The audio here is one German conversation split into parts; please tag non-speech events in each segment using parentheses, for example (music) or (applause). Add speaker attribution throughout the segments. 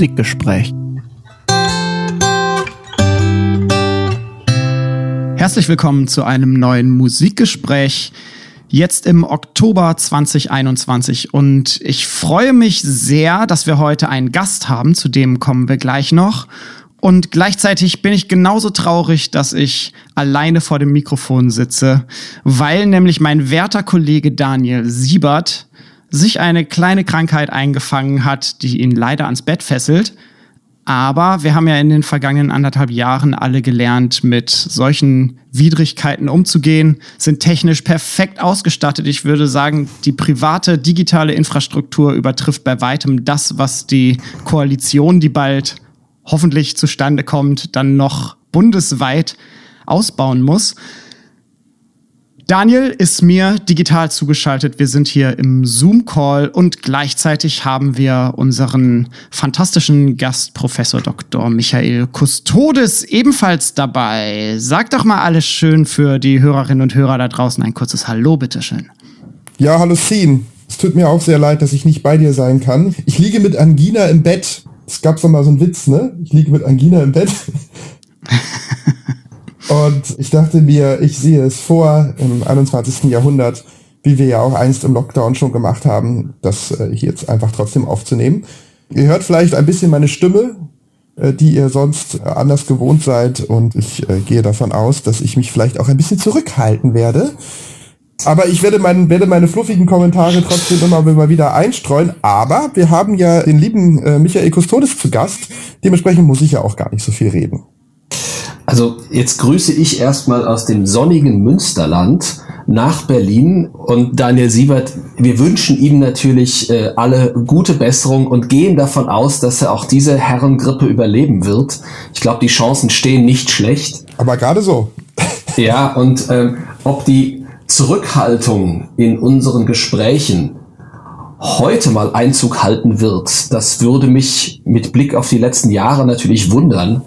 Speaker 1: Musikgespräch. Herzlich willkommen zu einem neuen Musikgespräch. Jetzt im Oktober 2021 und ich freue mich sehr, dass wir heute einen Gast haben, zu dem kommen wir gleich noch. Und gleichzeitig bin ich genauso traurig, dass ich alleine vor dem Mikrofon sitze, weil nämlich mein werter Kollege Daniel Siebert sich eine kleine Krankheit eingefangen hat, die ihn leider ans Bett fesselt. Aber wir haben ja in den vergangenen anderthalb Jahren alle gelernt, mit solchen Widrigkeiten umzugehen, sind technisch perfekt ausgestattet. Ich würde sagen, die private digitale Infrastruktur übertrifft bei weitem das, was die Koalition, die bald hoffentlich zustande kommt, dann noch bundesweit ausbauen muss. Daniel ist mir digital zugeschaltet. Wir sind hier im Zoom-Call und gleichzeitig haben wir unseren fantastischen Gast, Professor Dr. Michael Kustodes, ebenfalls dabei. Sag doch mal alles schön für die Hörerinnen und Hörer da draußen ein kurzes Hallo, bitteschön.
Speaker 2: Ja, hallo Scene. Es tut mir auch sehr leid, dass ich nicht bei dir sein kann. Ich liege mit Angina im Bett. Es gab so mal so einen Witz, ne? Ich liege mit Angina im Bett. (laughs) Und ich dachte mir, ich sehe es vor im 21. Jahrhundert, wie wir ja auch einst im Lockdown schon gemacht haben, das äh, hier jetzt einfach trotzdem aufzunehmen. Ihr hört vielleicht ein bisschen meine Stimme, äh, die ihr sonst äh, anders gewohnt seid. Und ich gehe davon aus, dass ich mich vielleicht auch ein bisschen zurückhalten werde. Aber ich werde, mein, werde meine fluffigen Kommentare trotzdem immer mal wieder einstreuen. Aber wir haben ja den lieben äh, Michael Kustodes zu Gast. Dementsprechend muss ich ja auch gar nicht so viel reden.
Speaker 3: Also jetzt grüße ich erstmal aus dem sonnigen Münsterland nach Berlin und Daniel Siebert, wir wünschen ihm natürlich äh, alle gute Besserung und gehen davon aus, dass er auch diese Herrengrippe überleben wird. Ich glaube, die Chancen stehen nicht schlecht.
Speaker 2: Aber gerade so. (laughs)
Speaker 3: ja, und ähm, ob die Zurückhaltung in unseren Gesprächen heute mal Einzug halten wird, das würde mich mit Blick auf die letzten Jahre natürlich wundern.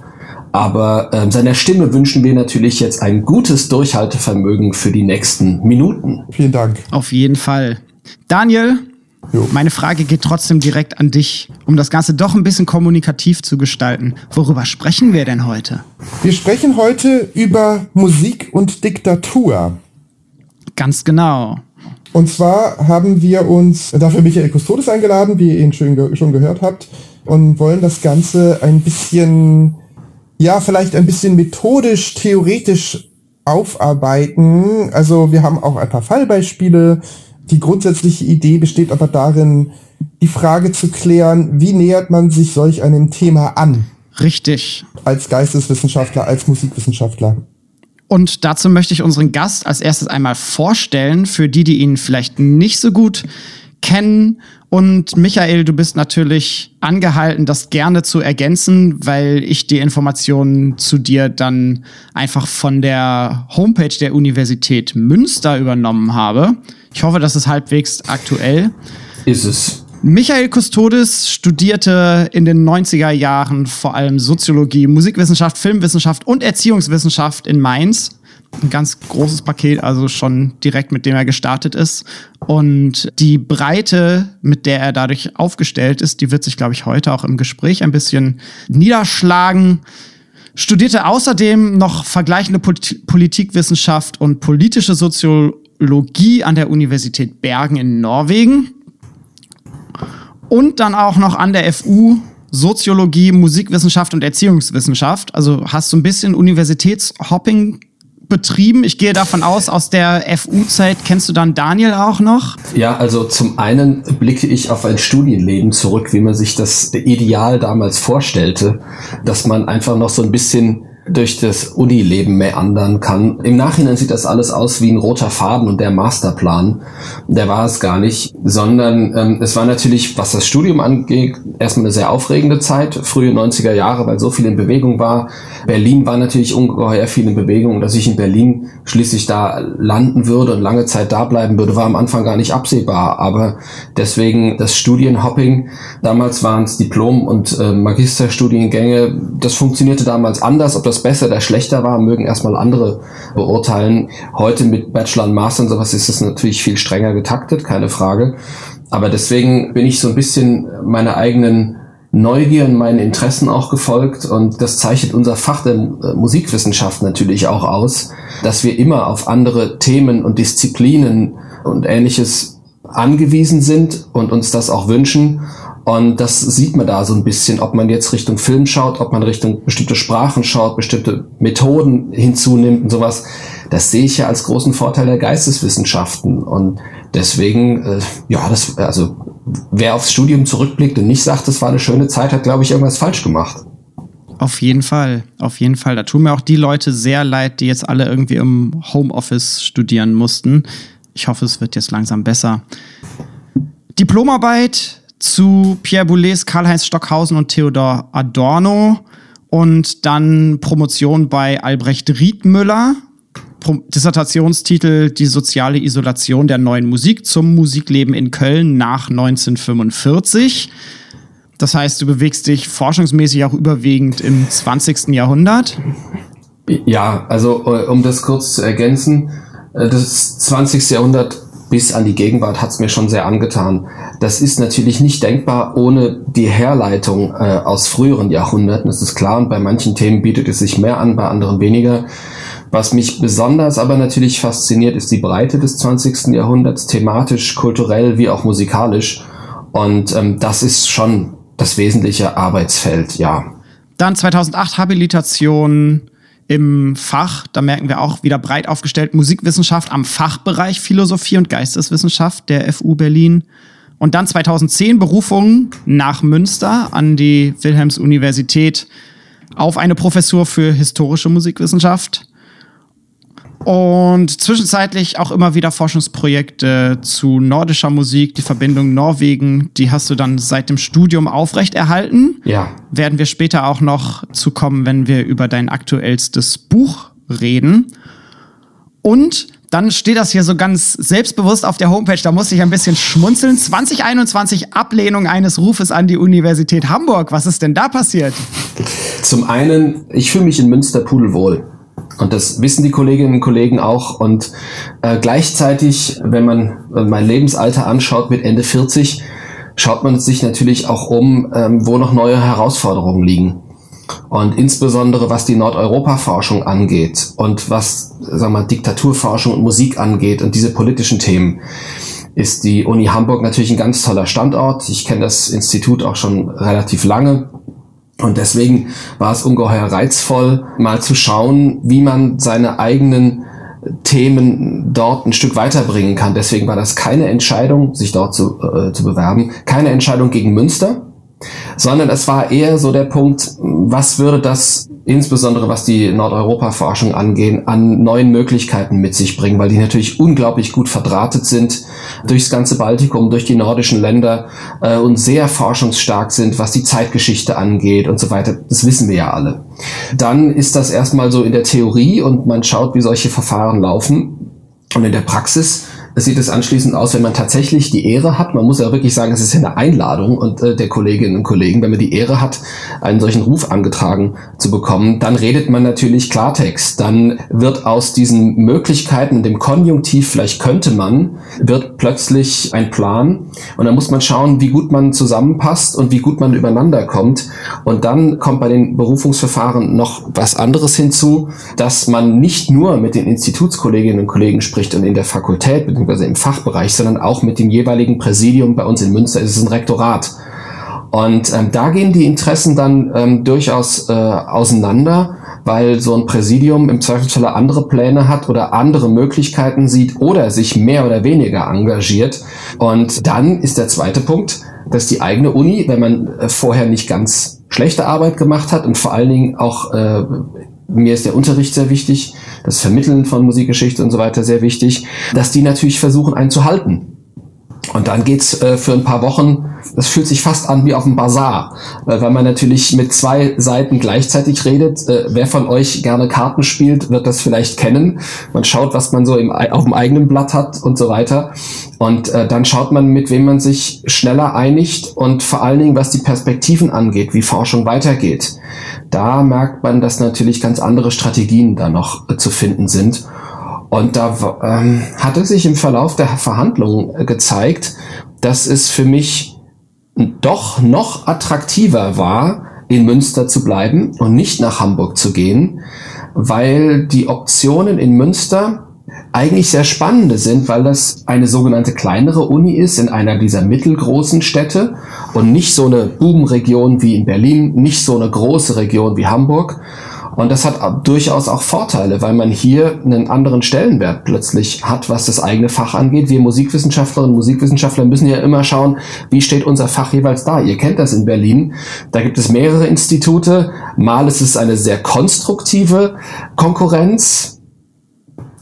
Speaker 3: Aber ähm, seiner Stimme wünschen wir natürlich jetzt ein gutes Durchhaltevermögen für die nächsten Minuten.
Speaker 2: Vielen Dank.
Speaker 1: Auf jeden Fall. Daniel, jo. meine Frage geht trotzdem direkt an dich, um das Ganze doch ein bisschen kommunikativ zu gestalten. Worüber sprechen wir denn heute?
Speaker 2: Wir sprechen heute über Musik und Diktatur.
Speaker 1: Ganz genau.
Speaker 2: Und zwar haben wir uns dafür Michael Kustodes eingeladen, wie ihr ihn schon, schon gehört habt, und wollen das Ganze ein bisschen ja, vielleicht ein bisschen methodisch, theoretisch aufarbeiten. Also wir haben auch ein paar Fallbeispiele. Die grundsätzliche Idee besteht aber darin, die Frage zu klären, wie nähert man sich solch einem Thema an?
Speaker 1: Richtig.
Speaker 2: Als Geisteswissenschaftler, als Musikwissenschaftler.
Speaker 1: Und dazu möchte ich unseren Gast als erstes einmal vorstellen, für die, die ihn vielleicht nicht so gut kennen. Und Michael, du bist natürlich angehalten, das gerne zu ergänzen, weil ich die Informationen zu dir dann einfach von der Homepage der Universität Münster übernommen habe. Ich hoffe, das ist halbwegs aktuell.
Speaker 3: Ist es.
Speaker 1: Michael Custodes studierte in den 90er Jahren vor allem Soziologie, Musikwissenschaft, Filmwissenschaft und Erziehungswissenschaft in Mainz ein ganz großes Paket, also schon direkt mit dem er gestartet ist. Und die Breite, mit der er dadurch aufgestellt ist, die wird sich, glaube ich, heute auch im Gespräch ein bisschen niederschlagen. Studierte außerdem noch vergleichende Polit Politikwissenschaft und politische Soziologie an der Universität Bergen in Norwegen. Und dann auch noch an der FU Soziologie, Musikwissenschaft und Erziehungswissenschaft. Also hast du ein bisschen Universitätshopping betrieben. Ich gehe davon aus, aus der FU-Zeit kennst du dann Daniel auch noch?
Speaker 3: Ja, also zum einen blicke ich auf ein Studienleben zurück, wie man sich das Ideal damals vorstellte, dass man einfach noch so ein bisschen durch das Unileben meandern kann. Im Nachhinein sieht das alles aus wie ein roter Faden und der Masterplan. Der war es gar nicht, sondern ähm, es war natürlich, was das Studium angeht, erstmal eine sehr aufregende Zeit, frühe 90er Jahre, weil so viel in Bewegung war. Berlin war natürlich ungeheuer viel in Bewegung, dass ich in Berlin schließlich da landen würde und lange Zeit da bleiben würde, war am Anfang gar nicht absehbar. Aber deswegen das Studienhopping, damals waren es Diplom- und äh, Magisterstudiengänge, das funktionierte damals anders. Ob das besser oder schlechter war, mögen erstmal andere beurteilen. Heute mit Bachelor und Master und sowas ist es natürlich viel strenger getaktet, keine Frage. Aber deswegen bin ich so ein bisschen meine eigenen Neugier und meinen Interessen auch gefolgt und das zeichnet unser Fach der Musikwissenschaft natürlich auch aus, dass wir immer auf andere Themen und Disziplinen und ähnliches angewiesen sind und uns das auch wünschen. Und das sieht man da so ein bisschen, ob man jetzt Richtung Film schaut, ob man Richtung bestimmte Sprachen schaut, bestimmte Methoden hinzunimmt und sowas. Das sehe ich ja als großen Vorteil der Geisteswissenschaften. Und deswegen, äh, ja, das, also wer aufs Studium zurückblickt und nicht sagt, das war eine schöne Zeit, hat, glaube ich, irgendwas falsch gemacht.
Speaker 1: Auf jeden Fall, auf jeden Fall. Da tun mir auch die Leute sehr leid, die jetzt alle irgendwie im Homeoffice studieren mussten. Ich hoffe, es wird jetzt langsam besser. Diplomarbeit zu Pierre Boulez, Karl-Heinz Stockhausen und Theodor Adorno und dann Promotion bei Albrecht Riedmüller Dissertationstitel Die soziale Isolation der neuen Musik zum Musikleben in Köln nach 1945. Das heißt, du bewegst dich forschungsmäßig auch überwiegend im 20. Jahrhundert.
Speaker 3: Ja, also äh, um das kurz zu ergänzen, äh, das 20. Jahrhundert bis an die Gegenwart hat es mir schon sehr angetan. Das ist natürlich nicht denkbar ohne die Herleitung äh, aus früheren Jahrhunderten. Das ist klar und bei manchen Themen bietet es sich mehr an, bei anderen weniger. Was mich besonders aber natürlich fasziniert, ist die Breite des 20. Jahrhunderts, thematisch, kulturell wie auch musikalisch. Und ähm, das ist schon das wesentliche Arbeitsfeld, ja.
Speaker 1: Dann 2008 Habilitation im Fach, da merken wir auch wieder breit aufgestellt, Musikwissenschaft am Fachbereich Philosophie und Geisteswissenschaft der FU Berlin. Und dann 2010 Berufung nach Münster an die Wilhelms-Universität auf eine Professur für historische Musikwissenschaft. Und zwischenzeitlich auch immer wieder Forschungsprojekte zu nordischer Musik, die Verbindung Norwegen, die hast du dann seit dem Studium aufrechterhalten.
Speaker 3: Ja.
Speaker 1: Werden wir später auch noch zu kommen, wenn wir über dein aktuellstes Buch reden. Und dann steht das hier so ganz selbstbewusst auf der Homepage, da musste ich ein bisschen schmunzeln. 2021 Ablehnung eines Rufes an die Universität Hamburg. Was ist denn da passiert?
Speaker 3: Zum einen, ich fühle mich in Münster pudelwohl. Und das wissen die Kolleginnen und Kollegen auch. Und äh, gleichzeitig, wenn man äh, mein Lebensalter anschaut mit Ende 40, schaut man sich natürlich auch um, ähm, wo noch neue Herausforderungen liegen. Und insbesondere was die Nordeuropa-Forschung angeht und was sagen wir, Diktaturforschung und Musik angeht und diese politischen Themen, ist die Uni Hamburg natürlich ein ganz toller Standort. Ich kenne das Institut auch schon relativ lange und deswegen war es ungeheuer reizvoll, mal zu schauen, wie man seine eigenen Themen dort ein Stück weiterbringen kann. Deswegen war das keine Entscheidung, sich dort zu, äh, zu bewerben, keine Entscheidung gegen Münster, sondern es war eher so der Punkt, was würde das insbesondere was die Nordeuropa-Forschung angeht, an neuen Möglichkeiten mit sich bringen, weil die natürlich unglaublich gut verdrahtet sind durchs ganze Baltikum, durch die nordischen Länder äh, und sehr forschungsstark sind, was die Zeitgeschichte angeht und so weiter. Das wissen wir ja alle. Dann ist das erstmal so in der Theorie und man schaut, wie solche Verfahren laufen. Und in der Praxis sieht es anschließend aus, wenn man tatsächlich die Ehre hat, man muss ja wirklich sagen, es ist ja eine Einladung und äh, der Kolleginnen und Kollegen, wenn man die Ehre hat, einen solchen Ruf angetragen zu bekommen, dann redet man natürlich Klartext. Dann wird aus diesen Möglichkeiten, dem Konjunktiv, vielleicht könnte man, wird plötzlich ein Plan und dann muss man schauen, wie gut man zusammenpasst und wie gut man übereinander kommt. Und dann kommt bei den Berufungsverfahren noch was anderes hinzu, dass man nicht nur mit den Institutskolleginnen und Kollegen spricht und in der Fakultät, mit beziehungsweise im Fachbereich, sondern auch mit dem jeweiligen Präsidium. Bei uns in Münster ist es ein Rektorat. Und ähm, da gehen die Interessen dann ähm, durchaus äh, auseinander, weil so ein Präsidium im Zweifelsfall andere Pläne hat oder andere Möglichkeiten sieht oder sich mehr oder weniger engagiert. Und dann ist der zweite Punkt, dass die eigene Uni, wenn man äh, vorher nicht ganz schlechte Arbeit gemacht hat und vor allen Dingen auch äh, mir ist der Unterricht sehr wichtig, das Vermitteln von Musikgeschichte und so weiter sehr wichtig, dass die natürlich versuchen, einen zu halten. Und dann geht's äh, für ein paar Wochen, das fühlt sich fast an wie auf dem Bazar, äh, weil man natürlich mit zwei Seiten gleichzeitig redet. Äh, wer von euch gerne Karten spielt, wird das vielleicht kennen. Man schaut, was man so im, auf dem eigenen Blatt hat und so weiter. Und äh, dann schaut man, mit wem man sich schneller einigt und vor allen Dingen, was die Perspektiven angeht, wie Forschung weitergeht. Da merkt man, dass natürlich ganz andere Strategien da noch äh, zu finden sind. Und da ähm, hatte sich im Verlauf der Verhandlungen äh, gezeigt, dass es für mich doch noch attraktiver war, in Münster zu bleiben und nicht nach Hamburg zu gehen, weil die Optionen in Münster eigentlich sehr spannende sind, weil das eine sogenannte kleinere Uni ist in einer dieser mittelgroßen Städte und nicht so eine Bubenregion wie in Berlin, nicht so eine große Region wie Hamburg. Und das hat durchaus auch Vorteile, weil man hier einen anderen Stellenwert plötzlich hat, was das eigene Fach angeht. Wir Musikwissenschaftlerinnen und Musikwissenschaftler müssen ja immer schauen, wie steht unser Fach jeweils da. Ihr kennt das in Berlin. Da gibt es mehrere Institute. Mal ist es eine sehr konstruktive Konkurrenz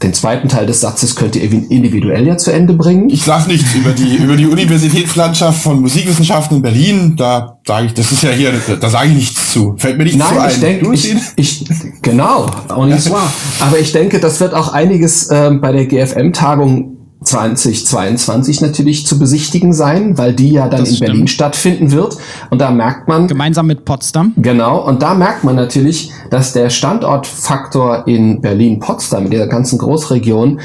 Speaker 3: den zweiten Teil des Satzes könnt ihr individuell ja zu Ende bringen.
Speaker 2: Ich sage nichts über die, über die Universitätslandschaft von Musikwissenschaften in Berlin. Da sage ich, das ist ja hier, da sage ich nichts zu. Fällt mir nichts
Speaker 3: Nein,
Speaker 2: zu ein.
Speaker 3: Ich denke, ich, ich, genau, auch nicht wahr. Aber ich denke, das wird auch einiges ähm, bei der GFM-Tagung 2022 natürlich zu besichtigen sein, weil die ja dann das in stimmt. Berlin stattfinden wird. Und da merkt man.
Speaker 1: Gemeinsam mit Potsdam.
Speaker 3: Genau. Und da merkt man natürlich, dass der Standortfaktor in Berlin-Potsdam, in dieser ganzen Großregion,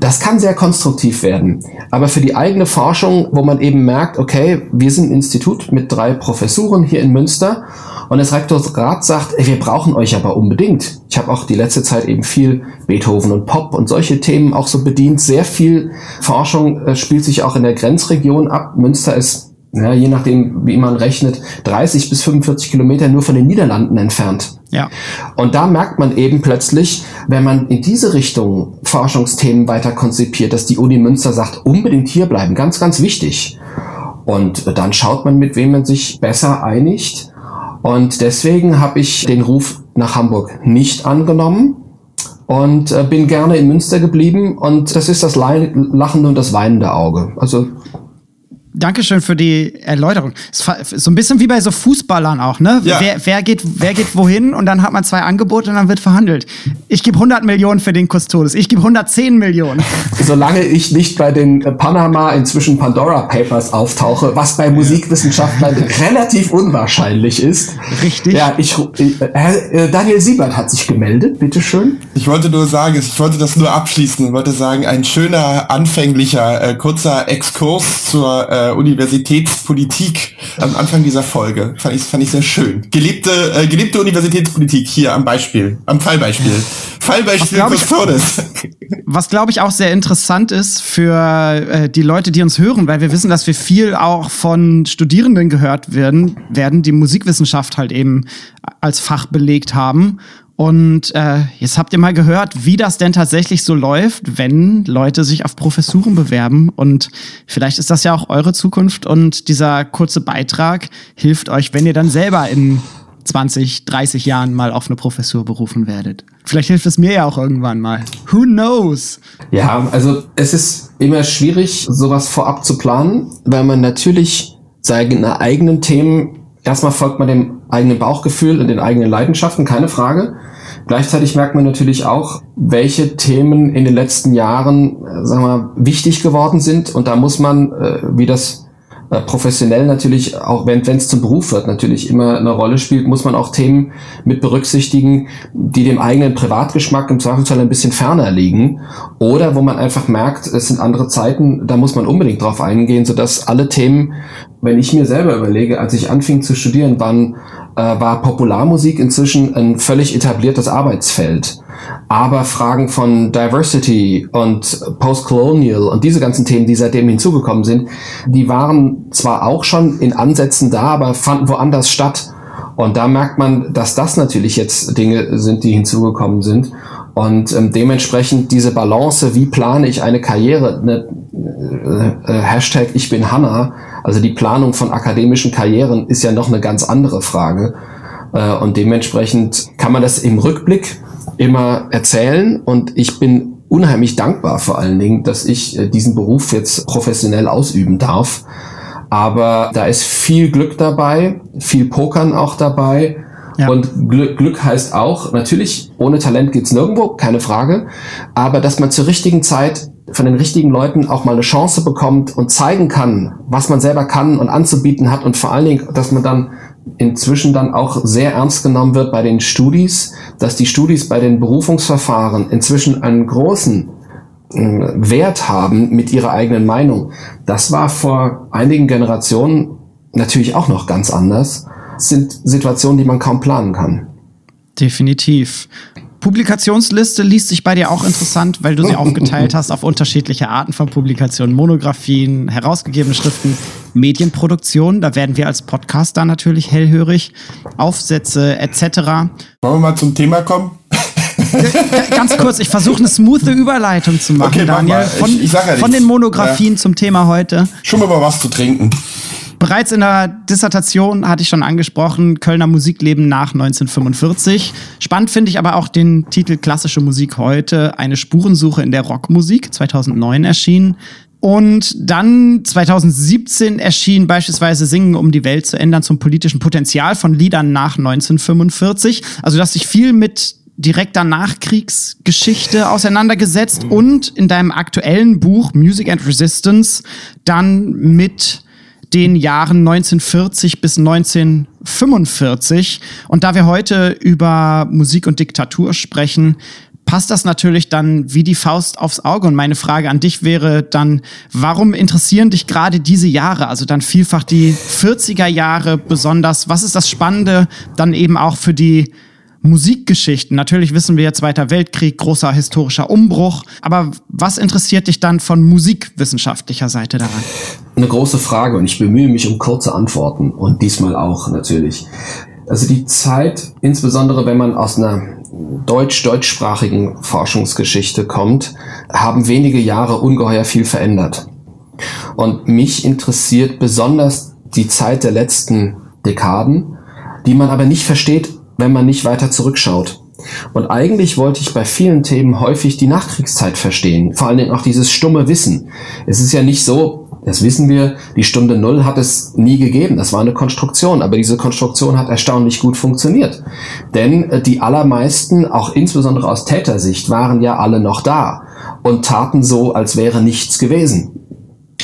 Speaker 3: das kann sehr konstruktiv werden. Aber für die eigene Forschung, wo man eben merkt, okay, wir sind ein Institut mit drei Professuren hier in Münster und das Rektorat sagt, ey, wir brauchen euch aber unbedingt. Ich habe auch die letzte Zeit eben viel Beethoven und Pop und solche Themen auch so bedient. Sehr viel Forschung äh, spielt sich auch in der Grenzregion ab. Münster ist, ja, je nachdem, wie man rechnet, 30 bis 45 Kilometer nur von den Niederlanden entfernt.
Speaker 1: Ja.
Speaker 3: Und da merkt man eben plötzlich, wenn man in diese Richtung Forschungsthemen weiter konzipiert, dass die Uni Münster sagt, unbedingt hier bleiben, ganz, ganz wichtig. Und dann schaut man, mit wem man sich besser einigt und deswegen habe ich den Ruf nach Hamburg nicht angenommen und äh, bin gerne in Münster geblieben. Und das ist das lachende und das weinende Auge. Also
Speaker 1: Dankeschön für die Erläuterung. So ein bisschen wie bei so Fußballern auch, ne? Ja. Wer, wer, geht, wer geht wohin und dann hat man zwei Angebote und dann wird verhandelt. Ich gebe 100 Millionen für den Custodes, ich gebe 110 Millionen. (laughs)
Speaker 3: Solange ich nicht bei den Panama, inzwischen Pandora Papers auftauche, was bei Musikwissenschaftlern (laughs) relativ unwahrscheinlich ist.
Speaker 1: Richtig.
Speaker 3: Ja, ich, äh, Daniel Siebert hat sich gemeldet, bitteschön.
Speaker 2: Ich wollte nur sagen, ich wollte das nur abschließen und wollte sagen, ein schöner, anfänglicher, äh, kurzer Exkurs zur äh, Universitätspolitik am Anfang dieser Folge. Fand ich, fand ich sehr schön. Gelebte, äh, gelebte Universitätspolitik hier am Beispiel, am Fallbeispiel. Fallbeispiel
Speaker 1: was Custodes. Was glaube ich auch sehr interessant ist für äh, die Leute, die uns hören, weil wir wissen, dass wir viel auch von Studierenden gehört werden, werden, die Musikwissenschaft halt eben als Fach belegt haben und äh, jetzt habt ihr mal gehört, wie das denn tatsächlich so läuft, wenn Leute sich auf Professuren bewerben. Und vielleicht ist das ja auch eure Zukunft. Und dieser kurze Beitrag hilft euch, wenn ihr dann selber in 20, 30 Jahren mal auf eine Professur berufen werdet. Vielleicht hilft es mir ja auch irgendwann mal. Who knows?
Speaker 3: Ja, also es ist immer schwierig, sowas vorab zu planen, weil man natürlich seine eigenen Themen erstmal folgt man dem eigenen Bauchgefühl und den eigenen Leidenschaften, keine Frage. Gleichzeitig merkt man natürlich auch, welche Themen in den letzten Jahren, äh, sagen wir, wichtig geworden sind. Und da muss man, äh, wie das äh, professionell natürlich, auch wenn es zum Beruf wird, natürlich immer eine Rolle spielt, muss man auch Themen mit berücksichtigen, die dem eigenen Privatgeschmack im Zweifelsfall ein bisschen ferner liegen. Oder wo man einfach merkt, es sind andere Zeiten, da muss man unbedingt drauf eingehen, sodass alle Themen, wenn ich mir selber überlege, als ich anfing zu studieren, waren war Popularmusik inzwischen ein völlig etabliertes Arbeitsfeld. Aber Fragen von Diversity und Postcolonial und diese ganzen Themen, die seitdem hinzugekommen sind, die waren zwar auch schon in Ansätzen da, aber fanden woanders statt. Und da merkt man, dass das natürlich jetzt Dinge sind, die hinzugekommen sind. Und ähm, dementsprechend diese Balance, wie plane ich eine Karriere, ne, äh, äh, Hashtag ich bin Hanna, also die Planung von akademischen Karrieren ist ja noch eine ganz andere Frage. Äh, und dementsprechend kann man das im Rückblick immer erzählen. Und ich bin unheimlich dankbar vor allen Dingen, dass ich äh, diesen Beruf jetzt professionell ausüben darf. Aber da ist viel Glück dabei, viel Pokern auch dabei. Und Glück, Glück heißt auch, natürlich, ohne Talent geht's nirgendwo, keine Frage. Aber dass man zur richtigen Zeit von den richtigen Leuten auch mal eine Chance bekommt und zeigen kann, was man selber kann und anzubieten hat und vor allen Dingen, dass man dann inzwischen dann auch sehr ernst genommen wird bei den Studis, dass die Studis bei den Berufungsverfahren inzwischen einen großen äh, Wert haben mit ihrer eigenen Meinung. Das war vor einigen Generationen natürlich auch noch ganz anders. Sind Situationen, die man kaum planen kann.
Speaker 1: Definitiv. Publikationsliste liest sich bei dir auch interessant, weil du sie aufgeteilt hast auf unterschiedliche Arten von Publikationen, Monographien, herausgegebene Schriften, Medienproduktion. Da werden wir als Podcaster natürlich hellhörig, Aufsätze etc.
Speaker 2: Wollen wir mal zum Thema kommen?
Speaker 1: Ganz kurz, ich versuche eine smooth Überleitung zu machen, okay, Daniel. Von, ich, ich ja von den Monografien ja. zum Thema heute.
Speaker 2: Schon mal was zu trinken.
Speaker 1: Bereits in der Dissertation hatte ich schon angesprochen, Kölner Musikleben nach 1945. Spannend finde ich aber auch den Titel Klassische Musik heute, eine Spurensuche in der Rockmusik, 2009 erschienen. Und dann 2017 erschien beispielsweise Singen, um die Welt zu ändern, zum politischen Potenzial von Liedern nach 1945. Also, dass sich viel mit direkter Nachkriegsgeschichte auseinandergesetzt und in deinem aktuellen Buch Music and Resistance dann mit den Jahren 1940 bis 1945. Und da wir heute über Musik und Diktatur sprechen, passt das natürlich dann wie die Faust aufs Auge. Und meine Frage an dich wäre dann, warum interessieren dich gerade diese Jahre, also dann vielfach die 40er Jahre besonders? Was ist das Spannende dann eben auch für die Musikgeschichten. Natürlich wissen wir, Zweiter Weltkrieg, großer historischer Umbruch. Aber was interessiert dich dann von musikwissenschaftlicher Seite daran?
Speaker 3: Eine große Frage und ich bemühe mich um kurze Antworten und diesmal auch natürlich. Also die Zeit, insbesondere wenn man aus einer deutsch-deutschsprachigen Forschungsgeschichte kommt, haben wenige Jahre ungeheuer viel verändert. Und mich interessiert besonders die Zeit der letzten Dekaden, die man aber nicht versteht wenn man nicht weiter zurückschaut. Und eigentlich wollte ich bei vielen Themen häufig die Nachkriegszeit verstehen, vor allen Dingen auch dieses stumme Wissen. Es ist ja nicht so, das wissen wir, die Stunde Null hat es nie gegeben. Das war eine Konstruktion, aber diese Konstruktion hat erstaunlich gut funktioniert. Denn äh, die allermeisten, auch insbesondere aus Tätersicht, waren ja alle noch da und taten so, als wäre nichts gewesen.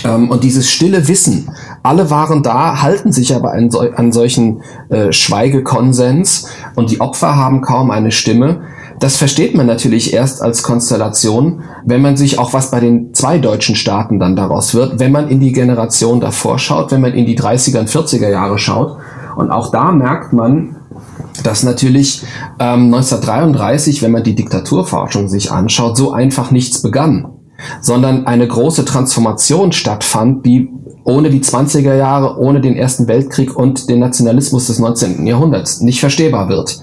Speaker 3: Ähm, und dieses stille Wissen, alle waren da, halten sich aber an, an solchen äh, Schweigekonsens und die Opfer haben kaum eine Stimme. Das versteht man natürlich erst als Konstellation, wenn man sich auch was bei den zwei deutschen Staaten dann daraus wird, wenn man in die Generation davor schaut, wenn man in die 30er und 40er Jahre schaut. Und auch da merkt man, dass natürlich ähm, 1933, wenn man die Diktaturforschung sich anschaut, so einfach nichts begann sondern eine große Transformation stattfand, die ohne die 20er Jahre, ohne den Ersten Weltkrieg und den Nationalismus des 19. Jahrhunderts nicht verstehbar wird.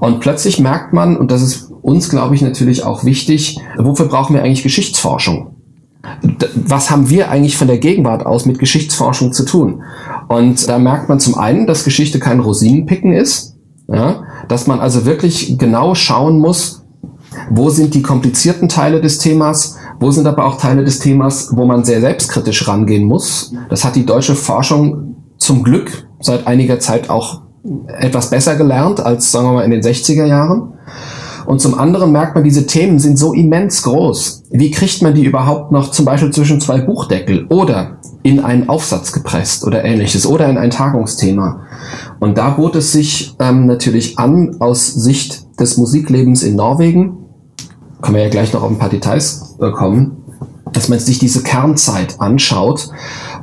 Speaker 3: Und plötzlich merkt man, und das ist uns, glaube ich, natürlich auch wichtig, wofür brauchen wir eigentlich Geschichtsforschung? Was haben wir eigentlich von der Gegenwart aus mit Geschichtsforschung zu tun? Und da merkt man zum einen, dass Geschichte kein Rosinenpicken ist, ja, dass man also wirklich genau schauen muss, wo sind die komplizierten Teile des Themas, wo sind aber auch Teile des Themas, wo man sehr selbstkritisch rangehen muss? Das hat die deutsche Forschung zum Glück seit einiger Zeit auch etwas besser gelernt als, sagen wir mal, in den 60er Jahren. Und zum anderen merkt man, diese Themen sind so immens groß. Wie kriegt man die überhaupt noch zum Beispiel zwischen zwei Buchdeckel oder in einen Aufsatz gepresst oder ähnliches oder in ein Tagungsthema? Und da bot es sich ähm, natürlich an, aus Sicht des Musiklebens in Norwegen, können wir ja gleich noch auf ein paar Details kommen, dass man sich diese Kernzeit anschaut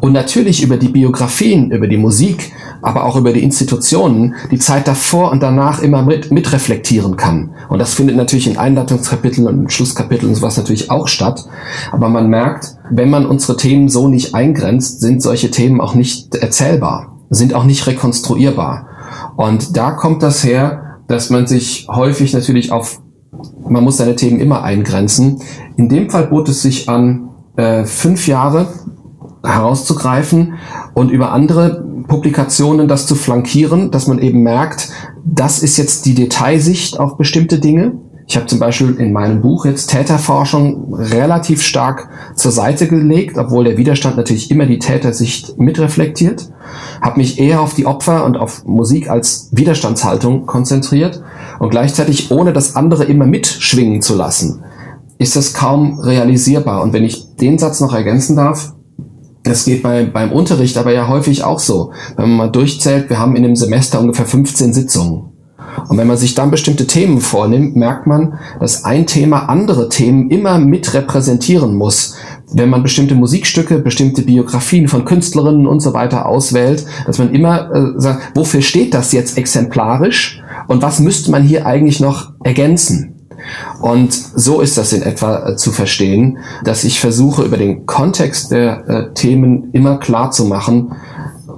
Speaker 3: und natürlich über die Biografien, über die Musik, aber auch über die Institutionen die Zeit davor und danach immer mit, mitreflektieren kann. Und das findet natürlich in Einleitungskapiteln und Schlusskapiteln und sowas natürlich auch statt. Aber man merkt, wenn man unsere Themen so nicht eingrenzt, sind solche Themen auch nicht erzählbar, sind auch nicht rekonstruierbar. Und da kommt das her, dass man sich häufig natürlich auf man muss seine Themen immer eingrenzen. In dem Fall bot es sich an, äh, fünf Jahre herauszugreifen und über andere Publikationen das zu flankieren, dass man eben merkt, das ist jetzt die Detailsicht auf bestimmte Dinge. Ich habe zum Beispiel in meinem Buch jetzt Täterforschung relativ stark zur Seite gelegt, obwohl der Widerstand natürlich immer die Tätersicht mitreflektiert. Habe mich eher auf die Opfer und auf Musik als Widerstandshaltung konzentriert und gleichzeitig ohne das andere immer mitschwingen zu lassen, ist das kaum realisierbar. Und wenn ich den Satz noch ergänzen darf, das geht bei, beim Unterricht aber ja häufig auch so. Wenn man mal durchzählt, wir haben in dem Semester ungefähr 15 Sitzungen. Und wenn man sich dann bestimmte Themen vornimmt, merkt man, dass ein Thema andere Themen immer mit repräsentieren muss. Wenn man bestimmte Musikstücke, bestimmte Biografien von Künstlerinnen und so weiter auswählt, dass man immer äh, sagt, wofür steht das jetzt exemplarisch und was müsste man hier eigentlich noch ergänzen? Und so ist das in etwa äh, zu verstehen, dass ich versuche, über den Kontext der äh, Themen immer klar zu machen,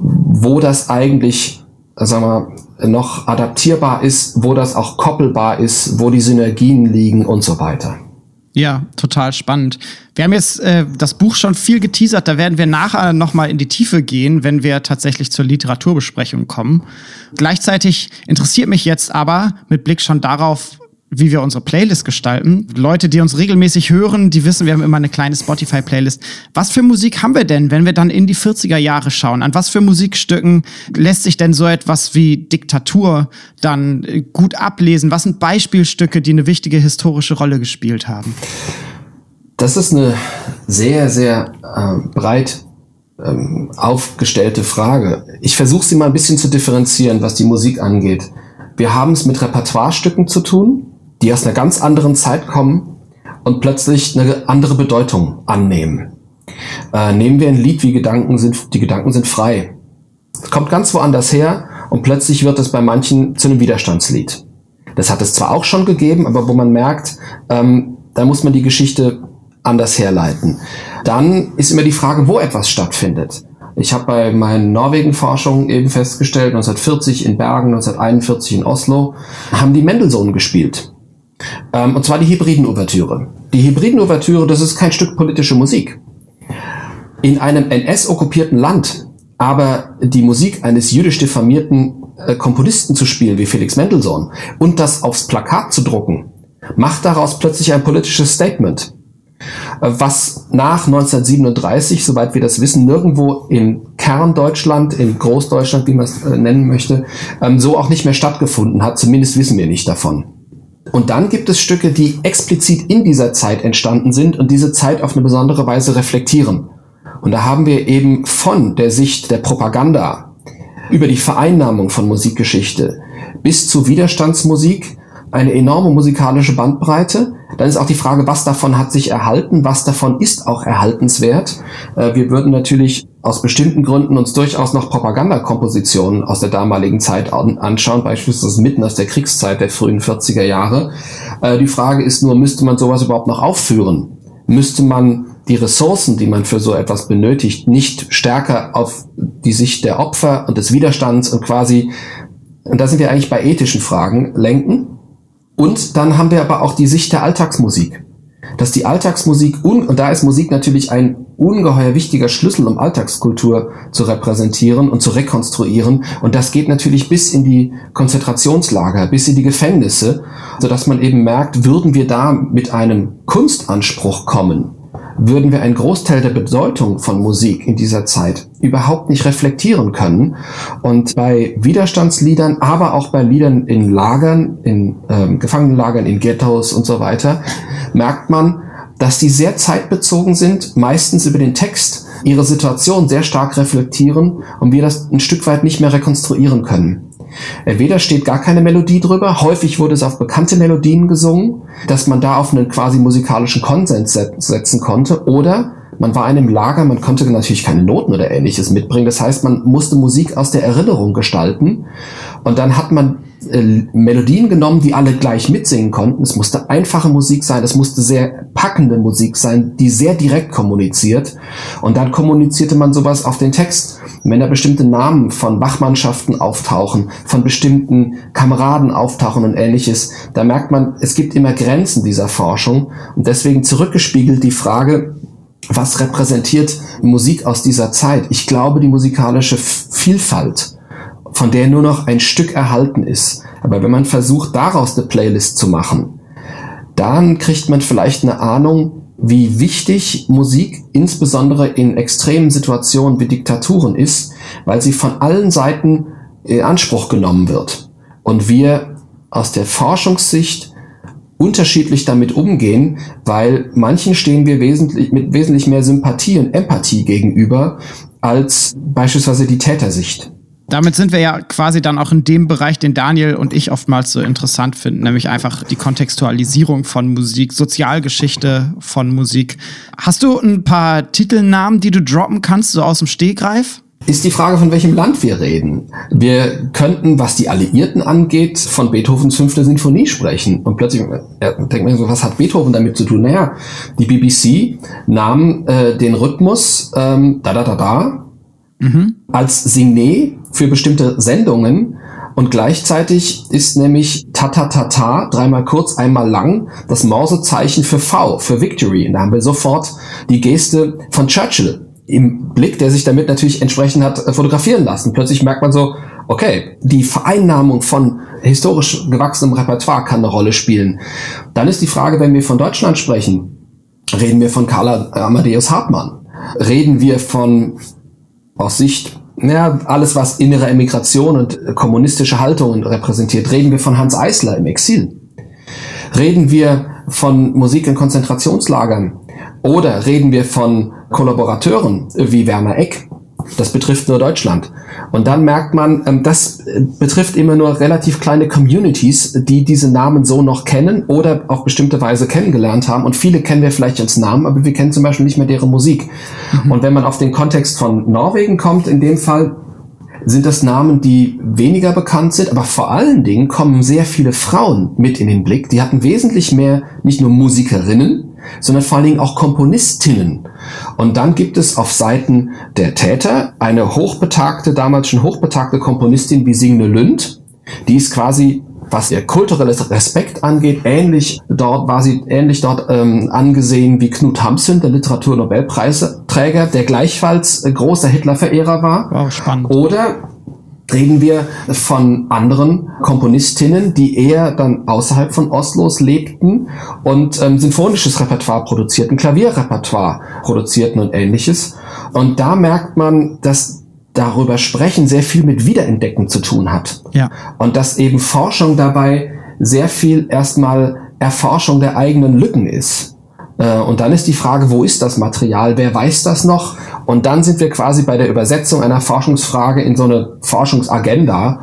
Speaker 3: wo das eigentlich, sagen wir, noch adaptierbar ist, wo das auch koppelbar ist, wo die Synergien liegen und so weiter.
Speaker 1: Ja, total spannend. Wir haben jetzt äh, das Buch schon viel geteasert, da werden wir nachher nochmal in die Tiefe gehen, wenn wir tatsächlich zur Literaturbesprechung kommen. Gleichzeitig interessiert mich jetzt aber mit Blick schon darauf, wie wir unsere Playlist gestalten. Leute, die uns regelmäßig hören, die wissen, wir haben immer eine kleine Spotify-Playlist. Was für Musik haben wir denn, wenn wir dann in die 40er Jahre schauen? An was für Musikstücken lässt sich denn so etwas wie Diktatur dann äh, gut ablesen? Was sind Beispielstücke, die eine wichtige historische Rolle gespielt haben?
Speaker 3: Das ist eine sehr, sehr äh, breit ähm, aufgestellte Frage. Ich versuche sie mal ein bisschen zu differenzieren, was die Musik angeht. Wir haben es mit Repertoirestücken zu tun, die aus einer ganz anderen Zeit kommen und plötzlich eine andere Bedeutung annehmen. Äh, nehmen wir ein Lied wie Gedanken sind, die Gedanken sind frei. Es kommt ganz woanders her und plötzlich wird es bei manchen zu einem Widerstandslied. Das hat es zwar auch schon gegeben, aber wo man merkt, ähm, da muss man die Geschichte anders herleiten. Dann ist immer die Frage, wo etwas stattfindet. Ich habe bei meinen Norwegen-Forschungen eben festgestellt, 1940 in Bergen, 1941 in Oslo, haben die Mendelssohn gespielt. Ähm, und zwar die Hybriden-Ouvertüre. Die Hybriden-Ouvertüre, das ist kein Stück politische Musik. In einem NS-okkupierten Land aber die Musik eines jüdisch diffamierten äh, Komponisten zu spielen, wie Felix Mendelssohn, und das aufs Plakat zu drucken, macht daraus plötzlich ein politisches Statement, äh, was nach 1937, soweit wir das wissen, nirgendwo im Kerndeutschland, in Großdeutschland, wie man es äh, nennen möchte, ähm, so auch nicht mehr stattgefunden hat. Zumindest wissen wir nicht davon. Und dann gibt es Stücke, die explizit in dieser Zeit entstanden sind und diese Zeit auf eine besondere Weise reflektieren. Und da haben wir eben von der Sicht der Propaganda über die Vereinnahmung von Musikgeschichte bis zu Widerstandsmusik eine enorme musikalische Bandbreite. Dann ist auch die Frage, was davon hat sich erhalten, was davon ist auch erhaltenswert. Äh, wir würden natürlich aus bestimmten Gründen uns durchaus noch Propagandakompositionen aus der damaligen Zeit anschauen, beispielsweise mitten aus der Kriegszeit der frühen 40er Jahre. Äh, die Frage ist nur, müsste man sowas überhaupt noch aufführen? Müsste man die Ressourcen, die man für so etwas benötigt, nicht stärker auf die Sicht der Opfer und des Widerstands und quasi, und da sind wir eigentlich bei ethischen Fragen, lenken? Und dann haben wir aber auch die Sicht der Alltagsmusik dass die Alltagsmusik, und da ist Musik natürlich ein ungeheuer wichtiger Schlüssel, um Alltagskultur zu repräsentieren und zu rekonstruieren. Und das geht natürlich bis in die Konzentrationslager, bis in die Gefängnisse, sodass man eben merkt, würden wir da mit einem Kunstanspruch kommen, würden wir einen Großteil der Bedeutung von Musik in dieser Zeit überhaupt nicht reflektieren können. Und bei Widerstandsliedern, aber auch bei Liedern in Lagern, in ähm, Gefangenenlagern, in Ghettos und so weiter, merkt man, dass die sehr zeitbezogen sind, meistens über den Text ihre Situation sehr stark reflektieren und wir das ein Stück weit nicht mehr rekonstruieren können. Entweder steht gar keine Melodie drüber, häufig wurde es auf bekannte Melodien gesungen, dass man da auf einen quasi musikalischen Konsens setzen konnte, oder man war in einem Lager, man konnte natürlich keine Noten oder ähnliches mitbringen. Das heißt, man musste Musik aus der Erinnerung gestalten. Und dann hat man äh, Melodien genommen, die alle gleich mitsingen konnten. Es musste einfache Musik sein, es musste sehr packende Musik sein, die sehr direkt kommuniziert. Und dann kommunizierte man sowas auf den Text. wenn da bestimmte Namen von Wachmannschaften auftauchen, von bestimmten Kameraden auftauchen und ähnliches, da merkt man, es gibt immer Grenzen dieser Forschung. Und deswegen zurückgespiegelt die Frage, was repräsentiert Musik aus dieser Zeit? Ich glaube, die musikalische Vielfalt von der nur noch ein Stück erhalten ist. Aber wenn man versucht, daraus eine Playlist zu machen, dann kriegt man vielleicht eine Ahnung, wie wichtig Musik insbesondere in extremen Situationen wie Diktaturen ist, weil sie von allen Seiten in Anspruch genommen wird. Und wir aus der Forschungssicht unterschiedlich damit umgehen, weil manchen stehen wir wesentlich, mit wesentlich mehr Sympathie und Empathie gegenüber als beispielsweise die Tätersicht.
Speaker 1: Damit sind wir ja quasi dann auch in dem Bereich, den Daniel und ich oftmals so interessant finden, nämlich einfach die Kontextualisierung von Musik, Sozialgeschichte von Musik. Hast du ein paar Titelnamen, die du droppen kannst, so aus dem Stegreif?
Speaker 3: ist die Frage, von welchem Land wir reden. Wir könnten, was die Alliierten angeht, von Beethovens fünfte Sinfonie sprechen. Und plötzlich äh, denkt man so, was hat Beethoven damit zu tun? Naja, die BBC nahm äh, den Rhythmus ähm, da da da da mhm. als Signet für bestimmte Sendungen und gleichzeitig ist nämlich ta ta ta ta dreimal kurz, einmal lang das Morsezeichen für V, für Victory. Und da haben wir sofort die Geste von Churchill im Blick, der sich damit natürlich entsprechend hat äh, fotografieren lassen. Plötzlich merkt man so, okay, die Vereinnahmung von historisch gewachsenem Repertoire kann eine Rolle spielen. Dann ist die Frage, wenn wir von Deutschland sprechen, reden wir von Karl Amadeus Hartmann, reden wir von aus Sicht ja, alles, was innere Emigration und kommunistische Haltungen repräsentiert, reden wir von Hans Eisler im Exil. Reden wir von Musik in Konzentrationslagern oder reden wir von Kollaborateuren wie Werner Eck. Das betrifft nur Deutschland. Und dann merkt man, ähm, das betrifft immer nur relativ kleine Communities, die diese Namen so noch kennen oder auf bestimmte Weise kennengelernt haben. Und viele kennen wir vielleicht als Namen, aber wir kennen zum Beispiel nicht mehr deren Musik. Mhm. Und wenn man auf den Kontext von Norwegen kommt, in dem Fall, sind das Namen, die weniger bekannt sind, aber vor allen Dingen kommen sehr viele Frauen mit in den Blick. Die hatten wesentlich mehr, nicht nur Musikerinnen, sondern vor allen Dingen auch Komponistinnen. Und dann gibt es auf Seiten der Täter eine hochbetagte, damals schon hochbetagte Komponistin wie Signe Lünd. Die ist quasi was ihr kulturelles Respekt angeht, ähnlich dort war sie ähnlich dort ähm, angesehen wie Knut Hamsun, der Literaturnobelpreisträger, der gleichfalls äh, großer Hitler-Verehrer war.
Speaker 1: Wow, spannend.
Speaker 3: Oder reden wir von anderen Komponistinnen, die eher dann außerhalb von Oslos lebten und ähm, sinfonisches Repertoire produzierten, Klavierrepertoire produzierten und ähnliches. Und da merkt man, dass darüber sprechen sehr viel mit Wiederentdecken zu tun hat.
Speaker 1: Ja.
Speaker 3: Und dass eben Forschung dabei sehr viel erstmal Erforschung der eigenen Lücken ist. Äh, und dann ist die Frage, wo ist das Material? Wer weiß das noch? Und dann sind wir quasi bei der Übersetzung einer Forschungsfrage in so eine Forschungsagenda.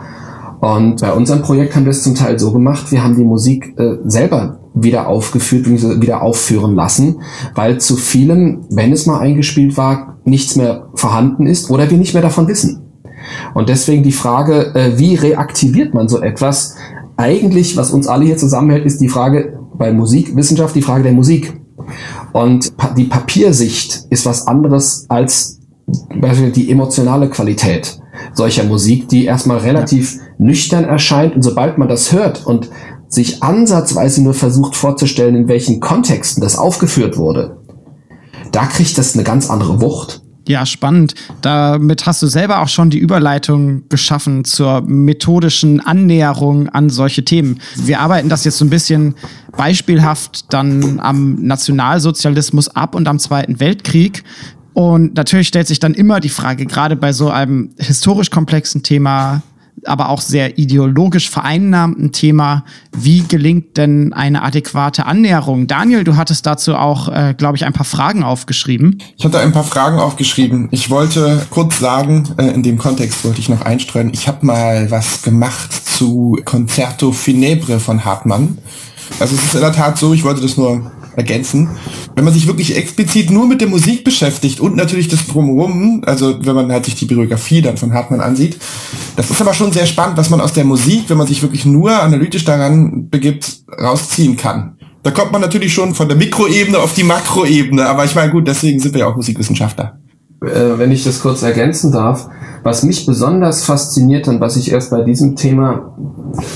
Speaker 3: Und bei unserem Projekt haben wir es zum Teil so gemacht, wir haben die Musik äh, selber wieder aufgeführt, wieder aufführen lassen, weil zu vielem, wenn es mal eingespielt war, nichts mehr vorhanden ist oder wir nicht mehr davon wissen. Und deswegen die Frage, äh, wie reaktiviert man so etwas? Eigentlich, was uns alle hier zusammenhält, ist die Frage bei Musikwissenschaft, die Frage der Musik. Und die Papiersicht ist was anderes als die emotionale Qualität solcher Musik, die erstmal relativ ja. nüchtern erscheint und sobald man das hört und sich ansatzweise nur versucht vorzustellen, in welchen Kontexten das aufgeführt wurde, da kriegt das eine ganz andere Wucht.
Speaker 1: Ja, spannend. Damit hast du selber auch schon die Überleitung geschaffen zur methodischen Annäherung an solche Themen. Wir arbeiten das jetzt so ein bisschen beispielhaft dann am Nationalsozialismus ab und am Zweiten Weltkrieg. Und natürlich stellt sich dann immer die Frage, gerade bei so einem historisch komplexen Thema, aber auch sehr ideologisch vereinnahmten Thema. Wie gelingt denn eine adäquate Annäherung? Daniel, du hattest dazu auch, äh, glaube ich, ein paar Fragen aufgeschrieben.
Speaker 2: Ich hatte ein paar Fragen aufgeschrieben. Ich wollte kurz sagen, äh, in dem Kontext wollte ich noch einstreuen, ich habe mal was gemacht zu Concerto Finebre von Hartmann. Also es ist in der Tat so, ich wollte das nur ergänzen. Wenn man sich wirklich explizit nur mit der Musik beschäftigt und natürlich das Drumherum, also wenn man halt sich die Biografie dann von Hartmann ansieht, das ist aber schon sehr spannend, was man aus der Musik, wenn man sich wirklich nur analytisch daran begibt, rausziehen kann. Da kommt man natürlich schon von der Mikroebene auf die Makroebene, aber ich meine, gut, deswegen sind wir ja auch Musikwissenschaftler.
Speaker 3: Äh, wenn ich das kurz ergänzen darf, was mich besonders fasziniert und was ich erst bei diesem Thema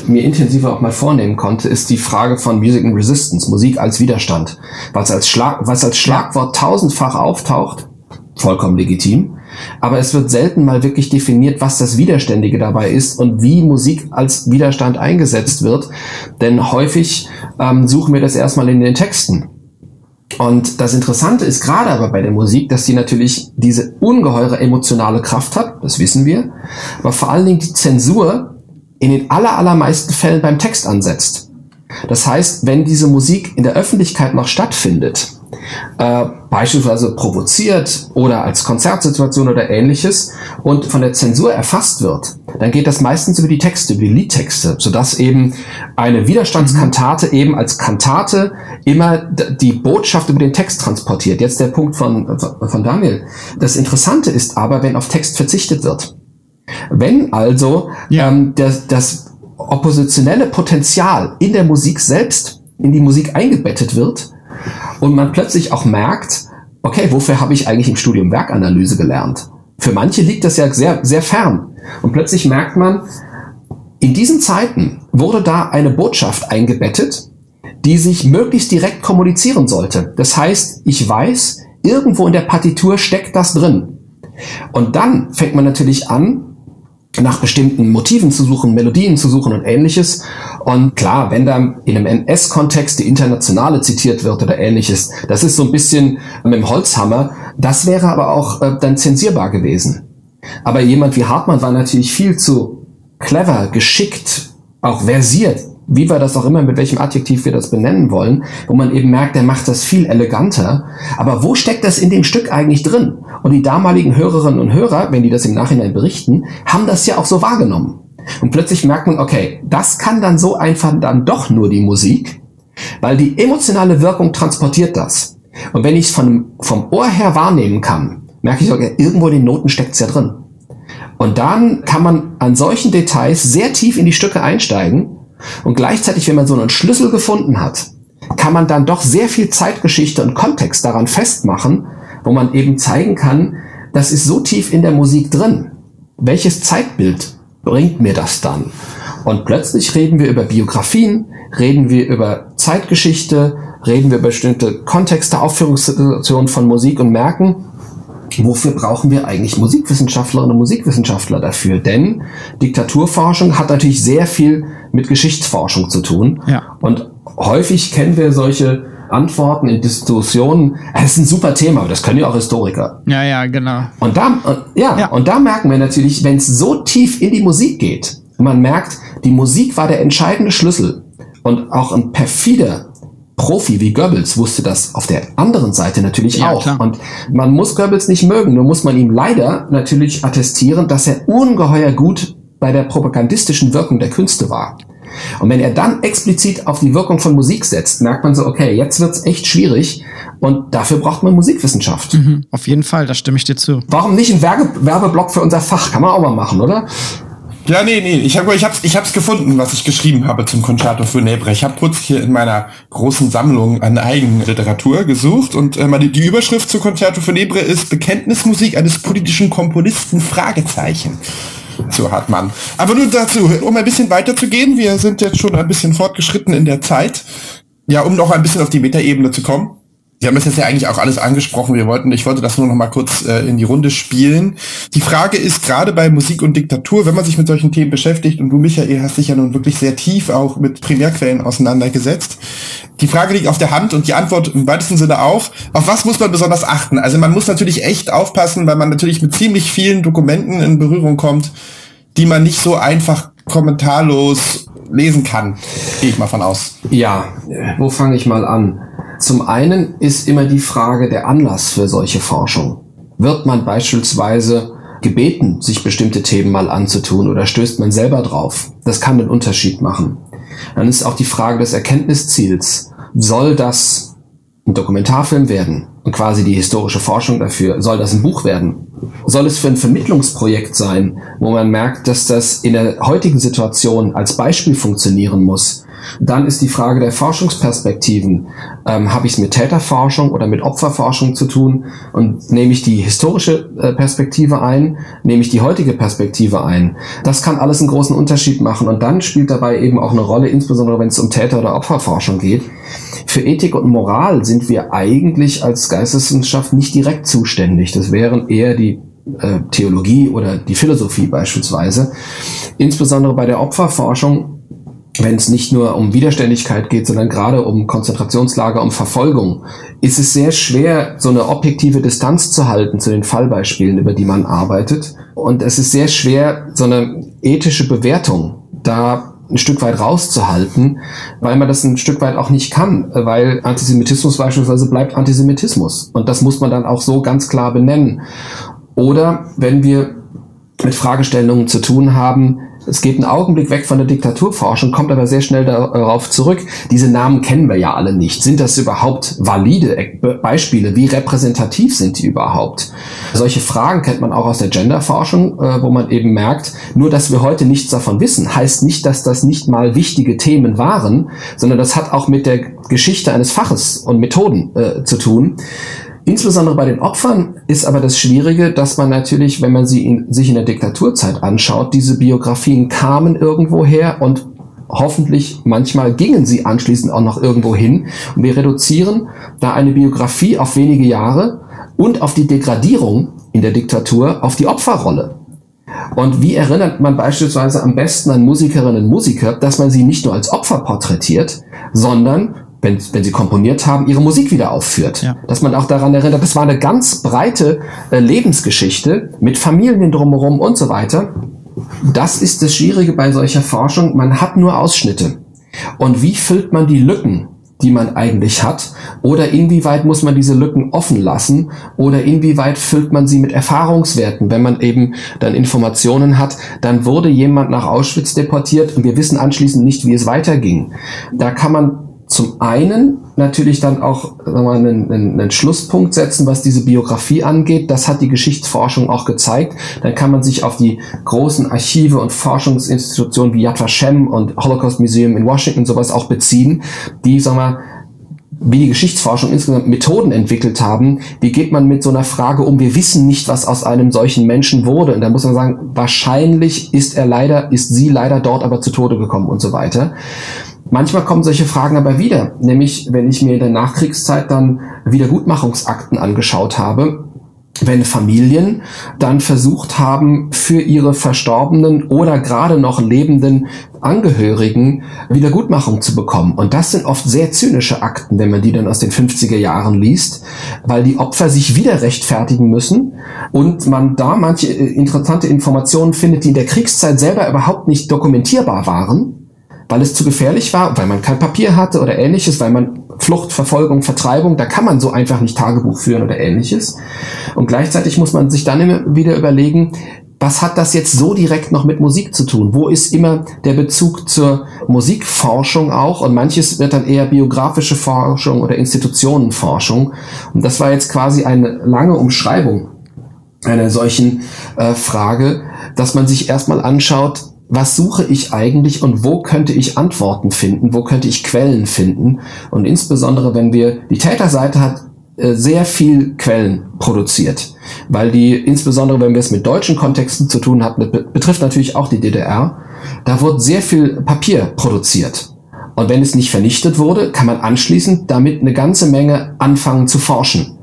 Speaker 3: mir intensiver auch mal vornehmen konnte, ist die Frage von Music and Resistance, Musik als Widerstand. Was als, Schlag, was als Schlagwort tausendfach auftaucht, vollkommen legitim, aber es wird selten mal wirklich definiert, was das Widerständige dabei ist und wie Musik als Widerstand eingesetzt wird. Denn häufig ähm, suchen wir das erstmal in den Texten. Und das Interessante ist gerade aber bei der Musik, dass sie natürlich diese ungeheure emotionale Kraft hat, das wissen wir, aber vor allen Dingen die Zensur in den aller, allermeisten Fällen beim Text ansetzt. Das heißt, wenn diese Musik in der Öffentlichkeit noch stattfindet, äh, beispielsweise provoziert oder als Konzertsituation oder ähnliches und von der Zensur erfasst wird, dann geht das meistens über die Texte, über die Liedtexte, sodass eben eine Widerstandskantate mhm. eben als Kantate immer die Botschaft über den Text transportiert. Jetzt der Punkt von, von Daniel. Das Interessante ist aber, wenn auf Text verzichtet wird. Wenn also ja. ähm, das, das oppositionelle Potenzial in der Musik selbst in die Musik eingebettet wird und man plötzlich auch merkt, okay, wofür habe ich eigentlich im Studium Werkanalyse gelernt? Für manche liegt das ja sehr, sehr fern. Und plötzlich merkt man, in diesen Zeiten wurde da eine Botschaft eingebettet, die sich möglichst direkt kommunizieren sollte. Das heißt, ich weiß, irgendwo in der Partitur steckt das drin. Und dann fängt man natürlich an, nach bestimmten Motiven zu suchen, Melodien zu suchen und ähnliches. Und klar, wenn da in einem NS-Kontext die Internationale zitiert wird oder ähnliches, das ist so ein bisschen mit dem Holzhammer. Das wäre aber auch äh, dann zensierbar gewesen. Aber jemand wie Hartmann war natürlich viel zu clever, geschickt, auch versiert, wie wir das auch immer, mit welchem Adjektiv wir das benennen wollen, wo man eben merkt, er macht das viel eleganter. Aber wo steckt das in dem Stück eigentlich drin? Und die damaligen Hörerinnen und Hörer, wenn die das im Nachhinein berichten, haben das ja auch so wahrgenommen. Und plötzlich merkt man, okay, das kann dann so einfach dann doch nur die Musik, weil die emotionale Wirkung transportiert das. Und wenn ich es vom, Ohr her wahrnehmen kann, merke ich, okay, irgendwo in den Noten steckt es ja drin. Und dann kann man an solchen Details sehr tief in die Stücke einsteigen und gleichzeitig, wenn man so einen Schlüssel gefunden hat, kann man dann doch sehr viel Zeitgeschichte und Kontext daran festmachen, wo man eben zeigen kann, das ist so tief in der Musik drin. Welches Zeitbild bringt mir das dann? Und plötzlich reden wir über Biografien, reden wir über Zeitgeschichte, reden wir über bestimmte Kontexte, Aufführungssituationen von Musik und merken, wofür brauchen wir eigentlich Musikwissenschaftlerinnen und Musikwissenschaftler dafür? Denn Diktaturforschung hat natürlich sehr viel mit Geschichtsforschung zu tun. Ja. Und häufig kennen wir solche Antworten in Diskussionen. Es ist ein super Thema, aber das können ja auch Historiker.
Speaker 1: Ja, ja, genau.
Speaker 3: Und da, ja, ja. und da merken wir natürlich, wenn es so tief in die Musik geht, man merkt, die Musik war der entscheidende Schlüssel und auch ein perfider Profi wie Goebbels wusste das auf der anderen Seite natürlich ja, auch. Klar. Und man muss Goebbels nicht mögen, nur muss man ihm leider natürlich attestieren, dass er ungeheuer gut bei der propagandistischen Wirkung der Künste war. Und wenn er dann explizit auf die Wirkung von Musik setzt, merkt man so, okay, jetzt wird's echt schwierig und dafür braucht man Musikwissenschaft.
Speaker 1: Mhm, auf jeden Fall, da stimme ich dir zu.
Speaker 3: Warum nicht ein Werbe Werbeblock für unser Fach? Kann man auch mal machen, oder?
Speaker 2: Ja, nee, nee, ich habe ich hab's, ich hab's gefunden, was ich geschrieben habe zum Concerto Funebre. Ich habe kurz hier in meiner großen Sammlung an Eigenliteratur gesucht und äh, die, die Überschrift zu Concerto Funebre ist Bekenntnismusik eines politischen Komponisten Fragezeichen. So hat man. Aber nur dazu, um ein bisschen weiterzugehen, wir sind jetzt schon ein bisschen fortgeschritten in der Zeit. Ja, um noch ein bisschen auf die Metaebene zu kommen. Sie haben das jetzt ja eigentlich auch alles angesprochen. Wir wollten, ich wollte das nur noch mal kurz äh, in die Runde spielen. Die Frage ist gerade bei Musik und Diktatur, wenn man sich mit solchen Themen beschäftigt, und du, Michael, hast dich ja nun wirklich sehr tief auch mit Primärquellen auseinandergesetzt. Die Frage liegt auf der Hand und die Antwort im weitesten Sinne auch. Auf was muss man besonders achten? Also man muss natürlich echt aufpassen, weil man natürlich mit ziemlich vielen Dokumenten in Berührung kommt, die man nicht so einfach kommentarlos lesen kann. Gehe ich mal von aus.
Speaker 3: Ja, wo fange ich mal an? Zum einen ist immer die Frage der Anlass für solche Forschung. Wird man beispielsweise gebeten, sich bestimmte Themen mal anzutun oder stößt man selber drauf? Das kann den Unterschied machen. Dann ist auch die Frage des Erkenntnisziels. Soll das ein Dokumentarfilm werden und quasi die historische Forschung dafür? Soll das ein Buch werden? Soll es für ein Vermittlungsprojekt sein, wo man merkt, dass das in der heutigen Situation als Beispiel funktionieren muss? Dann ist die Frage der Forschungsperspektiven. Ähm, Habe ich es mit Täterforschung oder mit Opferforschung zu tun? Und nehme ich die historische äh, Perspektive ein? Nehme ich die heutige Perspektive ein? Das kann alles einen großen Unterschied machen. Und dann spielt dabei eben auch eine Rolle, insbesondere wenn es um Täter- oder Opferforschung geht. Für Ethik und Moral sind wir eigentlich als Geisteswissenschaft nicht direkt zuständig. Das wären eher die äh, Theologie oder die Philosophie beispielsweise. Insbesondere bei der Opferforschung wenn es nicht nur um Widerständigkeit geht, sondern gerade um Konzentrationslager, um Verfolgung, ist es sehr schwer, so eine objektive Distanz zu halten zu den Fallbeispielen, über die man arbeitet. Und es ist sehr schwer, so eine ethische Bewertung da ein Stück weit rauszuhalten, weil man das ein Stück weit auch nicht kann, weil Antisemitismus beispielsweise bleibt Antisemitismus. Und das muss man dann auch so ganz klar benennen. Oder wenn wir mit Fragestellungen zu tun haben, es geht einen Augenblick weg von der Diktaturforschung, kommt aber sehr schnell darauf zurück. Diese Namen kennen wir ja alle nicht. Sind das überhaupt valide Beispiele? Wie repräsentativ sind die überhaupt? Solche Fragen kennt man auch aus der Genderforschung, äh, wo man eben merkt, nur dass wir heute nichts davon wissen, heißt nicht, dass das nicht mal wichtige Themen waren, sondern das hat auch mit der Geschichte eines Faches und Methoden äh, zu tun. Insbesondere bei den Opfern ist aber das Schwierige, dass man natürlich, wenn man sie in, sich in der Diktaturzeit anschaut, diese Biografien kamen irgendwo her und hoffentlich manchmal gingen sie anschließend auch noch irgendwo hin. Und wir reduzieren da eine Biografie auf wenige Jahre und auf die Degradierung in der Diktatur auf die Opferrolle. Und wie erinnert man beispielsweise am besten an Musikerinnen und Musiker, dass man sie nicht nur als Opfer porträtiert, sondern wenn, wenn sie komponiert haben, ihre Musik wieder aufführt. Ja. Dass man auch daran erinnert, das war eine ganz breite äh, Lebensgeschichte mit Familien drumherum und so weiter. Das ist das Schwierige bei solcher Forschung. Man hat nur Ausschnitte. Und wie füllt man die Lücken, die man eigentlich hat? Oder inwieweit muss man diese Lücken offen lassen? Oder inwieweit füllt man sie mit Erfahrungswerten? Wenn man eben dann Informationen hat, dann wurde jemand nach Auschwitz deportiert und wir wissen anschließend nicht, wie es weiterging. Da kann man zum einen natürlich dann auch sagen wir mal, einen, einen, einen Schlusspunkt setzen, was diese Biografie angeht. Das hat die Geschichtsforschung auch gezeigt. Dann kann man sich auf die großen Archive und Forschungsinstitutionen wie Yad Vashem und Holocaust Museum in Washington sowas auch beziehen, die, sagen wir, wie die Geschichtsforschung insgesamt Methoden entwickelt haben. Wie geht man mit so einer Frage um? Wir wissen nicht, was aus einem solchen Menschen wurde. Und da muss man sagen, wahrscheinlich ist er leider, ist sie leider dort aber zu Tode gekommen und so weiter. Manchmal kommen solche Fragen aber wieder, nämlich wenn ich mir in der Nachkriegszeit dann Wiedergutmachungsakten angeschaut habe, wenn Familien dann versucht haben, für ihre verstorbenen oder gerade noch lebenden Angehörigen Wiedergutmachung zu bekommen. Und das sind oft sehr zynische Akten, wenn man die dann aus den 50er Jahren liest, weil die Opfer sich wieder rechtfertigen müssen und man da manche äh, interessante Informationen findet, die in der Kriegszeit selber überhaupt nicht dokumentierbar waren weil es zu gefährlich war, weil man kein Papier hatte oder ähnliches, weil man Flucht, Verfolgung, Vertreibung, da kann man so einfach nicht Tagebuch führen oder ähnliches. Und gleichzeitig muss man sich dann immer wieder überlegen, was hat das jetzt so direkt noch mit Musik zu tun? Wo ist immer der Bezug zur Musikforschung auch? Und manches wird dann eher biografische Forschung oder Institutionenforschung. Und das war jetzt quasi eine lange Umschreibung einer solchen äh, Frage, dass man sich erstmal anschaut, was suche ich eigentlich und wo könnte ich Antworten finden, wo könnte ich Quellen finden. Und insbesondere, wenn wir, die Täterseite hat äh, sehr viel Quellen produziert, weil die, insbesondere wenn wir es mit deutschen Kontexten zu tun hatten, betrifft natürlich auch die DDR, da wurde sehr viel Papier produziert. Und wenn es nicht vernichtet wurde, kann man anschließend damit eine ganze Menge anfangen zu forschen.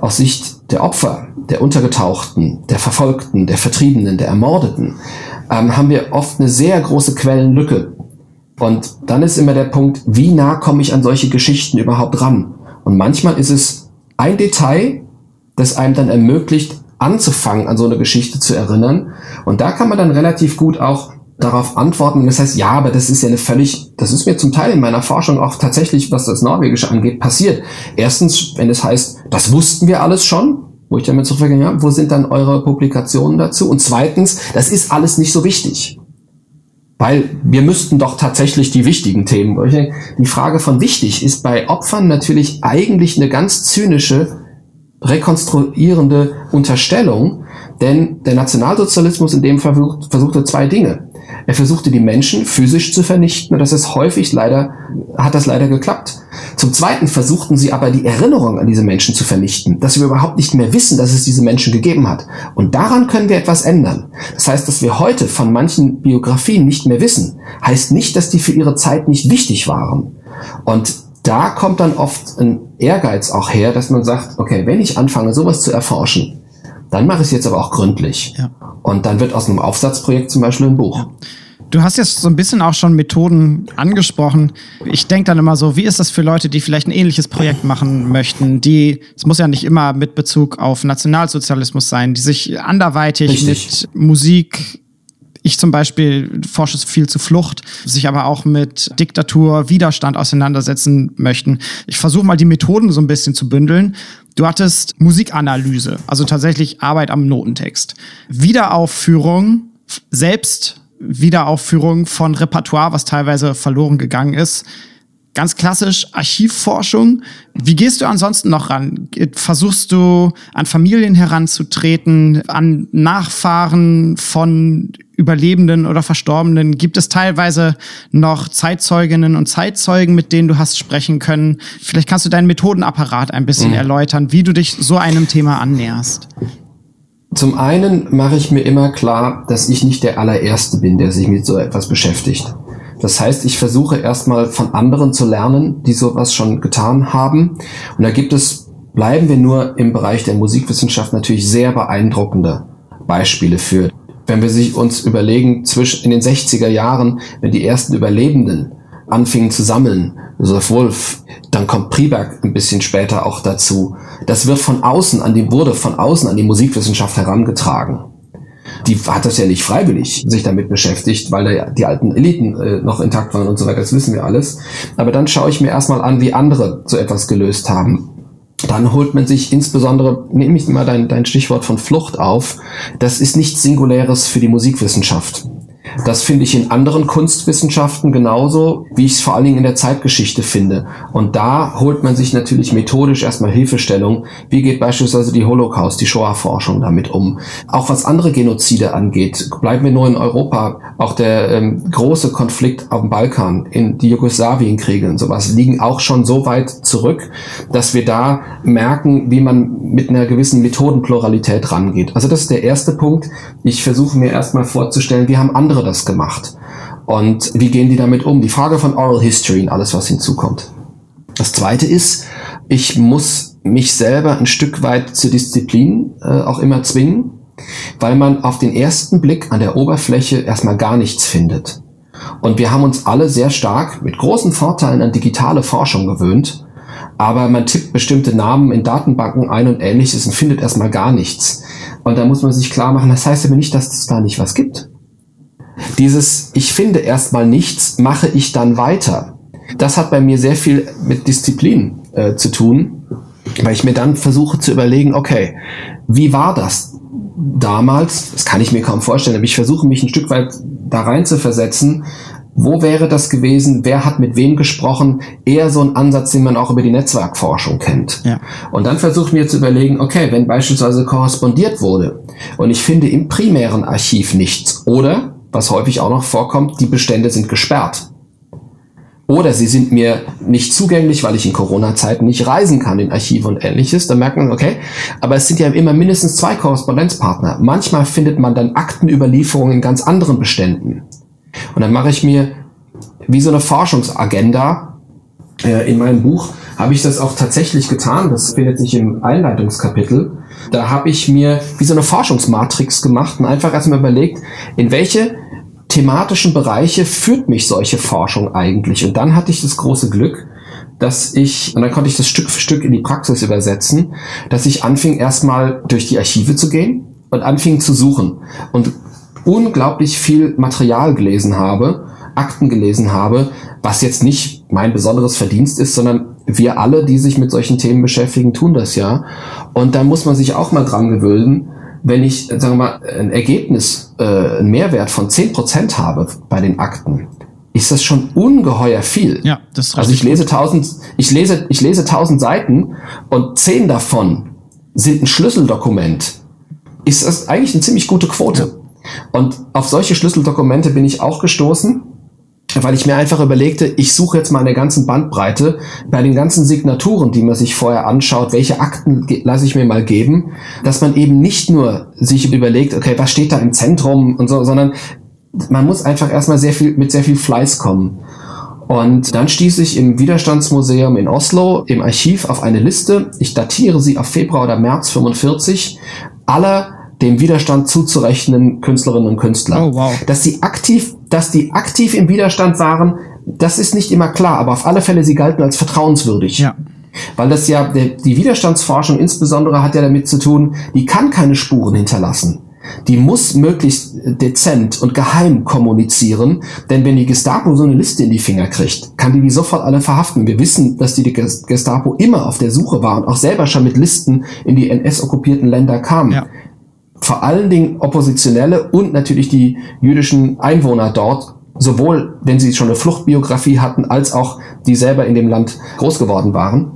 Speaker 3: Aus Sicht der Opfer, der Untergetauchten, der Verfolgten, der Vertriebenen, der Ermordeten, ähm, haben wir oft eine sehr große Quellenlücke. Und dann ist immer der Punkt, wie nah komme ich an solche Geschichten überhaupt ran? Und manchmal ist es ein Detail, das einem dann ermöglicht, anzufangen, an so eine Geschichte zu erinnern. Und da kann man dann relativ gut auch darauf antworten. Das heißt, ja, aber das ist ja eine völlig, das ist mir zum Teil in meiner Forschung auch tatsächlich, was das Norwegische angeht, passiert. Erstens, wenn es heißt, das wussten wir alles schon, wo ich damit zurückgegangen habe, wo sind dann eure Publikationen dazu? Und zweitens, das ist alles nicht so wichtig. Weil wir müssten doch tatsächlich die wichtigen Themen. Die Frage von wichtig ist bei Opfern natürlich eigentlich eine ganz zynische, rekonstruierende Unterstellung, denn der Nationalsozialismus in dem versucht, versuchte zwei Dinge. Er versuchte die Menschen physisch zu vernichten und das ist häufig leider, hat das leider geklappt. Zum Zweiten versuchten sie aber die Erinnerung an diese Menschen zu vernichten, dass wir überhaupt nicht mehr wissen, dass es diese Menschen gegeben hat. Und daran können wir etwas ändern. Das heißt, dass wir heute von manchen Biografien nicht mehr wissen, heißt nicht, dass die für ihre Zeit nicht wichtig waren. Und da kommt dann oft ein Ehrgeiz auch her, dass man sagt, okay, wenn ich anfange, sowas zu erforschen, dann mache ich es jetzt aber auch gründlich. Ja. Und dann wird aus einem Aufsatzprojekt zum Beispiel ein Buch. Ja.
Speaker 1: Du hast jetzt so ein bisschen auch schon Methoden angesprochen. Ich denke dann immer so, wie ist das für Leute, die vielleicht ein ähnliches Projekt machen möchten, die, es muss ja nicht immer mit Bezug auf Nationalsozialismus sein, die sich anderweitig Richtig. mit Musik ich zum Beispiel forsche viel zu Flucht, sich aber auch mit Diktatur, Widerstand auseinandersetzen möchten. Ich versuche mal die Methoden so ein bisschen zu bündeln. Du hattest Musikanalyse, also tatsächlich Arbeit am Notentext. Wiederaufführung, selbst Wiederaufführung von Repertoire, was teilweise verloren gegangen ist. Ganz klassisch Archivforschung. Wie gehst du ansonsten noch ran? Versuchst du an Familien heranzutreten, an Nachfahren von Überlebenden oder Verstorbenen? Gibt es teilweise noch Zeitzeuginnen und Zeitzeugen, mit denen du hast sprechen können? Vielleicht kannst du deinen Methodenapparat ein bisschen mhm. erläutern, wie du dich so einem Thema annäherst.
Speaker 3: Zum einen mache ich mir immer klar, dass ich nicht der allererste bin, der sich mit so etwas beschäftigt. Das heißt, ich versuche erstmal von anderen zu lernen, die sowas schon getan haben. Und da gibt es, bleiben wir nur im Bereich der Musikwissenschaft natürlich sehr beeindruckende Beispiele für. Wenn wir sich uns überlegen, zwischen in den 60er Jahren, wenn die ersten Überlebenden anfingen zu sammeln, Josef Wolf, dann kommt Priberg ein bisschen später auch dazu. Das wird von außen an die, wurde von außen an die Musikwissenschaft herangetragen die hat das ja nicht freiwillig sich damit beschäftigt, weil da ja die alten Eliten äh, noch intakt waren und so weiter, das wissen wir alles. Aber dann schaue ich mir erstmal an, wie andere so etwas gelöst haben. Dann holt man sich insbesondere, nehme ich mal dein, dein Stichwort von Flucht auf, das ist nichts Singuläres für die Musikwissenschaft. Das finde ich in anderen Kunstwissenschaften genauso, wie ich es vor allen Dingen in der Zeitgeschichte finde. Und da holt man sich natürlich methodisch erstmal Hilfestellung. Wie geht beispielsweise die Holocaust, die Shoah-Forschung damit um? Auch was andere Genozide angeht, bleiben wir nur in Europa. Auch der ähm, große Konflikt auf dem Balkan, in die Jugoslawienkriege und sowas, liegen auch schon so weit zurück, dass wir da merken, wie man mit einer gewissen Methodenpluralität rangeht. Also das ist der erste Punkt. Ich versuche mir erstmal vorzustellen, wir haben andere das gemacht? Und wie gehen die damit um? Die Frage von Oral History und alles, was hinzukommt. Das zweite ist, ich muss mich selber ein Stück weit zur Disziplin äh, auch immer zwingen, weil man auf den ersten Blick an der Oberfläche erstmal gar nichts findet. Und wir haben uns alle sehr stark mit großen Vorteilen an digitale Forschung gewöhnt, aber man tippt bestimmte Namen in Datenbanken ein und ähnliches und findet erstmal gar nichts. Und da muss man sich klar machen, das heißt aber nicht, dass es da nicht was gibt. Dieses Ich finde erstmal nichts, mache ich dann weiter. Das hat bei mir sehr viel mit Disziplin äh, zu tun, weil ich mir dann versuche zu überlegen, okay, wie war das damals? Das kann ich mir kaum vorstellen, aber ich versuche mich ein Stück weit da rein zu versetzen. Wo wäre das gewesen? Wer hat mit wem gesprochen? Eher so ein Ansatz, den man auch über die Netzwerkforschung kennt. Ja. Und dann versuche ich mir zu überlegen, okay, wenn beispielsweise korrespondiert wurde und ich finde im primären Archiv nichts oder was häufig auch noch vorkommt, die Bestände sind gesperrt. Oder sie sind mir nicht zugänglich, weil ich in Corona-Zeiten nicht reisen kann in Archive und ähnliches. Da merkt man, okay, aber es sind ja immer mindestens zwei Korrespondenzpartner. Manchmal findet man dann Aktenüberlieferungen in ganz anderen Beständen. Und dann mache ich mir wie so eine Forschungsagenda. Äh, in meinem Buch habe ich das auch tatsächlich getan. Das findet sich im Einleitungskapitel. Da habe ich mir wie so eine Forschungsmatrix gemacht und einfach erstmal überlegt, in welche thematischen Bereiche führt mich solche Forschung eigentlich? Und dann hatte ich das große Glück, dass ich, und dann konnte ich das Stück für Stück in die Praxis übersetzen, dass ich anfing erstmal durch die Archive zu gehen und anfing zu suchen und unglaublich viel Material gelesen habe, Akten gelesen habe, was jetzt nicht mein besonderes Verdienst ist, sondern wir alle, die sich mit solchen Themen beschäftigen, tun das ja. Und da muss man sich auch mal dran gewöhnen, wenn ich, sagen wir mal, ein Ergebnis, äh, einen Mehrwert von zehn Prozent habe bei den Akten, ist das schon ungeheuer viel.
Speaker 1: Ja, das ist
Speaker 3: Also ich lese tausend, ich lese, ich lese tausend Seiten und zehn davon sind ein Schlüsseldokument. Ist das eigentlich eine ziemlich gute Quote. Ja. Und auf solche Schlüsseldokumente bin ich auch gestoßen weil ich mir einfach überlegte, ich suche jetzt mal eine ganzen Bandbreite bei den ganzen Signaturen, die man sich vorher anschaut, welche Akten lasse ich mir mal geben, dass man eben nicht nur sich überlegt, okay, was steht da im Zentrum und so, sondern man muss einfach erstmal sehr viel mit sehr viel Fleiß kommen. Und dann stieß ich im Widerstandsmuseum in Oslo im Archiv auf eine Liste. Ich datiere sie auf Februar oder März 45 aller dem Widerstand zuzurechnen Künstlerinnen und Künstler. Oh, wow. Dass sie aktiv, dass die aktiv im Widerstand waren, das ist nicht immer klar, aber auf alle Fälle sie galten als vertrauenswürdig. Ja. Weil das ja, die Widerstandsforschung insbesondere hat ja damit zu tun, die kann keine Spuren hinterlassen. die muss möglichst dezent und geheim kommunizieren, denn wenn die Gestapo so eine Liste in die Finger kriegt, kann die die sofort alle verhaften. Wir wissen, dass die Gestapo immer auf der Suche war und auch selber schon mit Listen in die NS-okkupierten Länder kam. Ja. Vor allen Dingen Oppositionelle und natürlich die jüdischen Einwohner dort, sowohl wenn sie schon eine Fluchtbiografie hatten, als auch die selber in dem Land groß geworden waren.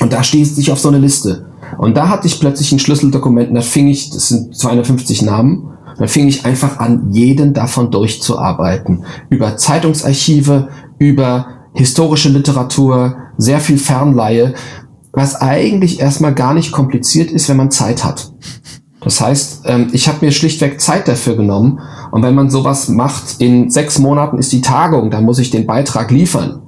Speaker 3: Und da stieß sich auf so eine Liste. Und da hatte ich plötzlich ein Schlüsseldokument, da fing ich, das sind 250 Namen, da fing ich einfach an, jeden davon durchzuarbeiten. Über Zeitungsarchive, über historische Literatur, sehr viel Fernleihe, was eigentlich erstmal gar nicht kompliziert ist, wenn man Zeit hat. Das heißt, ähm, ich habe mir schlichtweg Zeit dafür genommen. Und wenn man sowas macht, in sechs Monaten ist die Tagung, dann muss ich den Beitrag liefern.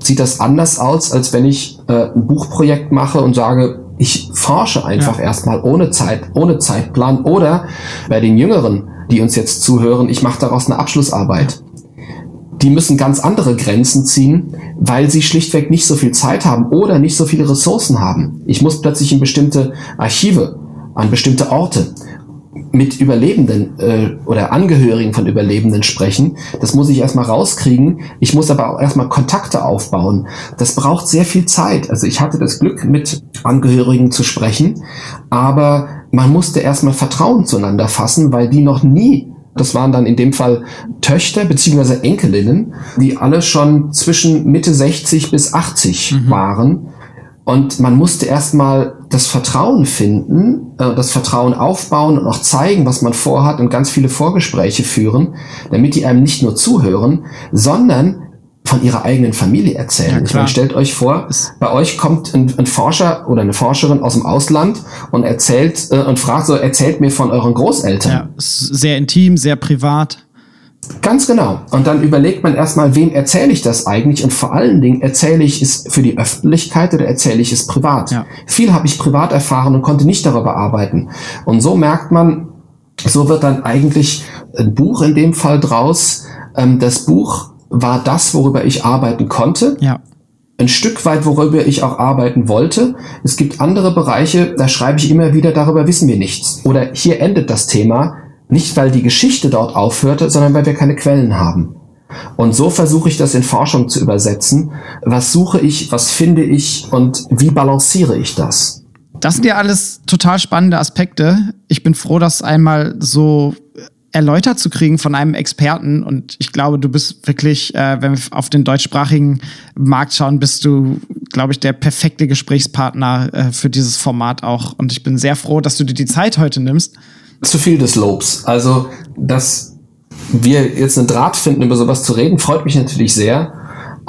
Speaker 3: Sieht das anders aus, als wenn ich äh, ein Buchprojekt mache und sage, ich forsche einfach ja. erstmal ohne Zeit, ohne Zeitplan oder bei den Jüngeren, die uns jetzt zuhören, ich mache daraus eine Abschlussarbeit. Die müssen ganz andere Grenzen ziehen, weil sie schlichtweg nicht so viel Zeit haben oder nicht so viele Ressourcen haben. Ich muss plötzlich in bestimmte Archive, an bestimmte Orte mit Überlebenden äh, oder Angehörigen von Überlebenden sprechen. Das muss ich erstmal rauskriegen. Ich muss aber auch erstmal Kontakte aufbauen. Das braucht sehr viel Zeit. Also ich hatte das Glück, mit Angehörigen zu sprechen, aber man musste erstmal Vertrauen zueinander fassen, weil die noch nie das waren dann in dem Fall Töchter beziehungsweise Enkelinnen, die alle schon zwischen Mitte 60 bis 80 mhm. waren und man musste erstmal das Vertrauen finden, äh, das Vertrauen aufbauen und auch zeigen, was man vorhat und ganz viele Vorgespräche führen, damit die einem nicht nur zuhören, sondern von ihrer eigenen Familie erzählen. Ja, ich meine, stellt euch vor, bei euch kommt ein, ein, Forscher oder eine Forscherin aus dem Ausland und erzählt äh, und fragt so, erzählt mir von euren Großeltern. Ja,
Speaker 1: sehr intim, sehr privat.
Speaker 3: Ganz genau. Und dann überlegt man erstmal, wem erzähle ich das eigentlich? Und vor allen Dingen erzähle ich es für die Öffentlichkeit oder erzähle ich es privat? Ja. Viel habe ich privat erfahren und konnte nicht darüber arbeiten. Und so merkt man, so wird dann eigentlich ein Buch in dem Fall draus. Ähm, das Buch war das, worüber ich arbeiten konnte. Ja. Ein Stück weit, worüber ich auch arbeiten wollte. Es gibt andere Bereiche, da schreibe ich immer wieder, darüber wissen wir nichts. Oder hier endet das Thema nicht, weil die Geschichte dort aufhörte, sondern weil wir keine Quellen haben. Und so versuche ich das in Forschung zu übersetzen. Was suche ich, was finde ich und wie balanciere ich das?
Speaker 1: Das sind ja alles total spannende Aspekte. Ich bin froh, das einmal so erläutert zu kriegen von einem Experten. Und ich glaube, du bist wirklich, äh, wenn wir auf den deutschsprachigen Markt schauen, bist du, glaube ich, der perfekte Gesprächspartner äh, für dieses Format auch. Und ich bin sehr froh, dass du dir die Zeit heute nimmst
Speaker 3: zu viel des Lobs. Also, dass wir jetzt einen Draht finden, über sowas zu reden, freut mich natürlich sehr.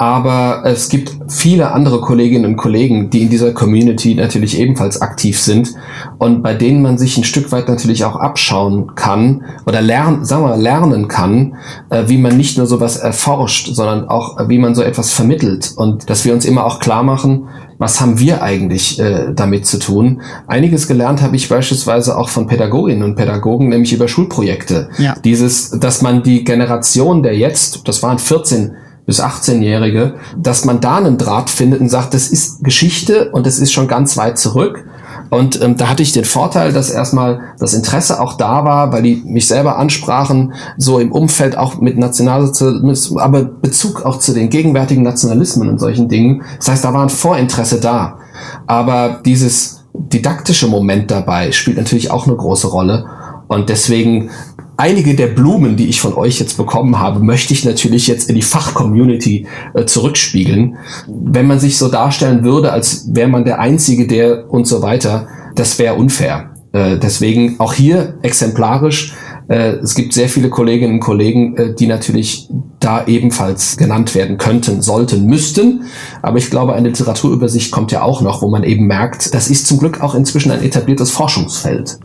Speaker 3: Aber es gibt viele andere Kolleginnen und Kollegen, die in dieser Community natürlich ebenfalls aktiv sind und bei denen man sich ein Stück weit natürlich auch abschauen kann oder lernen, sagen wir mal, lernen kann, äh, wie man nicht nur sowas erforscht, sondern auch, wie man so etwas vermittelt und dass wir uns immer auch klar machen, was haben wir eigentlich äh, damit zu tun? Einiges gelernt habe ich beispielsweise auch von Pädagoginnen und Pädagogen, nämlich über Schulprojekte. Ja. Dieses, dass man die Generation der jetzt, das waren 14 bis 18-Jährige, dass man da einen Draht findet und sagt, das ist Geschichte und das ist schon ganz weit zurück. Und ähm, da hatte ich den Vorteil, dass erstmal das Interesse auch da war, weil die mich selber ansprachen, so im Umfeld auch mit Nationalsozialismus, aber Bezug auch zu den gegenwärtigen Nationalismen und solchen Dingen. Das heißt, da war ein Vorinteresse da. Aber dieses didaktische Moment dabei spielt natürlich auch eine große Rolle. Und deswegen einige der Blumen, die ich von euch jetzt bekommen habe, möchte ich natürlich jetzt in die Fachcommunity äh, zurückspiegeln. Wenn man sich so darstellen würde, als wäre man der Einzige, der und so weiter, das wäre unfair. Äh, deswegen auch hier exemplarisch. Äh, es gibt sehr viele Kolleginnen und Kollegen, äh, die natürlich da ebenfalls genannt werden könnten, sollten, müssten. Aber ich glaube, eine Literaturübersicht kommt ja auch noch, wo man eben merkt, das ist zum Glück auch inzwischen ein etabliertes Forschungsfeld.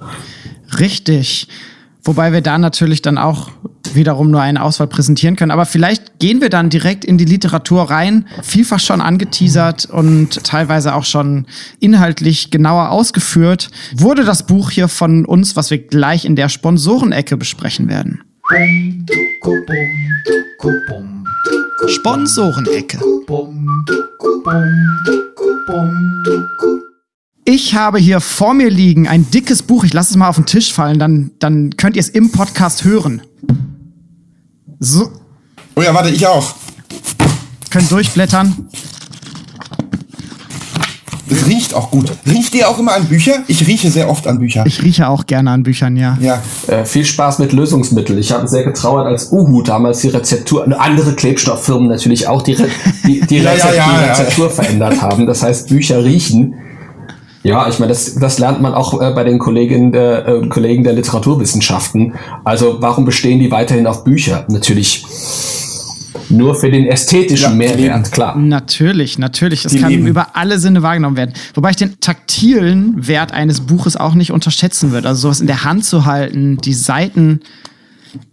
Speaker 1: Richtig. Wobei wir da natürlich dann auch wiederum nur eine Auswahl präsentieren können. Aber vielleicht gehen wir dann direkt in die Literatur rein. Vielfach schon angeteasert und teilweise auch schon inhaltlich genauer ausgeführt. Wurde das Buch hier von uns, was wir gleich in der Sponsorenecke besprechen werden. Sponsorenecke. Ich habe hier vor mir liegen ein dickes Buch. Ich lasse es mal auf den Tisch fallen, dann, dann könnt ihr es im Podcast hören.
Speaker 2: So. Oh ja, warte, ich auch.
Speaker 1: Könnt durchblättern.
Speaker 2: Es riecht auch gut. Riecht ihr auch immer an Bücher? Ich rieche sehr oft an Bücher.
Speaker 1: Ich rieche auch gerne an Büchern, ja.
Speaker 2: Ja.
Speaker 3: Äh, viel Spaß mit Lösungsmitteln. Ich habe sehr getrauert, als Uhu damals die Rezeptur, andere Klebstofffirmen natürlich auch die, Re die, die, (laughs)
Speaker 2: Ja, ja,
Speaker 3: Rezeptur,
Speaker 2: ja,
Speaker 3: die
Speaker 2: ja.
Speaker 3: Rezeptur verändert haben. Das heißt, Bücher riechen. Ja, ich meine, das, das lernt man auch äh, bei den Kolleginnen der, äh, Kollegen der Literaturwissenschaften. Also warum bestehen die weiterhin auf Bücher? Natürlich nur für den ästhetischen
Speaker 2: Ja,
Speaker 3: Mehrwert, klar.
Speaker 1: Natürlich, natürlich. Es
Speaker 2: Die
Speaker 1: kann
Speaker 2: leben.
Speaker 1: über alle Sinne wahrgenommen werden. Wobei ich den taktilen Wert eines Buches auch nicht unterschätzen würde. Also sowas in der Hand zu halten, die Seiten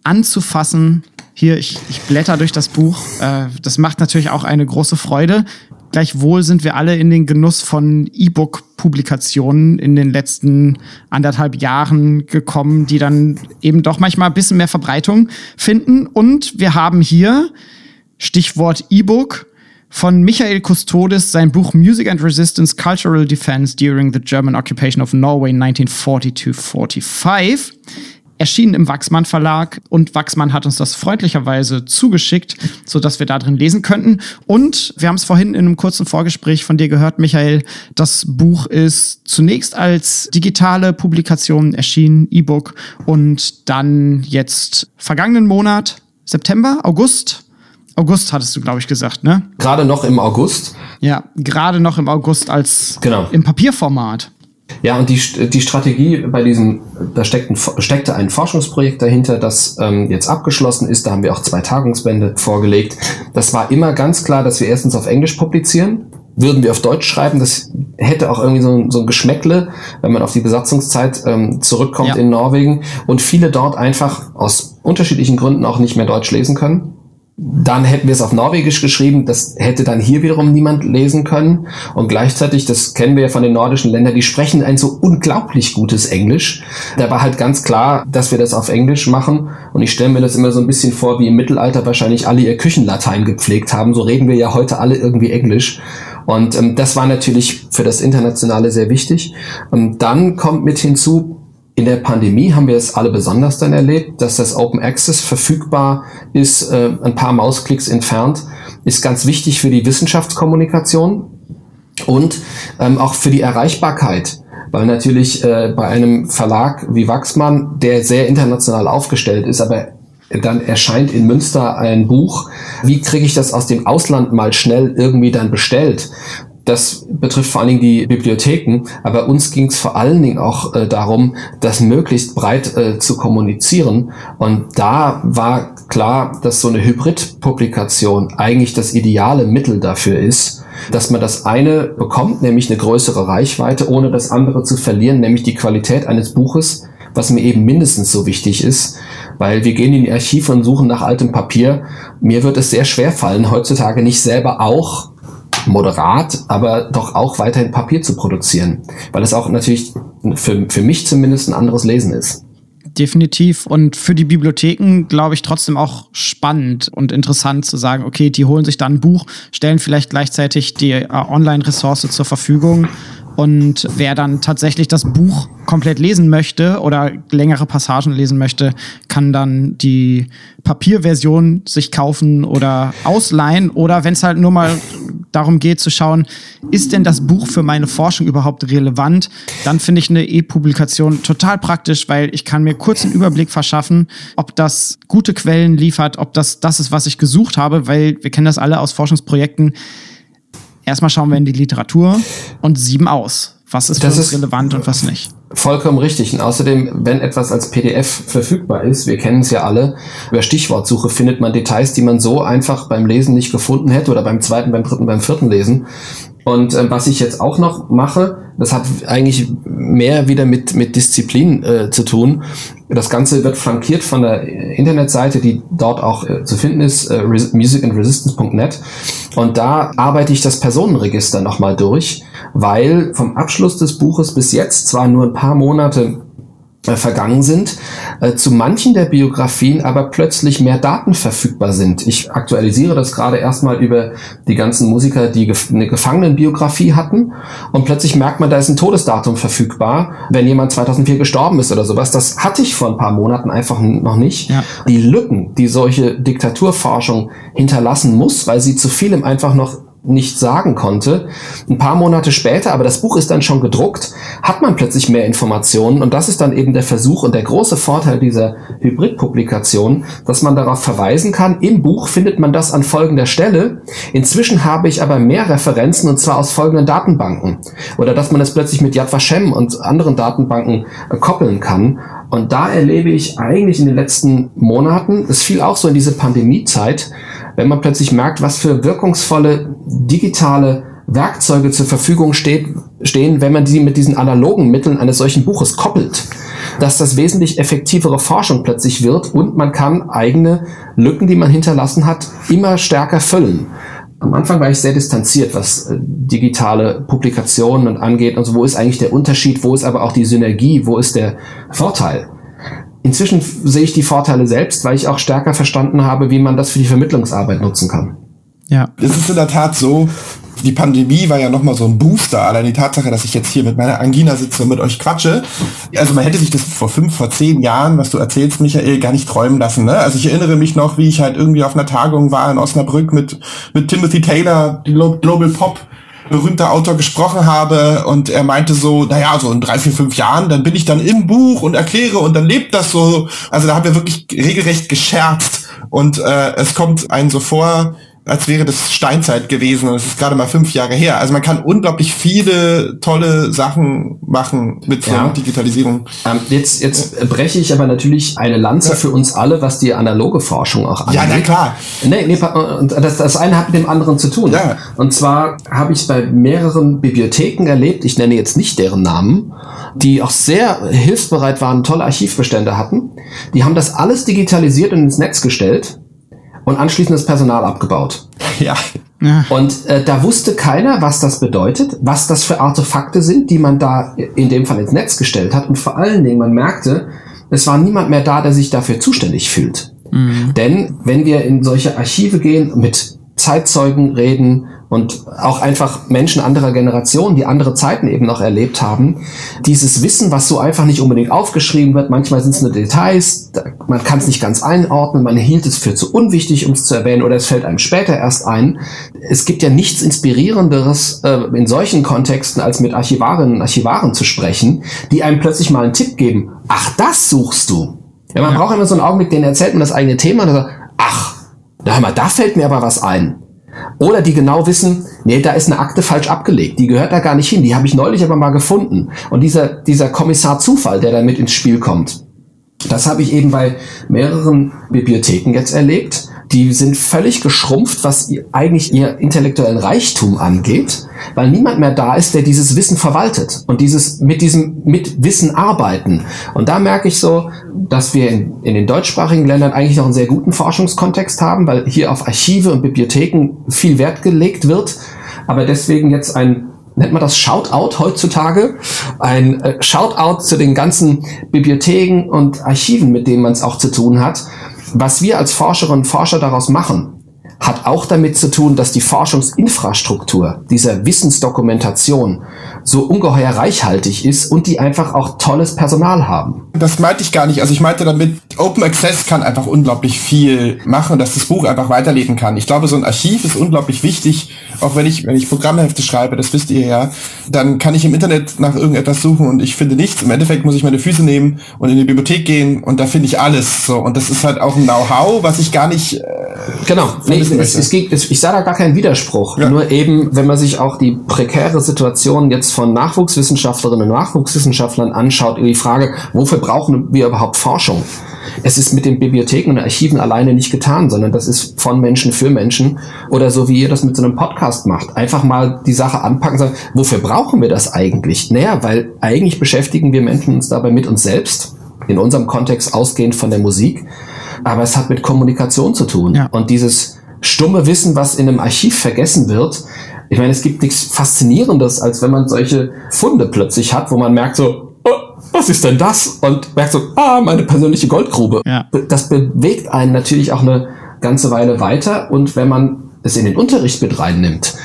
Speaker 1: anzufassen. Hier, ich, ich blätter durch das Buch. Äh, das macht natürlich auch eine große Freude. Gleichwohl sind wir alle in den Genuss von E-Book-Publikationen in den letzten anderthalb Jahren gekommen, die dann eben doch manchmal ein bisschen mehr Verbreitung finden. Und wir haben hier Stichwort E-Book von Michael Custodes sein Buch Music and Resistance Cultural Defense During the German Occupation of Norway 1940-45 erschienen im Wachsmann Verlag und Wachsmann hat uns das freundlicherweise zugeschickt, so dass wir da drin lesen könnten. Und wir haben es vorhin in einem kurzen Vorgespräch von dir gehört, Michael. Das Buch ist zunächst als digitale Publikation erschienen, E-Book und dann jetzt vergangenen Monat, September, August. August hattest du, glaube ich, gesagt, ne?
Speaker 3: Gerade noch im August.
Speaker 1: Ja, gerade noch im August als
Speaker 3: Genau.
Speaker 1: im Papierformat.
Speaker 3: Ja, und die, die Strategie bei diesem, da steckt ein, steckte ein Forschungsprojekt dahinter, das ähm, jetzt abgeschlossen ist. Da haben wir auch zwei Tagungsbände vorgelegt. Das war immer ganz klar, dass wir erstens auf Englisch publizieren. Würden wir auf Deutsch schreiben, das hätte auch irgendwie so ein, so ein Geschmäckle, wenn man auf die Besatzungszeit ähm, zurückkommt
Speaker 1: Ja.
Speaker 3: in Norwegen und viele dort einfach aus unterschiedlichen Gründen auch nicht mehr Deutsch lesen können. Dann hätten wir es auf Norwegisch geschrieben, das hätte dann hier wiederum niemand lesen können. Und gleichzeitig, das kennen wir ja von den nordischen Ländern, die sprechen ein so unglaublich gutes Englisch. Da war halt ganz klar, dass wir das auf Englisch machen. Und ich stelle mir das immer so ein bisschen vor, wie im Mittelalter wahrscheinlich alle ihr Küchenlatein gepflegt haben. So reden wir ja heute alle irgendwie Englisch. Und ähm, das war natürlich für das Internationale sehr wichtig. Und dann kommt mit hinzu, in der Pandemie haben wir es alle besonders dann erlebt, dass das Open Access verfügbar ist, äh, ein paar Mausklicks entfernt, ist ganz wichtig für die Wissenschaftskommunikation und ähm, auch für die Erreichbarkeit. Weil natürlich äh, bei einem Verlag wie Wachsmann, der sehr international aufgestellt ist, aber dann erscheint in Münster ein Buch. Wie kriege ich das aus dem Ausland mal schnell irgendwie dann bestellt? Das betrifft vor allen Dingen die Bibliotheken, aber uns ging es vor allen Dingen auch äh, darum, das möglichst breit äh, zu kommunizieren. Und da war klar, dass so eine Hybrid-Publikation eigentlich das ideale Mittel dafür ist, dass man das eine bekommt, nämlich eine größere Reichweite, ohne das andere zu verlieren, nämlich die Qualität eines Buches, was mir eben mindestens so wichtig ist, weil wir gehen in die Archive und suchen nach altem Papier. Mir wird es sehr schwer fallen, heutzutage nicht selber auch moderat, aber doch auch weiterhin Papier zu produzieren, weil es auch natürlich für, für mich zumindest ein anderes Lesen ist.
Speaker 1: Definitiv. Und für die Bibliotheken, glaube ich, trotzdem auch spannend und interessant zu sagen, okay, die holen sich dann ein Buch, stellen vielleicht gleichzeitig die äh, Online-Ressource zur Verfügung. Und wer dann tatsächlich das Buch komplett lesen möchte oder längere Passagen lesen möchte, kann dann die Papierversion sich kaufen oder ausleihen. Oder wenn es halt nur mal darum geht zu schauen, ist denn das Buch für meine Forschung überhaupt relevant, dann finde ich eine E-Publikation total praktisch, weil ich kann mir kurz einen Überblick verschaffen, ob das gute Quellen liefert, ob das das ist, was ich gesucht habe, weil wir kennen das alle aus Forschungsprojekten. Erstmal schauen wir in die Literatur und sieben aus. Was ist
Speaker 3: Das ist-
Speaker 1: relevant und was nicht?
Speaker 3: Vollkommen richtig. Und außerdem, wenn etwas als PDF verfügbar ist, wir kennen es ja alle, über Stichwortsuche findet man Details, die man so einfach beim Lesen nicht gefunden hätte oder beim zweiten, beim dritten, beim vierten Lesen. Und ähm, was ich jetzt auch noch mache, das hat eigentlich mehr wieder mit, mit Disziplin äh, zu tun. Das Ganze wird flankiert von der Internetseite, die dort auch äh, zu finden ist, äh, res- musicandresistance.net. Und da arbeite ich das Personenregister nochmal durch, weil vom Abschluss des Buches bis jetzt zwar nur ein paar Monate äh, vergangen sind, äh, zu manchen der Biografien aber plötzlich mehr Daten verfügbar sind. Ich aktualisiere das gerade erstmal über die ganzen Musiker, die eine Gefangenenbiografie hatten und plötzlich merkt man, da ist ein Todesdatum verfügbar, wenn jemand 2004 gestorben ist oder sowas. Das hatte ich vor ein paar Monaten einfach noch nicht. Ja. Die Lücken, die solche Diktaturforschung hinterlassen muss, weil sie zu vielem einfach noch nicht sagen konnte. Ein paar Monate später, aber das Buch ist dann schon gedruckt, hat man plötzlich mehr Informationen und das ist dann eben der Versuch und der große Vorteil dieser Hybridpublikation, dass man darauf verweisen kann. Im Buch findet man das an folgender Stelle. Inzwischen habe ich aber mehr Referenzen und zwar aus folgenden Datenbanken oder dass man es plötzlich mit Yad Vashem und anderen Datenbanken koppeln kann. Und da erlebe ich eigentlich in den letzten Monaten, es fiel auch so in diese Pandemiezeit, wenn man plötzlich merkt, was für wirkungsvolle digitale Werkzeuge zur Verfügung steht, stehen, wenn man die mit diesen analogen Mitteln eines solchen Buches koppelt, dass das wesentlich effektivere Forschung plötzlich wird und man kann eigene Lücken, die man hinterlassen hat, immer stärker füllen. Am Anfang war ich sehr distanziert, was äh, digitale Publikationen angeht. Also wo ist eigentlich der Unterschied, wo ist aber auch die Synergie, wo ist der Vorteil? Inzwischen sehe ich die Vorteile selbst, weil ich auch stärker verstanden habe, wie man das für die Vermittlungsarbeit nutzen kann.
Speaker 2: Ja. Es ist in der Tat so, die Pandemie war ja nochmal so ein Booster. Allein die Tatsache, dass ich jetzt hier mit meiner Angina sitze und mit euch quatsche. Also man hätte sich das vor fünf, vor zehn Jahren, was du erzählst, Michael, gar nicht träumen lassen. Ne? Also ich erinnere mich noch, wie ich halt irgendwie auf einer Tagung war in Osnabrück mit, mit Timothy Taylor, Global Pop berühmter Autor gesprochen habe und er meinte so, naja, so in drei, vier, fünf Jahren, dann bin ich dann im Buch und erkläre und dann lebt das so. Also da haben wir wirklich regelrecht gescherzt und äh, es kommt einen so vor, als wäre das Steinzeit gewesen und es ist gerade mal fünf Jahre her. Also man kann unglaublich viele tolle Sachen machen mit ja. Digitalisierung.
Speaker 3: Ähm, jetzt jetzt breche ich aber natürlich eine Lanze ja. für uns alle, was die analoge Forschung auch
Speaker 2: angeht. Ja, na klar.
Speaker 3: Nee, nee, das, das eine hat mit dem anderen zu tun. Ja. Und zwar habe ich bei mehreren Bibliotheken erlebt, ich nenne jetzt nicht deren Namen, die auch sehr hilfsbereit waren, tolle Archivbestände hatten. Die haben das alles digitalisiert und ins Netz gestellt und anschließend das Personal abgebaut.
Speaker 2: Ja.
Speaker 3: Und äh, da wusste keiner, was das bedeutet, was das für Artefakte sind, die man da in dem Fall ins Netz gestellt hat. Und vor allen Dingen, man merkte, es war niemand mehr da, der sich dafür zuständig fühlt. Mhm. Denn wenn wir in solche Archive gehen, mit Zeitzeugen reden, und auch einfach Menschen anderer Generationen, die andere Zeiten eben noch erlebt haben, dieses Wissen, was so einfach nicht unbedingt aufgeschrieben wird, manchmal sind es nur Details, man kann es nicht ganz einordnen, man hielt es für zu unwichtig, um es zu erwähnen, oder es fällt einem später erst ein. Es gibt ja nichts Inspirierenderes äh, in solchen Kontexten, als mit Archivarinnen und Archivaren zu sprechen, die einem plötzlich mal einen Tipp geben. Ach, das suchst du. Ja, man ja. braucht immer so einen Augenblick, den erzählt man das eigene Thema und sagt, ach, da, mal, da fällt mir aber was ein. Oder die genau wissen, nee, da ist eine Akte falsch abgelegt, die gehört da gar nicht hin, die habe ich neulich aber mal gefunden. Und dieser, dieser Kommissar Zufall, der da mit ins Spiel kommt, das habe ich eben bei mehreren Bibliotheken jetzt erlebt, die sind völlig geschrumpft, was eigentlich ihr intellektuellen Reichtum angeht, weil niemand mehr da ist, der dieses Wissen verwaltet und dieses mit diesem mit Wissen arbeiten. Und da merke ich so, dass wir in, in den deutschsprachigen Ländern eigentlich noch einen sehr guten Forschungskontext haben, weil hier auf Archive und Bibliotheken viel Wert gelegt wird, aber deswegen jetzt ein nennt man das Shoutout heutzutage. Ein äh, Shoutout zu den ganzen Bibliotheken und Archiven, mit denen man es auch zu tun hat, was wir als Forscherinnen und Forscher daraus machen, hat auch damit zu tun, dass die Forschungsinfrastruktur dieser Wissensdokumentation so ungeheuer reichhaltig ist und die einfach auch tolles Personal haben.
Speaker 2: Das meinte ich gar nicht. Also ich meinte damit, Open Access kann einfach unglaublich viel machen, dass das Buch einfach weiterleben kann. Ich glaube, so ein Archiv ist unglaublich wichtig, auch wenn ich, wenn ich Programmhefte schreibe, das wisst ihr ja, dann kann ich im Internet nach irgendetwas suchen und ich finde nichts. Im Endeffekt muss ich meine Füße nehmen und in die Bibliothek gehen und da finde ich alles. So und das ist halt auch ein Know-how, was ich gar nicht. Äh,
Speaker 3: genau. Nee, es, es, geht, es, ich sah da gar keinen Widerspruch. Ja. Nur eben, wenn man sich auch die prekäre Situation jetzt von Nachwuchswissenschaftlerinnen und Nachwuchswissenschaftlern anschaut, die Frage, wofür brauchen wir überhaupt Forschung? Es ist mit den Bibliotheken und Archiven alleine nicht getan, sondern das ist von Menschen für Menschen oder so wie ihr das mit so einem Podcast macht. Einfach mal die Sache anpacken und sagen, wofür brauchen wir das eigentlich? Naja, weil eigentlich beschäftigen wir Menschen uns dabei mit uns selbst, in unserem Kontext ausgehend von der Musik, aber es hat mit Kommunikation zu tun. Ja. Und dieses stumme Wissen, was in einem Archiv vergessen wird, ich meine, es gibt nichts Faszinierendes, als wenn man solche Funde plötzlich hat, wo man merkt so, oh, was ist denn das? Und merkt so, ah, meine persönliche Goldgrube. Ja. Das bewegt einen natürlich auch eine ganze Weile weiter. Und wenn man es in den Unterricht mit reinnimmt,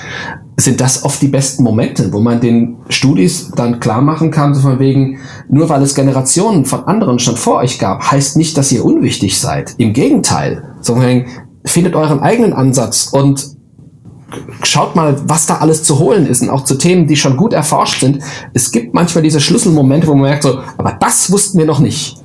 Speaker 3: sind das oft die besten Momente, wo man den Studis dann klar machen kann, so von wegen, nur weil es Generationen von anderen schon vor euch gab, heißt nicht, dass ihr unwichtig seid. Im Gegenteil, so von wegen, findet euren eigenen Ansatz und schaut mal, was da alles zu holen ist und auch zu Themen, die schon gut erforscht sind. Es gibt manchmal diese Schlüsselmomente, wo man merkt so, aber das wussten wir noch nicht.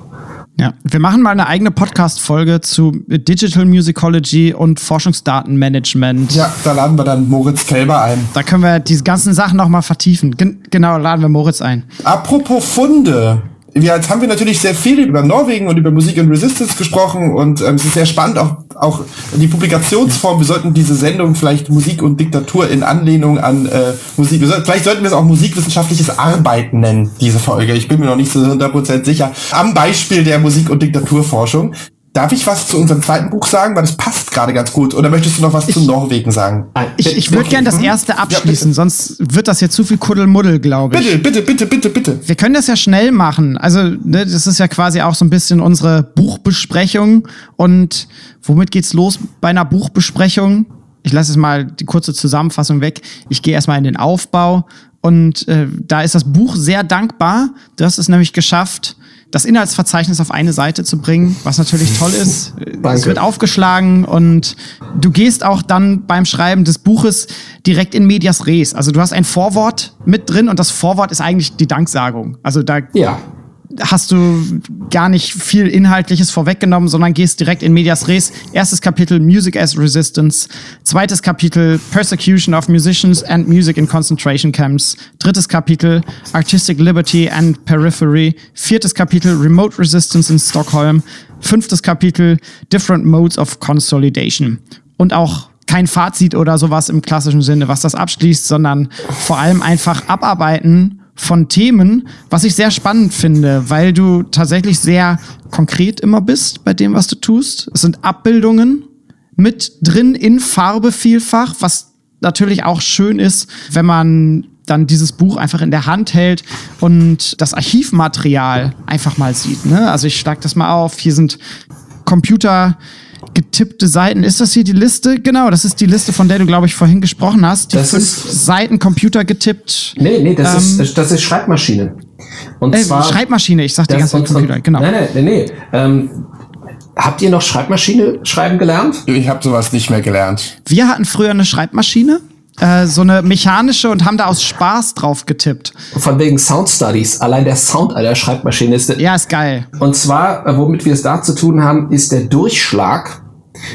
Speaker 1: Ja, wir machen mal eine eigene Podcast-Folge zu Digital Musicology und Forschungsdatenmanagement.
Speaker 2: Ja, da laden wir dann Moritz Kelber ein.
Speaker 1: Da können wir diese ganzen Sachen nochmal vertiefen. Gen genau, laden wir Moritz ein.
Speaker 2: Apropos Funde ja, jetzt haben wir natürlich sehr viel über Norwegen und über Musik und Resistance gesprochen und ähm, es ist sehr spannend, auch, auch die Publikationsform. Wir sollten diese Sendung vielleicht Musik und Diktatur in Anlehnung an äh, Musik, sollten, vielleicht sollten wir es auch musikwissenschaftliches Arbeiten nennen, diese Folge. Ich bin mir noch nicht so 100% sicher. Am Beispiel der Musik- und Diktaturforschung. Darf ich was zu unserem zweiten Buch sagen? Weil das passt gerade ganz gut. Oder möchtest du noch was ich, zu Norwegen sagen?
Speaker 1: Ich, ich würde gerne das erste abschließen, ja, sonst wird das jetzt zu viel Kuddelmuddel, glaube
Speaker 2: ich. Bitte, bitte, bitte, bitte, bitte.
Speaker 1: Wir können das ja schnell machen. Also, ne, das ist ja quasi auch so ein bisschen unsere Buchbesprechung. Und womit geht's los bei einer Buchbesprechung? Ich lasse jetzt mal die kurze Zusammenfassung weg. Ich gehe erstmal in den Aufbau. Und äh, da ist das Buch sehr dankbar. Du hast es nämlich geschafft, das Inhaltsverzeichnis auf eine Seite zu bringen, was natürlich toll ist. Danke. Es wird aufgeschlagen und du gehst auch dann beim Schreiben des Buches direkt in medias res. Also du hast ein Vorwort mit drin und das Vorwort ist eigentlich die Danksagung. Also da ja hast du gar nicht viel Inhaltliches vorweggenommen, sondern gehst direkt in Medias Res. Erstes Kapitel Music as Resistance. Zweites Kapitel Persecution of Musicians and Music in Concentration Camps. Drittes Kapitel Artistic Liberty and Periphery. Viertes Kapitel Remote Resistance in Stockholm. Fünftes Kapitel Different Modes of Consolidation. Und auch kein Fazit oder sowas im klassischen Sinne, was das abschließt, sondern vor allem einfach abarbeiten von Themen, was ich sehr spannend finde, weil du tatsächlich sehr konkret immer bist bei dem, was du tust. Es sind Abbildungen mit drin in Farbe vielfach, was natürlich auch schön ist, wenn man dann dieses Buch einfach in der Hand hält und das Archivmaterial einfach mal sieht. Ne? Also ich schlag das mal auf. Hier sind Computer getippte Seiten. Ist das hier die Liste? Genau, das ist die Liste, von der du, glaube ich, vorhin gesprochen hast. Die das fünf ist, Seiten Computer getippt.
Speaker 3: Nee, nee, das, ähm, ist, das ist Schreibmaschine.
Speaker 1: Und äh, zwar, Schreibmaschine, ich sag die ganze Zeit Computer, genau.
Speaker 3: Nein, nein, nee, nee. Ähm, habt ihr noch Schreibmaschine schreiben gelernt?
Speaker 2: Ich habe sowas nicht mehr gelernt.
Speaker 1: Wir hatten früher eine Schreibmaschine äh, so eine mechanische und haben da aus Spaß drauf getippt.
Speaker 3: Von wegen Sound Studies. Allein der Sound einer Schreibmaschine ist.
Speaker 1: Ja, ist geil.
Speaker 3: Und zwar, äh, womit wir es da zu tun haben, ist der Durchschlag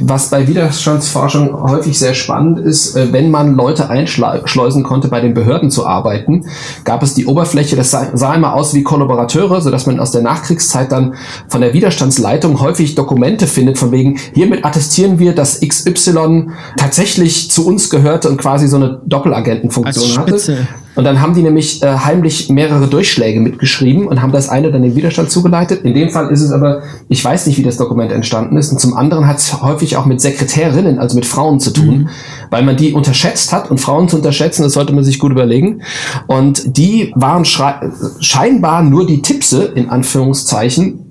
Speaker 3: was bei Widerstandsforschung häufig sehr spannend ist, äh, wenn man Leute einschleusen konnte, bei den Behörden zu arbeiten, gab es die Oberfläche, das sah, immer aus wie Kollaborateure, sodass man aus der Nachkriegszeit dann von der Widerstandsleitung häufig Dokumente findet, von wegen, hiermit attestieren wir, dass XY tatsächlich zu uns gehörte und quasi so eine Doppelagentenfunktion hatte. Und dann haben die nämlich äh, heimlich mehrere Durchschläge mitgeschrieben und haben das eine dann den Widerstand zugeleitet. In dem Fall ist es aber, ich weiß nicht, wie das Dokument entstanden ist. Und zum anderen hat es häufig auch mit Sekretärinnen, also mit Frauen zu tun, mhm. weil man die unterschätzt hat. Und Frauen zu unterschätzen, das sollte man sich gut überlegen. Und die waren scheinbar nur die Tippse, in Anführungszeichen,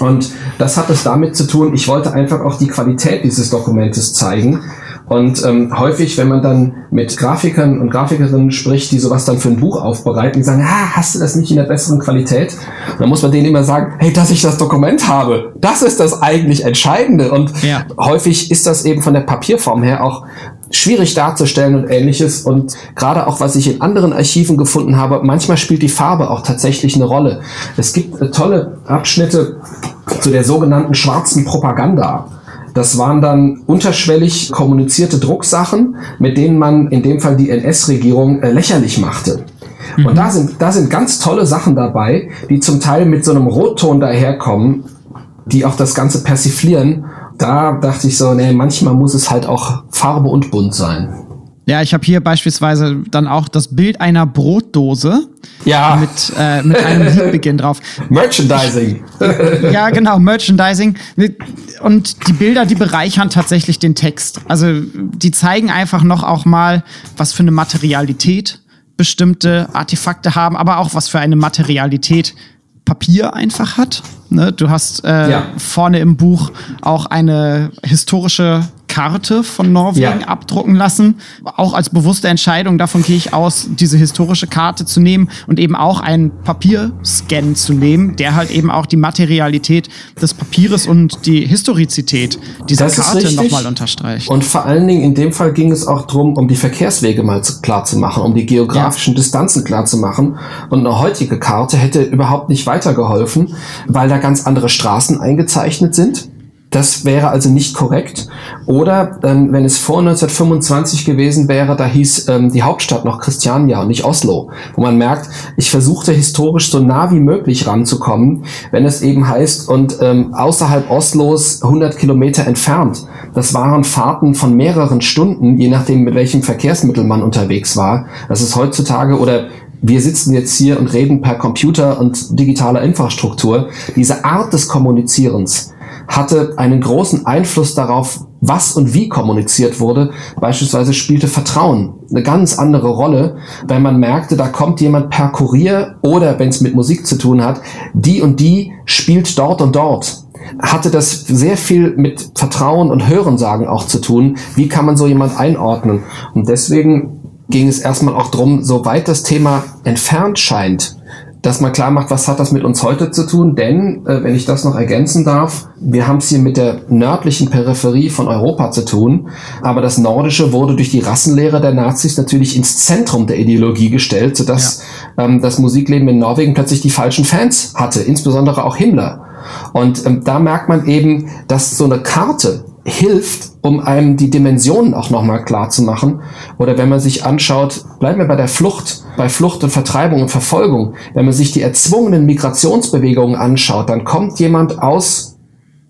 Speaker 3: und das hat es damit zu tun, ich wollte einfach auch die Qualität dieses Dokumentes zeigen und ähm, häufig, wenn man dann mit Grafikern und Grafikerinnen spricht, die sowas dann für ein Buch aufbereiten, die sagen, ah, hast du das nicht in der besseren Qualität? dann muss man denen immer sagen, hey, dass ich das Dokument habe, das ist das eigentlich Entscheidende. Und ja. häufig ist das eben von der Papierform her auch schwierig darzustellen und ähnliches. Und gerade auch, was ich in anderen Archiven gefunden habe, manchmal spielt die Farbe auch tatsächlich eine Rolle. Es gibt äh, tolle Abschnitte zu der sogenannten schwarzen Propaganda. Das waren dann unterschwellig kommunizierte Drucksachen, mit denen man in dem Fall die NS-Regierung äh, lächerlich machte. Mhm. Und da sind, da sind ganz tolle Sachen dabei, die zum Teil mit so einem Rotton daherkommen, die auch das Ganze persiflieren. Da dachte ich so, nee, manchmal muss es halt auch Farbe und bunt sein.
Speaker 1: Ja, ich habe hier beispielsweise dann auch das Bild einer Brotdose. Ja. Mit, äh, mit einem (laughs) Liedbeginn drauf.
Speaker 3: Merchandising.
Speaker 1: ja, genau, Merchandising. Und die Bilder, die bereichern tatsächlich den Text. Also die zeigen einfach noch auch mal, was für eine Materialität bestimmte Artefakte haben, aber auch was für eine Materialität Papier einfach hat. Ne? Du hast äh, ja. vorne im Buch auch eine historische Karte von Norwegen ja. abdrucken lassen. Auch als bewusste Entscheidung, davon gehe ich aus, diese historische Karte zu nehmen und eben auch einen Papierscan zu nehmen, der halt eben auch die Materialität des Papieres und die Historizität dieser das Karte nochmal unterstreicht.
Speaker 3: Und vor allen Dingen in dem Fall ging es auch darum, um die Verkehrswege mal klar zu machen, um die geografischen ja. Distanzen klar zu machen. Und eine heutige Karte hätte überhaupt nicht weitergeholfen, weil da ganz andere Straßen eingezeichnet sind das wäre also nicht korrekt. Oder ähm, wenn es vor 1925 gewesen wäre, da hieß ähm, die Hauptstadt noch Christiania und nicht Oslo, wo man merkt, ich versuchte historisch so nah wie möglich ranzukommen, wenn es eben heißt und ähm, außerhalb Oslos 100 Kilometer entfernt. Das waren Fahrten von mehreren Stunden, je nachdem mit welchem Verkehrsmittel man unterwegs war. Das ist heutzutage oder wir sitzen jetzt hier und reden per Computer und digitaler Infrastruktur. Diese Art des Kommunizierens, hatte einen großen Einfluss darauf, was und wie kommuniziert wurde. Beispielsweise spielte Vertrauen eine ganz andere Rolle, wenn man merkte, da kommt jemand per Kurier oder wenn es mit Musik zu tun hat, die und die spielt dort und dort hatte das sehr viel mit Vertrauen und Hörensagen auch zu tun. Wie kann man so jemand einordnen? Und deswegen ging es erstmal auch drum, soweit das Thema entfernt scheint, dass man klar macht, was hat das mit uns heute zu tun? Denn, äh, wenn ich das noch ergänzen darf, wir haben es hier mit der nördlichen Peripherie von Europa zu tun, aber das Nordische wurde durch die Rassenlehre der Nazis natürlich ins Zentrum der Ideologie gestellt, sodass ja. ähm, das Musikleben in Norwegen plötzlich die falschen Fans hatte, insbesondere auch Himmler. Und ähm, da merkt man eben, dass so eine Karte hilft, um einem die Dimensionen auch nochmal klar zu machen. Oder wenn man sich anschaut, bleiben wir bei der Flucht, bei Flucht und Vertreibung und Verfolgung. Wenn man sich die erzwungenen Migrationsbewegungen anschaut, dann kommt jemand aus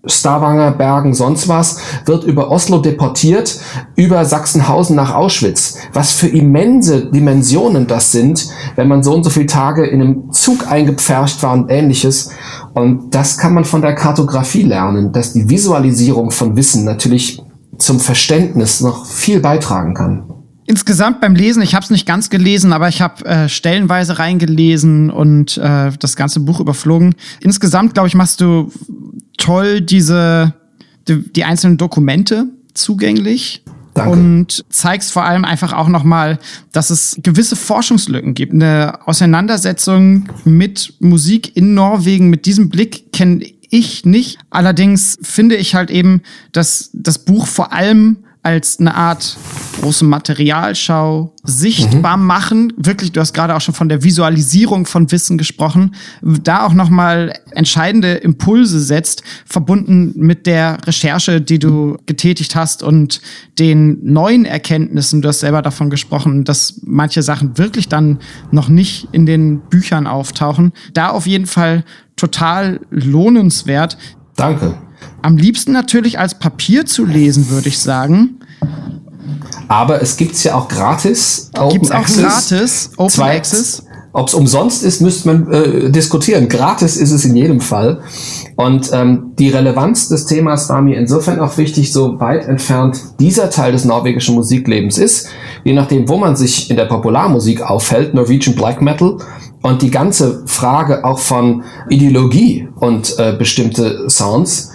Speaker 3: Stavanger, Bergen, sonst was, wird über Oslo deportiert, über Sachsenhausen nach Auschwitz. Was für immense Dimensionen das sind, wenn man so und so viele Tage in einem Zug eingepfercht war und ähnliches. Und das kann man von der Kartografie lernen, dass die Visualisierung von Wissen natürlich zum Verständnis noch viel beitragen kann.
Speaker 1: Insgesamt beim Lesen, ich habe es nicht ganz gelesen, aber ich habe äh, stellenweise reingelesen und äh, das ganze Buch überflogen. Insgesamt, glaube ich, machst du toll diese die, die einzelnen Dokumente zugänglich. Danke. Und zeigst vor allem einfach auch nochmal, dass es gewisse Forschungslücken gibt. Eine Auseinandersetzung mit Musik in Norwegen mit diesem Blick kenne ich nicht. Allerdings finde ich halt eben, dass das Buch vor allem als eine Art große Materialschau sichtbar mhm. machen. Wirklich, du hast gerade auch schon von der Visualisierung von Wissen gesprochen. Da auch nochmal entscheidende Impulse setzt, verbunden mit der Recherche, die du getätigt hast und den neuen Erkenntnissen. Du hast selber davon gesprochen, dass manche Sachen wirklich dann noch nicht in den Büchern auftauchen. Da auf jeden Fall total lohnenswert.
Speaker 3: Danke.
Speaker 1: Am liebsten natürlich als Papier zu lesen, würde ich sagen.
Speaker 3: Aber es gibt es ja auch gratis.
Speaker 1: Gibt es auch gratis
Speaker 3: Open Zwei, Access? Ob es umsonst ist, müsste man äh, diskutieren. Gratis ist es in jedem Fall. Und ähm, die Relevanz des Themas war mir insofern auch wichtig, so weit entfernt dieser Teil des norwegischen Musiklebens ist, je nachdem, wo man sich in der Popularmusik auffällt, Norwegian Black Metal und die ganze Frage auch von Ideologie und äh, bestimmte Sounds,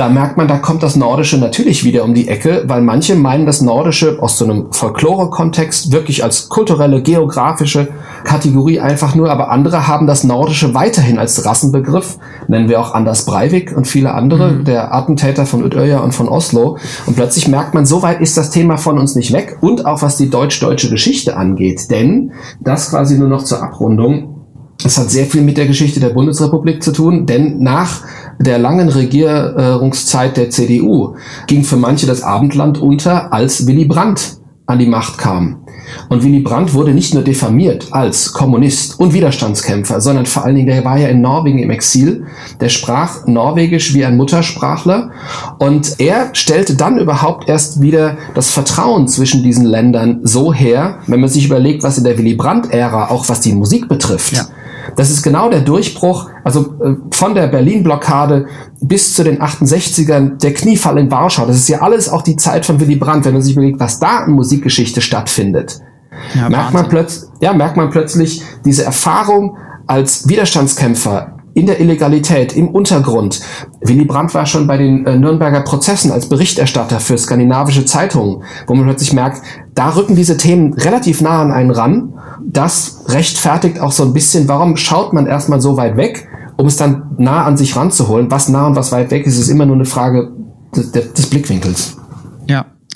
Speaker 3: da merkt man, da kommt das Nordische natürlich wieder um die Ecke, weil manche meinen das Nordische aus so einem Folklore-Kontext wirklich als kulturelle, geografische Kategorie einfach nur, aber andere haben das Nordische weiterhin als Rassenbegriff, nennen wir auch Anders Breivik und viele andere, mhm. der Attentäter von Utøya und von Oslo. Und plötzlich merkt man, so weit ist das Thema von uns nicht weg und auch was die deutsch-deutsche Geschichte angeht, denn das quasi nur noch zur Abrundung. Es hat sehr viel mit der Geschichte der Bundesrepublik zu tun, denn nach der langen Regierungszeit der CDU ging für manche das Abendland unter, als Willy Brandt an die Macht kam. Und Willy Brandt wurde nicht nur diffamiert als Kommunist und Widerstandskämpfer, sondern vor allen Dingen, der war ja in Norwegen im Exil, der sprach Norwegisch wie ein Muttersprachler. Und er stellte dann überhaupt erst wieder das Vertrauen zwischen diesen Ländern so her, wenn man sich überlegt, was in der Willy Brandt-Ära, auch was die Musik betrifft, ja das ist genau der Durchbruch, also äh, von der Berlin-Blockade bis zu den 68ern, der Kniefall in Warschau. Das ist ja alles auch die Zeit von Willy Brandt, wenn man sich überlegt, was da in Musikgeschichte stattfindet. Ja, merkt, man plötzlich, ja, merkt man plötzlich diese Erfahrung als Widerstandskämpfer in der Illegalität, im Untergrund. Willy Brandt war schon bei den äh, Nürnberger Prozessen als Berichterstatter für skandinavische Zeitungen, wo man plötzlich merkt, da rücken diese Themen relativ nah an einen ran. Das rechtfertigt auch so ein bisschen, warum schaut man erstmal so weit weg, um es dann nah an sich ranzuholen. Was nah und was weit weg ist, ist immer nur eine Frage des, des Blickwinkels.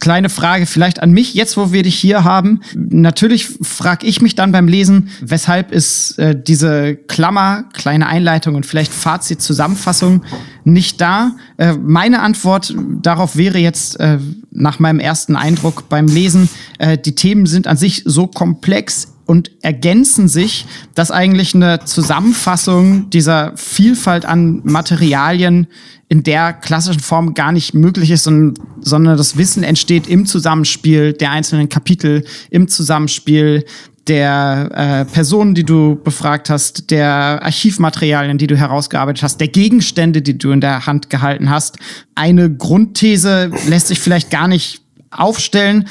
Speaker 1: Kleine Frage vielleicht an mich, jetzt wo wir dich hier haben. Natürlich frage ich mich dann beim Lesen, weshalb ist äh, diese Klammer, kleine Einleitung und vielleicht Fazit, Zusammenfassung nicht da? Äh, meine Antwort darauf wäre jetzt äh, nach meinem ersten Eindruck beim Lesen, äh, die Themen sind an sich so komplex, und ergänzen sich, dass eigentlich eine Zusammenfassung dieser Vielfalt an Materialien in der klassischen Form gar nicht möglich ist, sondern, das Wissen entsteht im Zusammenspiel der einzelnen Kapitel, im Zusammenspiel der äh, Personen, die du befragt hast, der Archivmaterialien, die du herausgearbeitet hast, der Gegenstände, die du in der Hand gehalten hast. Eine Grundthese lässt sich vielleicht gar nicht aufstellen,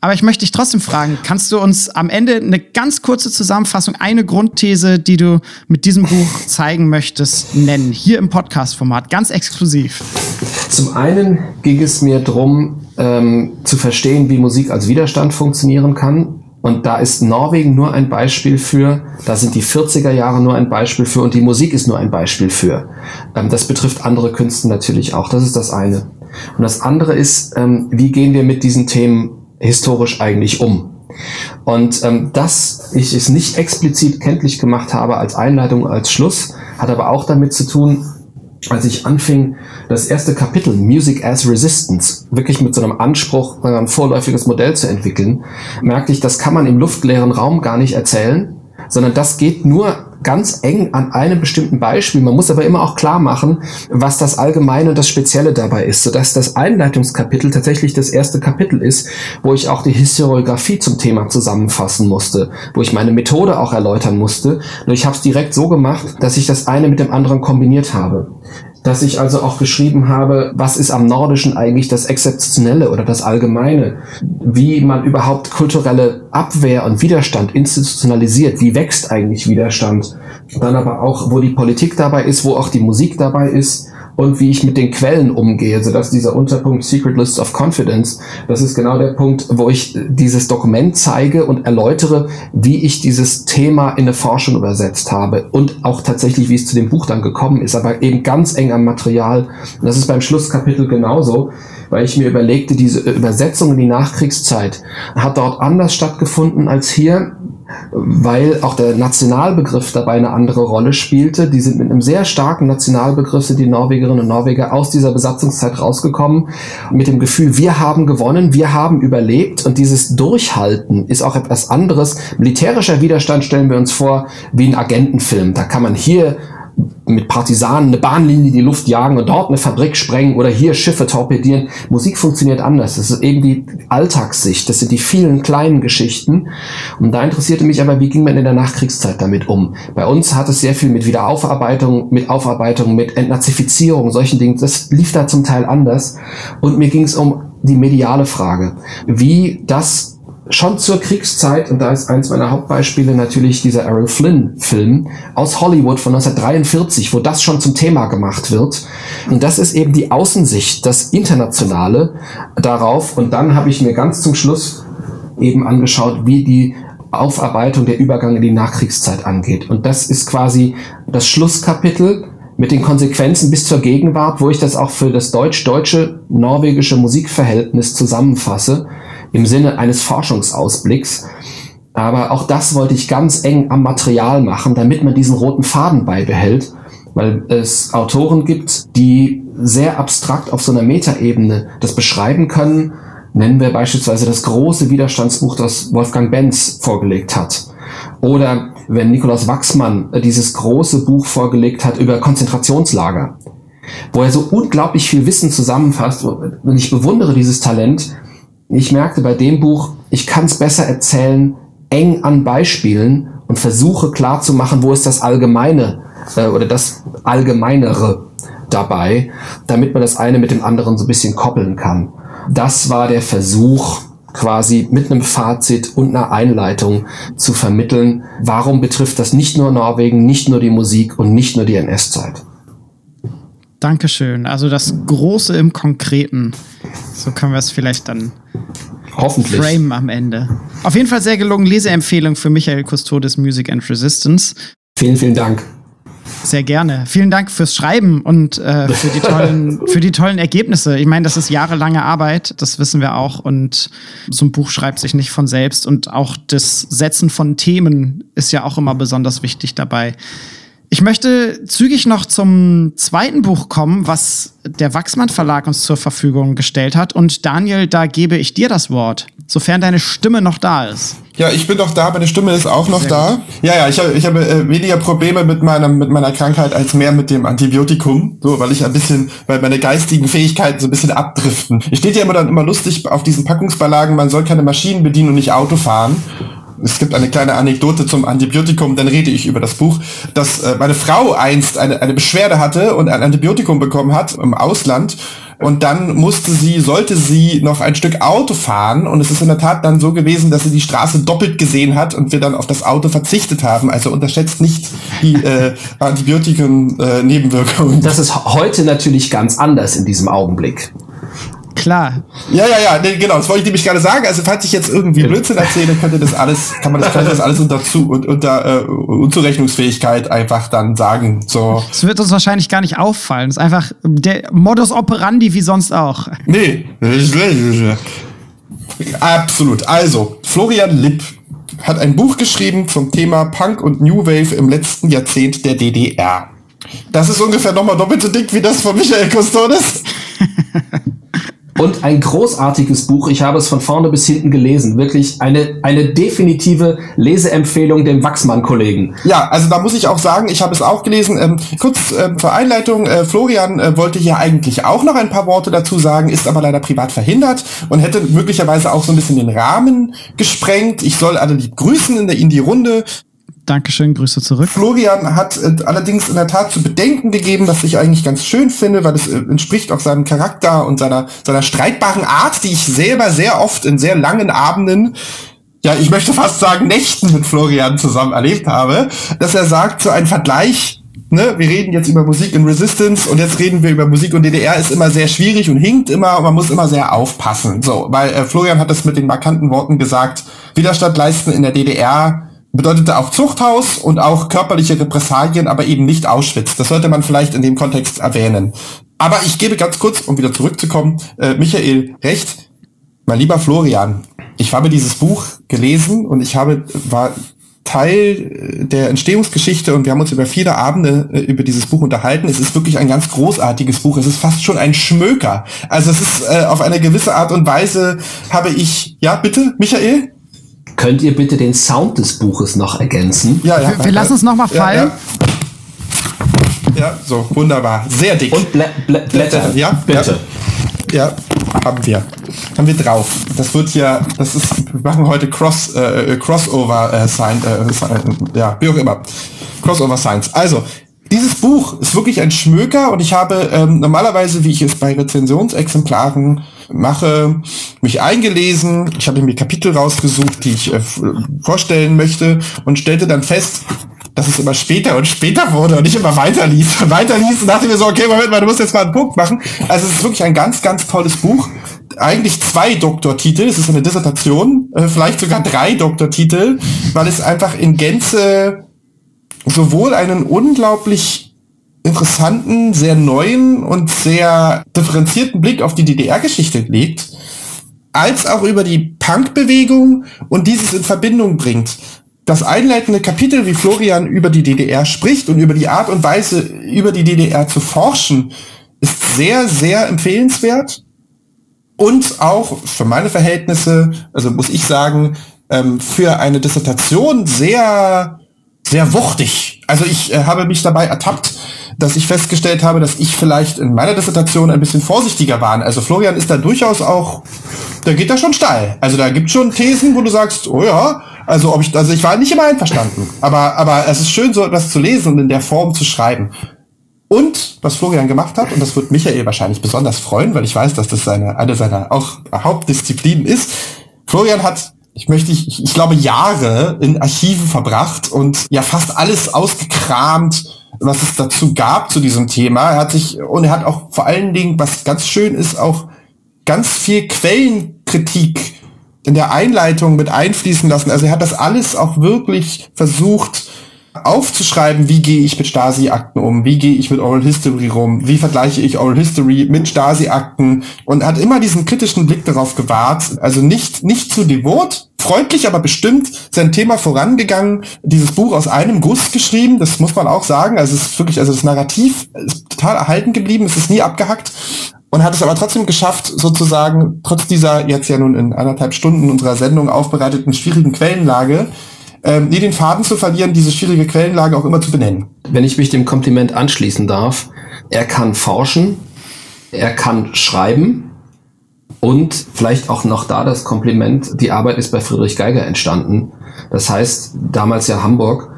Speaker 1: aber ich möchte dich trotzdem fragen, kannst du uns am Ende eine ganz kurze Zusammenfassung, eine Grundthese, die du mit diesem Buch zeigen möchtest, nennen? Hier im Podcast-Format, ganz exklusiv.
Speaker 3: Zum einen ging es mir darum, ähm, zu verstehen, wie Musik als Widerstand funktionieren kann. Und da ist Norwegen nur ein Beispiel für, da sind die 40er Jahre nur ein Beispiel für und die Musik ist nur ein Beispiel für. Ähm, das betrifft andere Künste natürlich auch. Das ist das eine. Und das andere ist, ähm, wie gehen wir mit diesen Themen historisch eigentlich um? Und ähm, dass ich es nicht explizit kenntlich gemacht habe als Einleitung, als Schluss, hat aber auch damit zu tun, als ich anfing, das erste Kapitel Music as Resistance wirklich mit so einem Anspruch, ein vorläufiges Modell zu entwickeln, merkte ich, das kann man im luftleeren Raum gar nicht erzählen, sondern das geht nur ganz eng an einem bestimmten Beispiel. Man muss aber immer auch klar machen, was das Allgemeine und das Spezielle dabei ist, sodass das Einleitungskapitel tatsächlich das erste Kapitel ist, wo ich auch die Historiografie zum Thema zusammenfassen musste, wo ich meine Methode auch erläutern musste. Nur ich habe es direkt so gemacht, dass ich das eine mit dem anderen kombiniert habe dass ich also auch geschrieben habe, was ist am Nordischen eigentlich das Exzeptionelle oder das Allgemeine, wie man überhaupt kulturelle Abwehr und Widerstand institutionalisiert, wie wächst eigentlich Widerstand, dann aber auch, wo die Politik dabei ist, wo auch die Musik dabei ist, und wie ich mit den Quellen umgehe, sodass dieser Unterpunkt Secret Lists of Confidence, das ist genau der Punkt, wo ich dieses Dokument zeige und erläutere, wie ich dieses Thema in eine Forschung übersetzt habe und auch tatsächlich, wie es zu dem Buch dann gekommen ist, aber eben ganz eng am Material. Und das ist beim Schlusskapitel genauso, weil ich mir überlegte, diese Übersetzung in die Nachkriegszeit hat dort anders stattgefunden als hier weil auch der Nationalbegriff dabei eine andere Rolle spielte. Die sind mit einem sehr starken Nationalbegriff, sind die Norwegerinnen und Norweger aus dieser Besatzungszeit rausgekommen, mit dem Gefühl, wir haben gewonnen, wir haben überlebt und dieses Durchhalten ist auch etwas anderes. Militärischer Widerstand stellen wir uns vor wie ein Agentenfilm. Da kann man hier mit Partisanen eine Bahnlinie in die Luft jagen und dort eine Fabrik sprengen oder hier Schiffe torpedieren. Musik funktioniert anders. Das ist eben die Alltagssicht. Das sind die vielen kleinen Geschichten. Und da interessierte mich aber, wie ging man in der Nachkriegszeit damit um? Bei uns hat es sehr viel mit Wiederaufarbeitung, mit Aufarbeitung, mit Entnazifizierung, solchen Dingen. Das lief da zum Teil anders. Und mir ging es um die mediale Frage, wie das schon zur Kriegszeit, und da ist eins meiner Hauptbeispiele natürlich dieser Errol Flynn-Film aus Hollywood von 1943, wo das schon zum Thema gemacht wird. Und das ist eben die Außensicht, das Internationale darauf. Und dann habe ich mir ganz zum Schluss eben angeschaut, wie die Aufarbeitung der Übergang in die Nachkriegszeit angeht. Und das ist quasi das Schlusskapitel mit den Konsequenzen bis zur Gegenwart, wo ich das auch für das deutsch-deutsche norwegische Musikverhältnis zusammenfasse im Sinne eines Forschungsausblicks. Aber auch das wollte ich ganz eng am Material machen, damit man diesen roten Faden beibehält, weil es Autoren gibt, die sehr abstrakt auf so einer Metaebene das beschreiben können. Nennen wir beispielsweise das große Widerstandsbuch, das Wolfgang Benz vorgelegt hat. Oder wenn Nikolaus Wachsmann dieses große Buch vorgelegt hat über Konzentrationslager, wo er so unglaublich viel Wissen zusammenfasst. Und ich bewundere dieses Talent, ich merkte bei dem Buch, ich kann es besser erzählen, eng an Beispielen und versuche klar zu machen, wo ist das Allgemeine äh, oder das Allgemeinere dabei, damit man das eine mit dem anderen so ein bisschen koppeln kann. Das war der Versuch, quasi mit einem Fazit und einer Einleitung zu vermitteln, warum betrifft das nicht nur Norwegen, nicht nur die Musik und nicht nur die NS-Zeit.
Speaker 1: Dankeschön. Also das Große im Konkreten. So können wir es vielleicht dann
Speaker 3: Hoffentlich.
Speaker 1: frame am Ende. Auf jeden Fall sehr gelungen. Leseempfehlung für Michael Custodes Music and Resistance.
Speaker 3: Vielen, vielen Dank.
Speaker 1: Sehr gerne. Vielen Dank fürs Schreiben und äh, für, die tollen, (laughs) für die tollen Ergebnisse. Ich meine, das ist jahrelange Arbeit, das wissen wir auch. Und so ein Buch schreibt sich nicht von selbst. Und auch das Setzen von Themen ist ja auch immer besonders wichtig dabei. Ich möchte zügig noch zum zweiten Buch kommen, was der Wachsmann Verlag uns zur Verfügung gestellt hat. Und Daniel, da gebe ich dir das Wort, sofern deine Stimme noch da ist.
Speaker 2: Ja, ich bin doch da, meine Stimme ist auch noch Sehr da. Gut. Ja, ja, ich habe ich habe äh, weniger Probleme mit meiner mit meiner Krankheit als mehr mit dem Antibiotikum, so weil ich ein bisschen, weil meine geistigen Fähigkeiten so ein bisschen abdriften. Ich steht ja immer dann immer lustig auf diesen Packungsbeilagen, man soll keine Maschinen bedienen und nicht Auto fahren es gibt eine kleine Anekdote zum Antibiotikum, dann rede ich über das Buch, dass äh, meine Frau einst eine, eine Beschwerde hatte und ein Antibiotikum bekommen hat im Ausland. Und dann musste sie, sollte sie noch ein Stück Auto fahren. Und es ist in der Tat dann so gewesen, dass sie die Straße doppelt gesehen hat und wir dann auf das Auto verzichtet haben. Also unterschätzt nicht die äh, Antibiotikum-Nebenwirkungen.
Speaker 3: Äh, das ist heute natürlich ganz anders in diesem Augenblick.
Speaker 1: Klar.
Speaker 2: Ja, ja, ja, nee, genau, das wollte ich nämlich gerade sagen. Also falls ich jetzt irgendwie Blödsinn erzähle, könnte das alles, kann man das, kann das alles unter, zu, unter äh, Unzurechnungsfähigkeit einfach dann sagen. So.
Speaker 1: Es wird uns wahrscheinlich gar nicht auffallen. Es ist einfach der Modus operandi wie sonst auch.
Speaker 2: Nee. Absolut. Also, Florian Lipp hat ein Buch geschrieben zum Thema Punk und New Wave im letzten Jahrzehnt der DDR. Das ist ungefähr nochmal doppelt so dick wie das von Michael Custodes. (laughs)
Speaker 3: Und ein großartiges Buch. Ich habe es von vorne bis hinten gelesen. Wirklich eine, eine definitive Leseempfehlung dem Wachsmann-Kollegen.
Speaker 2: Ja, also da muss ich auch sagen, ich habe es auch gelesen. Ähm, kurz ähm, zur Einleitung. Äh, Florian äh, wollte hier eigentlich auch noch ein paar Worte dazu sagen, ist aber leider privat verhindert und hätte möglicherweise auch so ein bisschen den Rahmen gesprengt. Ich soll alle lieb grüßen in der Indie-Runde.
Speaker 1: Dankeschön, Grüße zurück.
Speaker 2: Florian hat äh, allerdings in der Tat zu bedenken gegeben, was ich eigentlich ganz schön finde, weil es äh, entspricht auch seinem Charakter und seiner, seiner streitbaren Art, die ich selber sehr oft in sehr langen Abenden ja, ich möchte fast sagen, Nächten mit Florian zusammen erlebt habe, dass er sagt, so ein Vergleich, ne, wir reden jetzt über Musik in Resistance und jetzt reden wir über Musik und DDR, ist immer sehr schwierig und hinkt immer und man muss immer sehr aufpassen. So, weil äh, Florian hat das mit den markanten Worten gesagt, Widerstand leisten in der DDR bedeutete auch Zuchthaus und auch körperliche Repressalien, aber eben nicht Auschwitz. Das sollte man vielleicht in dem Kontext erwähnen. Aber ich gebe ganz kurz, um wieder zurückzukommen, äh, Michael recht. Mein lieber Florian, ich habe dieses Buch gelesen und ich habe, war Teil der Entstehungsgeschichte und wir haben uns über viele Abende äh, über dieses Buch unterhalten. Es ist wirklich ein ganz großartiges Buch. Es ist fast schon ein Schmöker. Also es ist äh, auf eine gewisse Art und Weise habe ich, ja bitte, Michael?
Speaker 3: Könnt ihr bitte den Sound des Buches noch ergänzen?
Speaker 1: Ja, ja. Wir, wir lassen es nochmal fallen.
Speaker 2: Ja, ja. ja, so, wunderbar. Sehr dick.
Speaker 3: Und Blä Blä Blätter.
Speaker 2: Ja, bitte. Ja. haben wir. Haben wir drauf. Das wird ja, das ist, wir machen heute Cross, äh, Crossover äh, Sign, äh, ja, wie auch immer. Crossover Science. Also, dieses Buch ist wirklich ein Schmöker und ich habe ähm, normalerweise, wie ich es bei Rezensionsexemplaren mache, mich eingelesen. Ich habe mir Kapitel rausgesucht, die ich äh, vorstellen möchte und stellte dann fest, dass es immer später und später wurde und ich immer weiter lief. (laughs) Weiter lief und dachte mir so, okay, Moment mal, du musst jetzt mal einen Punkt machen. Also es ist wirklich ein ganz, ganz tolles Buch. Eigentlich zwei Doktortitel, es ist eine Dissertation, äh, vielleicht sogar drei Doktortitel, weil es einfach in Gänze sowohl einen unglaublich interessanten, sehr neuen und sehr differenzierten Blick auf die DDR-Geschichte legt, als auch über die Punk-Bewegung und dieses in Verbindung bringt. Das einleitende Kapitel, wie Florian über die DDR spricht und über die Art und Weise, über die DDR zu forschen, ist sehr, sehr empfehlenswert. Und auch für meine Verhältnisse, also muss ich sagen, ähm, für eine Dissertation sehr sehr wuchtig. Also ich äh, habe mich dabei ertappt, dass ich festgestellt habe, dass ich vielleicht in meiner Dissertation ein bisschen vorsichtiger war. Also Florian ist da durchaus auch, da geht er schon steil. Also da gibt schon Thesen, wo du sagst, oh ja, also ob ich, also ich war nicht immer einverstanden. Aber, aber es ist schön, so etwas zu lesen und in der Form zu schreiben. Und was Florian gemacht hat, und das wird Michael wahrscheinlich besonders freuen, weil ich weiß, dass das seine, eine seiner auch Hauptdisziplinen ist, Florian hat ich möchte, ich, ich glaube, Jahre in Archiven verbracht und ja fast alles ausgekramt, was es dazu gab zu diesem Thema. Er hat sich, und er hat auch vor allen Dingen, was ganz schön ist, auch ganz viel Quellenkritik in der Einleitung mit einfließen lassen. Also er hat das alles auch wirklich versucht aufzuschreiben, wie gehe ich mit Stasi-Akten um, wie gehe ich mit Oral History rum, wie vergleiche ich Oral History mit Stasi-Akten und hat immer diesen kritischen Blick darauf gewahrt, also nicht, nicht zu devot, freundlich, aber bestimmt sein Thema vorangegangen, dieses Buch aus einem Guss geschrieben, das muss man auch sagen, also es ist wirklich, also das Narrativ ist total erhalten geblieben, es ist nie abgehackt und hat es aber trotzdem geschafft, sozusagen, trotz dieser jetzt ja nun in anderthalb Stunden unserer Sendung aufbereiteten schwierigen Quellenlage, ähm, nie den Faden zu verlieren, diese schwierige Quellenlage auch immer zu benennen.
Speaker 3: Wenn ich mich dem Kompliment anschließen darf, er kann forschen, er kann schreiben und vielleicht auch noch da das Kompliment, die Arbeit ist bei Friedrich Geiger entstanden. Das heißt, damals ja Hamburg,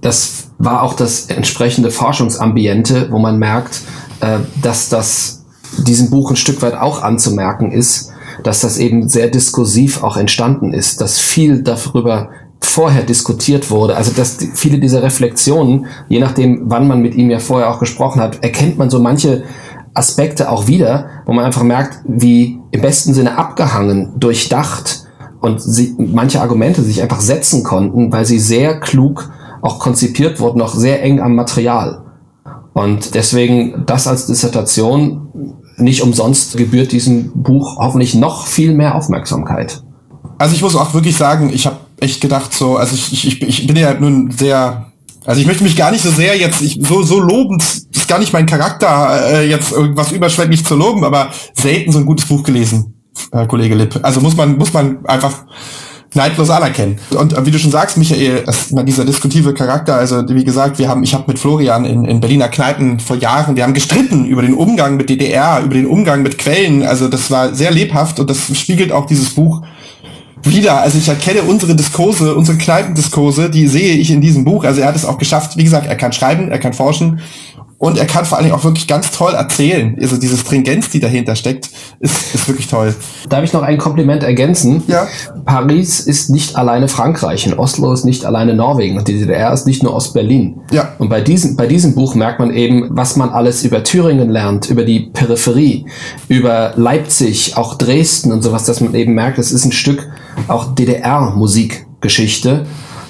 Speaker 3: das war auch das entsprechende Forschungsambiente, wo man merkt, äh, dass das diesem Buch ein Stück weit auch anzumerken ist, dass das eben sehr diskursiv auch entstanden ist, dass viel darüber vorher diskutiert wurde. Also dass viele dieser Reflexionen, je nachdem, wann man mit ihm ja vorher auch gesprochen hat, erkennt man so manche Aspekte auch wieder, wo man einfach merkt, wie im besten Sinne abgehangen, durchdacht und sie, manche Argumente sich einfach setzen konnten, weil sie sehr klug auch konzipiert wurden, auch sehr eng am Material. Und deswegen das als Dissertation nicht umsonst gebührt diesem Buch hoffentlich noch viel mehr Aufmerksamkeit.
Speaker 2: Also ich muss auch wirklich sagen, ich habe echt gedacht so, also ich, ich, ich bin ja nun sehr, also ich möchte mich gar nicht so sehr jetzt, ich, so, so lobend, ist gar nicht mein Charakter, äh, jetzt irgendwas überschwänglich zu loben, aber selten so ein gutes Buch gelesen, äh, Kollege Lipp. Also muss man, muss man einfach neidlos anerkennen. Und wie du schon sagst, Michael, dieser diskutive Charakter, also wie gesagt, wir haben, ich habe mit Florian in, in Berliner Kneipen vor Jahren, wir haben gestritten über den Umgang mit DDR, über den Umgang mit Quellen. Also das war sehr lebhaft und das spiegelt auch dieses Buch wieder. Also ich erkenne unsere Diskurse, unsere Kneipendiskurse, die sehe ich in diesem Buch. Also er hat es auch geschafft. Wie gesagt, er kann schreiben, er kann forschen und er kann vor allen Dingen auch wirklich ganz toll erzählen. Also diese Stringenz, die dahinter steckt, ist, ist wirklich toll.
Speaker 3: Darf ich noch ein Kompliment ergänzen?
Speaker 2: Ja.
Speaker 3: Paris ist nicht alleine Frankreich und Oslo ist nicht alleine Norwegen und die DDR ist nicht nur Ostberlin.
Speaker 2: Ja.
Speaker 3: Und bei diesem, bei diesem Buch merkt man eben, was man alles über Thüringen lernt, über die Peripherie, über Leipzig, auch Dresden und sowas, dass man eben merkt, es ist ein Stück auch DDR-Musikgeschichte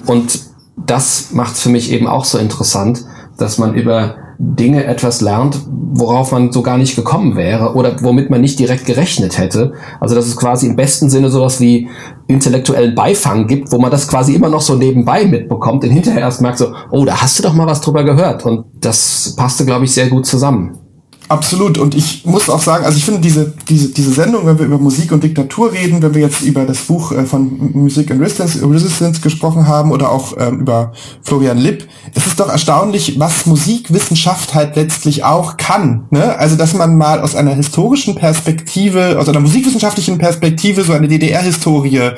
Speaker 3: und das macht es für mich eben auch so interessant, dass man über Dinge etwas lernt, worauf man so gar nicht gekommen wäre oder womit man nicht direkt gerechnet hätte. Also dass es quasi im besten Sinne sowas wie intellektuellen Beifang gibt, wo man das quasi immer noch so nebenbei mitbekommt und hinterher erst merkt so, oh, da hast du doch mal was drüber gehört. Und das passte, glaube ich, sehr gut zusammen.
Speaker 2: Absolut. Und ich muss auch sagen, also ich finde diese, diese, diese Sendung, wenn wir über Musik und Diktatur reden, wenn wir jetzt über das Buch äh, von Music and Resistance, Resistance gesprochen haben oder auch ähm, über Florian Lipp, es ist doch erstaunlich, was Musikwissenschaft halt letztlich auch kann. Ne? Also, dass man mal aus einer historischen Perspektive, aus einer musikwissenschaftlichen Perspektive so eine DDR-Historie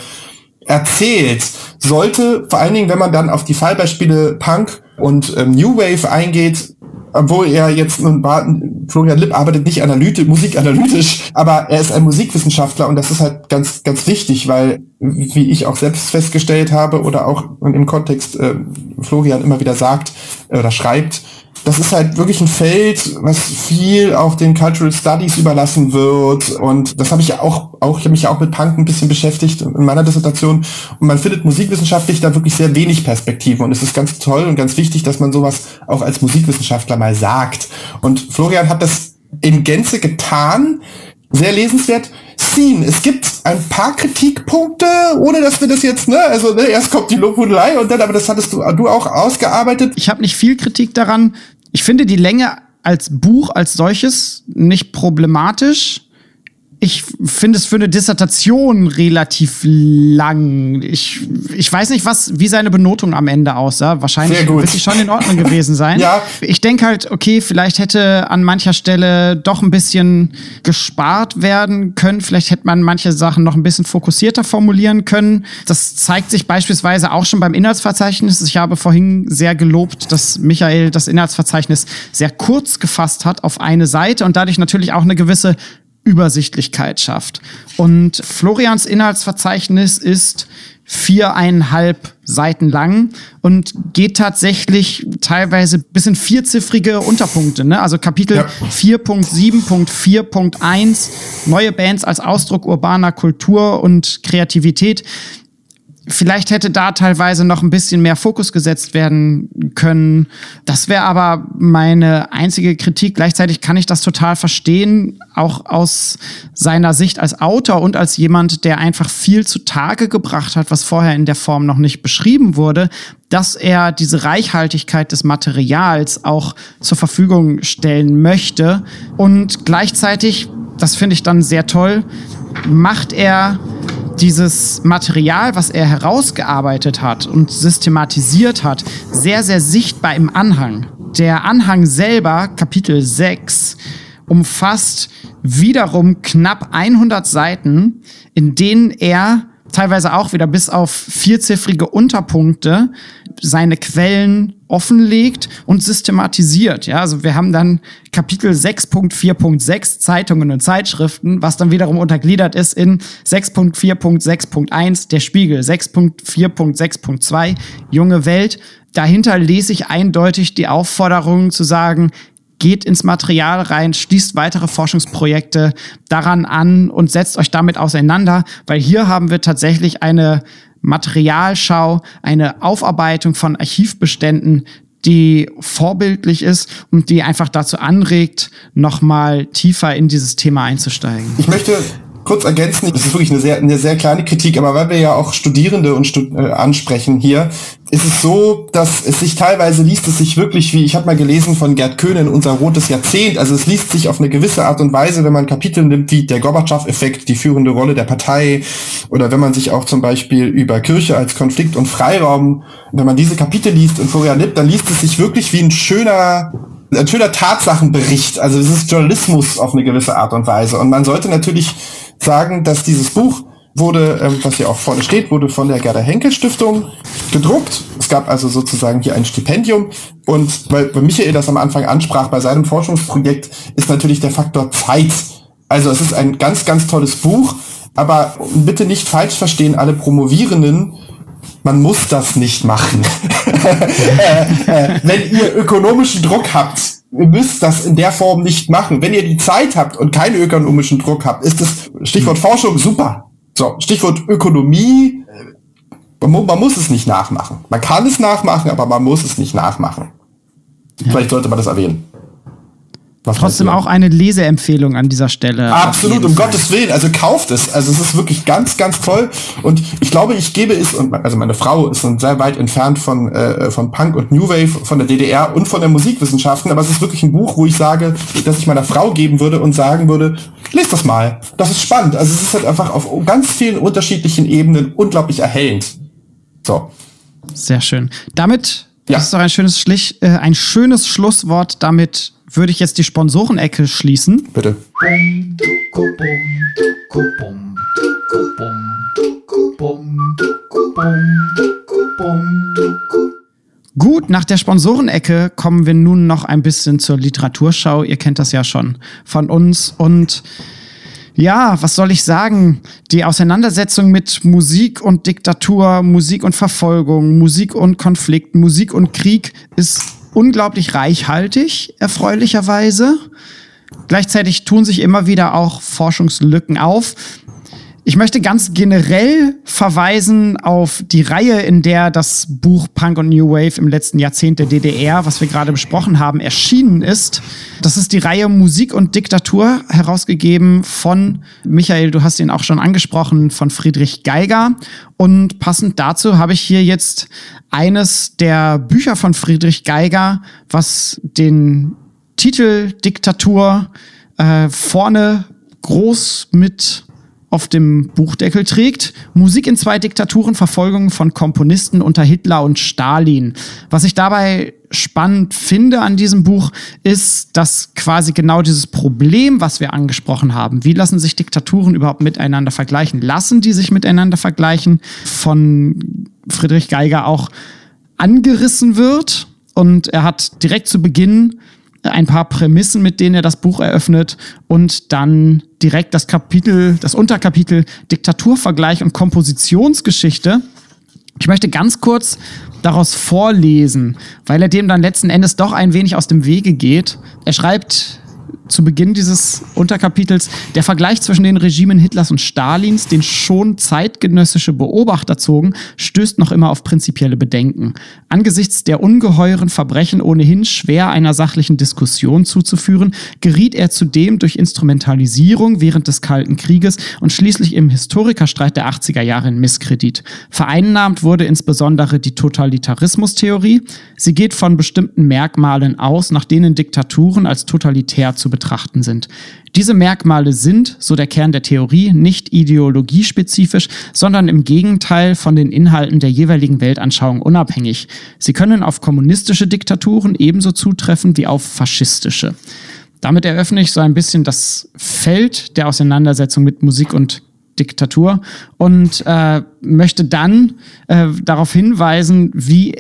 Speaker 2: erzählt, sollte, vor allen Dingen, wenn man dann auf die Fallbeispiele Punk und ähm, New Wave eingeht, obwohl er jetzt nun Florian Lipp arbeitet nicht analytisch, musikanalytisch, aber er ist ein Musikwissenschaftler und das ist halt ganz, ganz wichtig, weil, wie ich auch selbst festgestellt habe oder auch im Kontext äh, Florian immer wieder sagt äh, oder schreibt, das ist halt wirklich ein Feld, was viel auch den Cultural Studies überlassen wird. Und das habe ich ja auch, auch ich habe mich ja auch mit Punk ein bisschen beschäftigt in meiner Dissertation. Und man findet musikwissenschaftlich da wirklich sehr wenig Perspektiven. Und es ist ganz toll und ganz wichtig, dass man sowas auch als Musikwissenschaftler mal sagt. Und Florian hat das in Gänze getan. Sehr lesenswert. Scene. Es gibt ein paar Kritikpunkte, ohne dass wir das jetzt, ne, also ne, erst kommt die Lobhudelei und dann, aber das hattest du, du auch ausgearbeitet.
Speaker 1: Ich habe nicht viel Kritik daran. Ich finde die Länge als Buch als solches nicht problematisch ich finde es für eine Dissertation relativ lang. Ich, ich weiß nicht, was, wie seine Benotung am Ende aussah. Wahrscheinlich wird sie schon in Ordnung gewesen (laughs) sein.
Speaker 2: ja.
Speaker 1: Ich denke halt, okay, vielleicht hätte an mancher Stelle doch ein bisschen gespart werden können. Vielleicht hätte man manche Sachen noch ein bisschen fokussierter formulieren können. Das zeigt sich beispielsweise auch schon beim Inhaltsverzeichnis. Ich habe vorhin sehr gelobt, dass Michael das Inhaltsverzeichnis sehr kurz gefasst hat auf eine Seite und dadurch natürlich auch eine gewisse Übersichtlichkeit schafft. Und Florians Inhaltsverzeichnis ist viereinhalb Seiten lang und geht tatsächlich teilweise bis in vierziffrige Unterpunkte. Ne? Also Kapitel ja. 4.7.4.1, neue Bands als Ausdruck urbaner Kultur und Kreativität. Vielleicht hätte da teilweise noch ein bisschen mehr Fokus gesetzt werden können. Das wäre aber meine einzige Kritik. Gleichzeitig kann ich das total verstehen, auch aus seiner Sicht als Autor und als jemand, der einfach viel zutage gebracht hat, was vorher in der Form noch nicht beschrieben wurde, dass er diese Reichhaltigkeit des Materials auch zur Verfügung stellen möchte. Und gleichzeitig, das finde ich dann sehr toll, macht er dieses Material, was er herausgearbeitet hat und systematisiert hat, sehr, sehr sichtbar im Anhang. Der Anhang selber, Kapitel 6, umfasst wiederum knapp 100 Seiten, in denen er teilweise auch wieder bis auf vierziffrige Unterpunkte seine Quellen offenlegt und systematisiert. Ja, also wir haben dann Kapitel 6.4.6 Zeitungen und Zeitschriften, was dann wiederum untergliedert ist in 6.4.6.1 der Spiegel, 6.4.6.2 junge Welt. Dahinter lese ich eindeutig die Aufforderung zu sagen, geht ins Material rein, schließt weitere Forschungsprojekte daran an und setzt euch damit auseinander, weil hier haben wir tatsächlich eine Materialschau, eine Aufarbeitung von Archivbeständen, die vorbildlich ist und die einfach dazu anregt, nochmal tiefer in dieses Thema einzusteigen.
Speaker 2: Ich möchte kurz ergänzen, das ist wirklich eine sehr, eine sehr kleine Kritik, aber weil wir ja auch Studierende und Stud äh, ansprechen hier, ist es so, dass es sich teilweise liest es sich wirklich wie, ich habe mal gelesen von Gerd Köhnen, unser rotes Jahrzehnt, also es liest sich auf eine gewisse Art und Weise, wenn man Kapitel nimmt wie der Gorbatschow-Effekt, die führende Rolle der Partei, oder wenn man sich auch zum Beispiel über Kirche als Konflikt und Freiraum, wenn man diese Kapitel liest in Florian Lipp, dann liest es sich wirklich wie ein schöner ein schöner Tatsachenbericht. Also es ist Journalismus auf eine gewisse Art und Weise. Und man sollte natürlich sagen, dass dieses Buch wurde, ähm, was hier auch vorne steht, wurde von der Gerda Henkel Stiftung gedruckt. Es gab also sozusagen hier ein Stipendium. Und weil, weil Michael das am Anfang ansprach, bei seinem Forschungsprojekt ist natürlich der Faktor Zeit. Also es ist ein ganz, ganz tolles Buch. Aber bitte nicht falsch verstehen, alle Promovierenden, man muss das nicht machen. (laughs) äh, äh, wenn ihr ökonomischen Druck habt, ihr müsst das in der Form nicht machen. Wenn ihr die Zeit habt und keinen ökonomischen Druck habt, ist das Stichwort Forschung super. So, Stichwort Ökonomie, äh, man, man muss es nicht nachmachen. Man kann es nachmachen, aber man muss es nicht nachmachen. Ja. Vielleicht sollte man das erwähnen.
Speaker 1: Was Trotzdem auch eine Leseempfehlung an dieser Stelle.
Speaker 2: Absolut, um Fall. Gottes Willen. Also kauft es. Also es ist wirklich ganz, ganz toll. Und ich glaube, ich gebe es, und also meine Frau ist sehr weit entfernt von, äh, von Punk und New Wave, von der DDR und von der Musikwissenschaften, aber es ist wirklich ein Buch, wo ich sage, dass ich meiner Frau geben würde und sagen würde, lest das mal. Das ist spannend. Also es ist halt einfach auf ganz vielen unterschiedlichen Ebenen unglaublich erhellend. So.
Speaker 1: Sehr schön. Damit ja. Das ist doch ein schönes, Schlich, äh, ein schönes Schlusswort. Damit würde ich jetzt die Sponsorenecke schließen.
Speaker 2: Bitte.
Speaker 1: Gut, nach der Sponsorenecke kommen wir nun noch ein bisschen zur Literaturschau. Ihr kennt das ja schon von uns. Und ja, was soll ich sagen? Die Auseinandersetzung mit Musik und Diktatur, Musik und Verfolgung, Musik und Konflikt, Musik und Krieg ist unglaublich reichhaltig, erfreulicherweise. Gleichzeitig tun sich immer wieder auch Forschungslücken auf. Ich möchte ganz generell verweisen auf die Reihe, in der das Buch Punk und New Wave im letzten Jahrzehnt der DDR, was wir gerade besprochen haben, erschienen ist. Das ist die Reihe Musik und Diktatur, herausgegeben von Michael, du hast ihn auch schon angesprochen, von Friedrich Geiger. Und passend dazu habe ich hier jetzt eines der Bücher von Friedrich Geiger, was den Titel Diktatur äh, vorne groß mit auf dem Buchdeckel trägt. Musik in zwei Diktaturen, Verfolgung von Komponisten unter Hitler und Stalin. Was ich dabei spannend finde an diesem Buch, ist, dass quasi genau dieses Problem, was wir angesprochen haben, wie lassen sich Diktaturen überhaupt miteinander vergleichen, lassen die sich miteinander vergleichen, von Friedrich Geiger auch angerissen wird. Und er hat direkt zu Beginn ein paar Prämissen, mit denen er das Buch eröffnet und dann direkt das Kapitel, das Unterkapitel Diktaturvergleich und Kompositionsgeschichte. Ich möchte ganz kurz daraus vorlesen, weil er dem dann letzten Endes doch ein wenig aus dem Wege geht. Er schreibt zu Beginn dieses Unterkapitels der Vergleich zwischen den Regimen Hitlers und Stalins, den schon zeitgenössische Beobachter zogen, stößt noch immer auf prinzipielle Bedenken. Angesichts der ungeheuren Verbrechen ohnehin schwer einer sachlichen Diskussion zuzuführen, geriet er zudem durch Instrumentalisierung während des Kalten Krieges und schließlich im Historikerstreit der 80er Jahre in Misskredit. Vereinnahmt wurde insbesondere die Totalitarismustheorie. Sie geht von bestimmten Merkmalen aus, nach denen Diktaturen als totalitär zu betrachten sind. Diese Merkmale sind, so der Kern der Theorie, nicht ideologiespezifisch, sondern im Gegenteil von den Inhalten der jeweiligen Weltanschauung unabhängig. Sie können auf kommunistische Diktaturen ebenso zutreffen wie auf faschistische. Damit eröffne ich so ein bisschen das Feld der Auseinandersetzung mit Musik und Diktatur und äh, möchte dann äh, darauf hinweisen, wie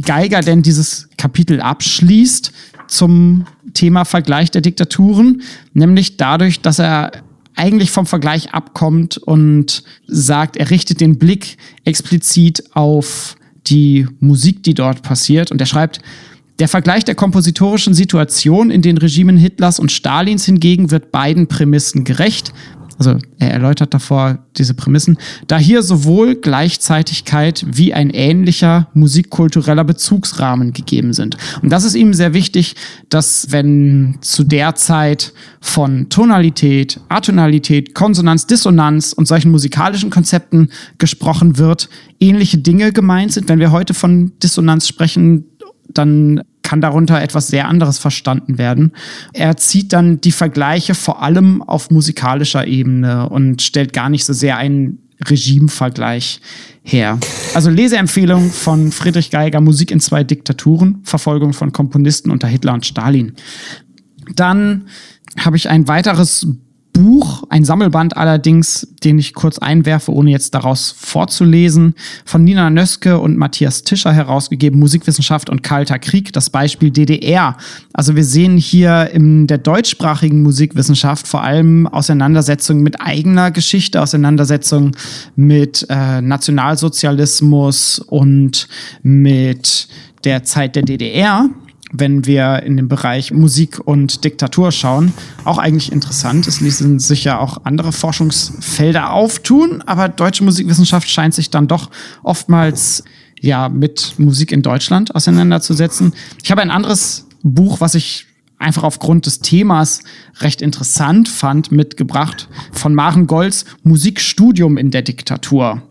Speaker 1: Geiger denn dieses Kapitel abschließt zum Thema Vergleich der Diktaturen, nämlich dadurch, dass er eigentlich vom Vergleich abkommt und sagt, er richtet den Blick explizit auf die Musik, die dort passiert. Und er schreibt, der Vergleich der kompositorischen Situation in den Regimen Hitlers und Stalins hingegen wird beiden Prämissen gerecht. Also er erläutert davor diese Prämissen, da hier sowohl Gleichzeitigkeit wie ein ähnlicher musikkultureller Bezugsrahmen gegeben sind. Und das ist ihm sehr wichtig, dass wenn zu der Zeit von Tonalität, Atonalität, Konsonanz, Dissonanz und solchen musikalischen Konzepten gesprochen wird, ähnliche Dinge gemeint sind. Wenn wir heute von Dissonanz sprechen, dann kann darunter etwas sehr anderes verstanden werden. Er zieht dann die Vergleiche vor allem auf musikalischer Ebene und stellt gar nicht so sehr einen Regimevergleich her. Also Leseempfehlung von Friedrich Geiger, Musik in zwei Diktaturen, Verfolgung von Komponisten unter Hitler und Stalin. Dann habe ich ein weiteres Buch, ein Sammelband allerdings, den ich kurz einwerfe, ohne jetzt daraus vorzulesen, von Nina Nöske und Matthias Tischer herausgegeben, Musikwissenschaft und Kalter Krieg, das Beispiel DDR. Also wir sehen hier in der deutschsprachigen Musikwissenschaft vor allem Auseinandersetzungen mit eigener Geschichte, Auseinandersetzungen mit äh, Nationalsozialismus und mit der Zeit der DDR wenn wir in den Bereich Musik und Diktatur schauen, auch eigentlich interessant. Es ließen sich ja auch andere Forschungsfelder auftun, aber deutsche Musikwissenschaft scheint sich dann doch oftmals ja mit Musik in Deutschland auseinanderzusetzen. Ich habe ein anderes Buch, was ich einfach aufgrund des Themas recht interessant fand, mitgebracht von Maren Golds Musikstudium in der Diktatur.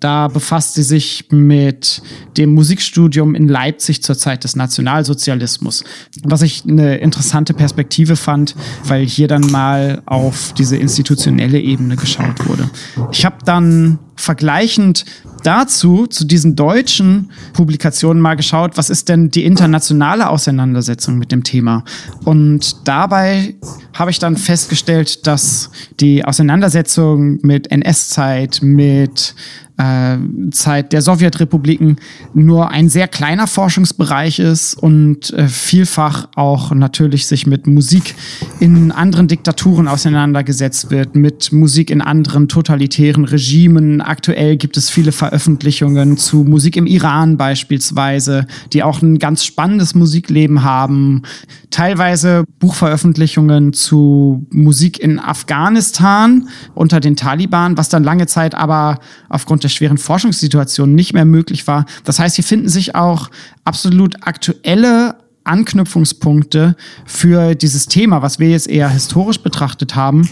Speaker 1: Da befasst sie sich mit dem Musikstudium in Leipzig zur Zeit des Nationalsozialismus. Was ich eine interessante Perspektive fand, weil hier dann mal auf diese institutionelle Ebene geschaut wurde. Ich habe dann vergleichend dazu, zu diesen deutschen Publikationen mal geschaut, was ist denn die internationale Auseinandersetzung mit dem Thema? Und dabei habe ich dann festgestellt, dass die Auseinandersetzung mit NS-Zeit, mit äh, Zeit der Sowjetrepubliken nur ein sehr kleiner Forschungsbereich ist und äh, vielfach auch natürlich sich mit Musik in anderen Diktaturen auseinandergesetzt wird, mit Musik in anderen totalitären Regimen. Aktuell gibt es viele Veröffentlichungen zu Musik im Iran beispielsweise, die auch ein ganz spannendes Musikleben haben. Teilweise Buchveröffentlichungen zu Musik in Afghanistan unter den Taliban, was dann lange Zeit aber aufgrund der schweren Forschungssituation nicht mehr möglich war. Das heißt, hier finden sich auch absolut aktuelle Anknüpfungspunkte für dieses Thema, was wir jetzt eher historisch betrachtet haben.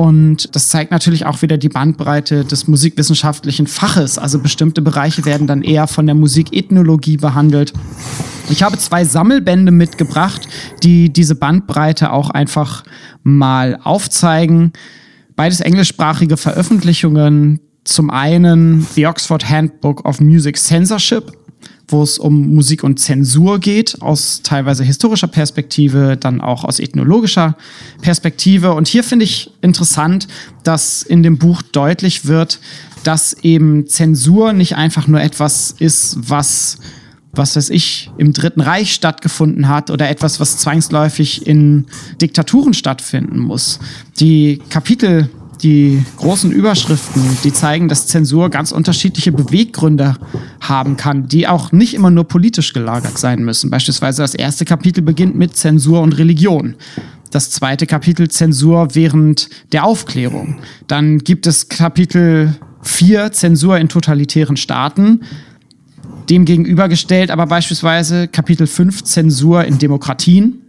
Speaker 1: Und das zeigt natürlich auch wieder die Bandbreite des musikwissenschaftlichen Faches. Also bestimmte Bereiche werden dann eher von der Musikethnologie behandelt. Ich habe zwei Sammelbände mitgebracht, die diese Bandbreite auch einfach mal aufzeigen. Beides englischsprachige Veröffentlichungen. Zum einen The Oxford Handbook of Music Censorship, wo es um Musik und Zensur geht, aus teilweise historischer Perspektive, dann auch aus ethnologischer Perspektive. Und hier finde ich interessant, dass in dem Buch deutlich wird, dass eben Zensur nicht einfach nur etwas ist, was was weiß ich, im Dritten Reich stattgefunden hat oder etwas, was zwangsläufig in Diktaturen stattfinden muss. Die Kapitel, die großen Überschriften, die zeigen, dass Zensur ganz unterschiedliche Beweggründe haben kann, die auch nicht immer nur politisch gelagert sein müssen. Beispielsweise das erste Kapitel beginnt mit Zensur und Religion das zweite Kapitel Zensur während der Aufklärung. Dann gibt es Kapitel 4 Zensur in totalitären Staaten dem gegenübergestellt, aber beispielsweise Kapitel 5 Zensur in Demokratien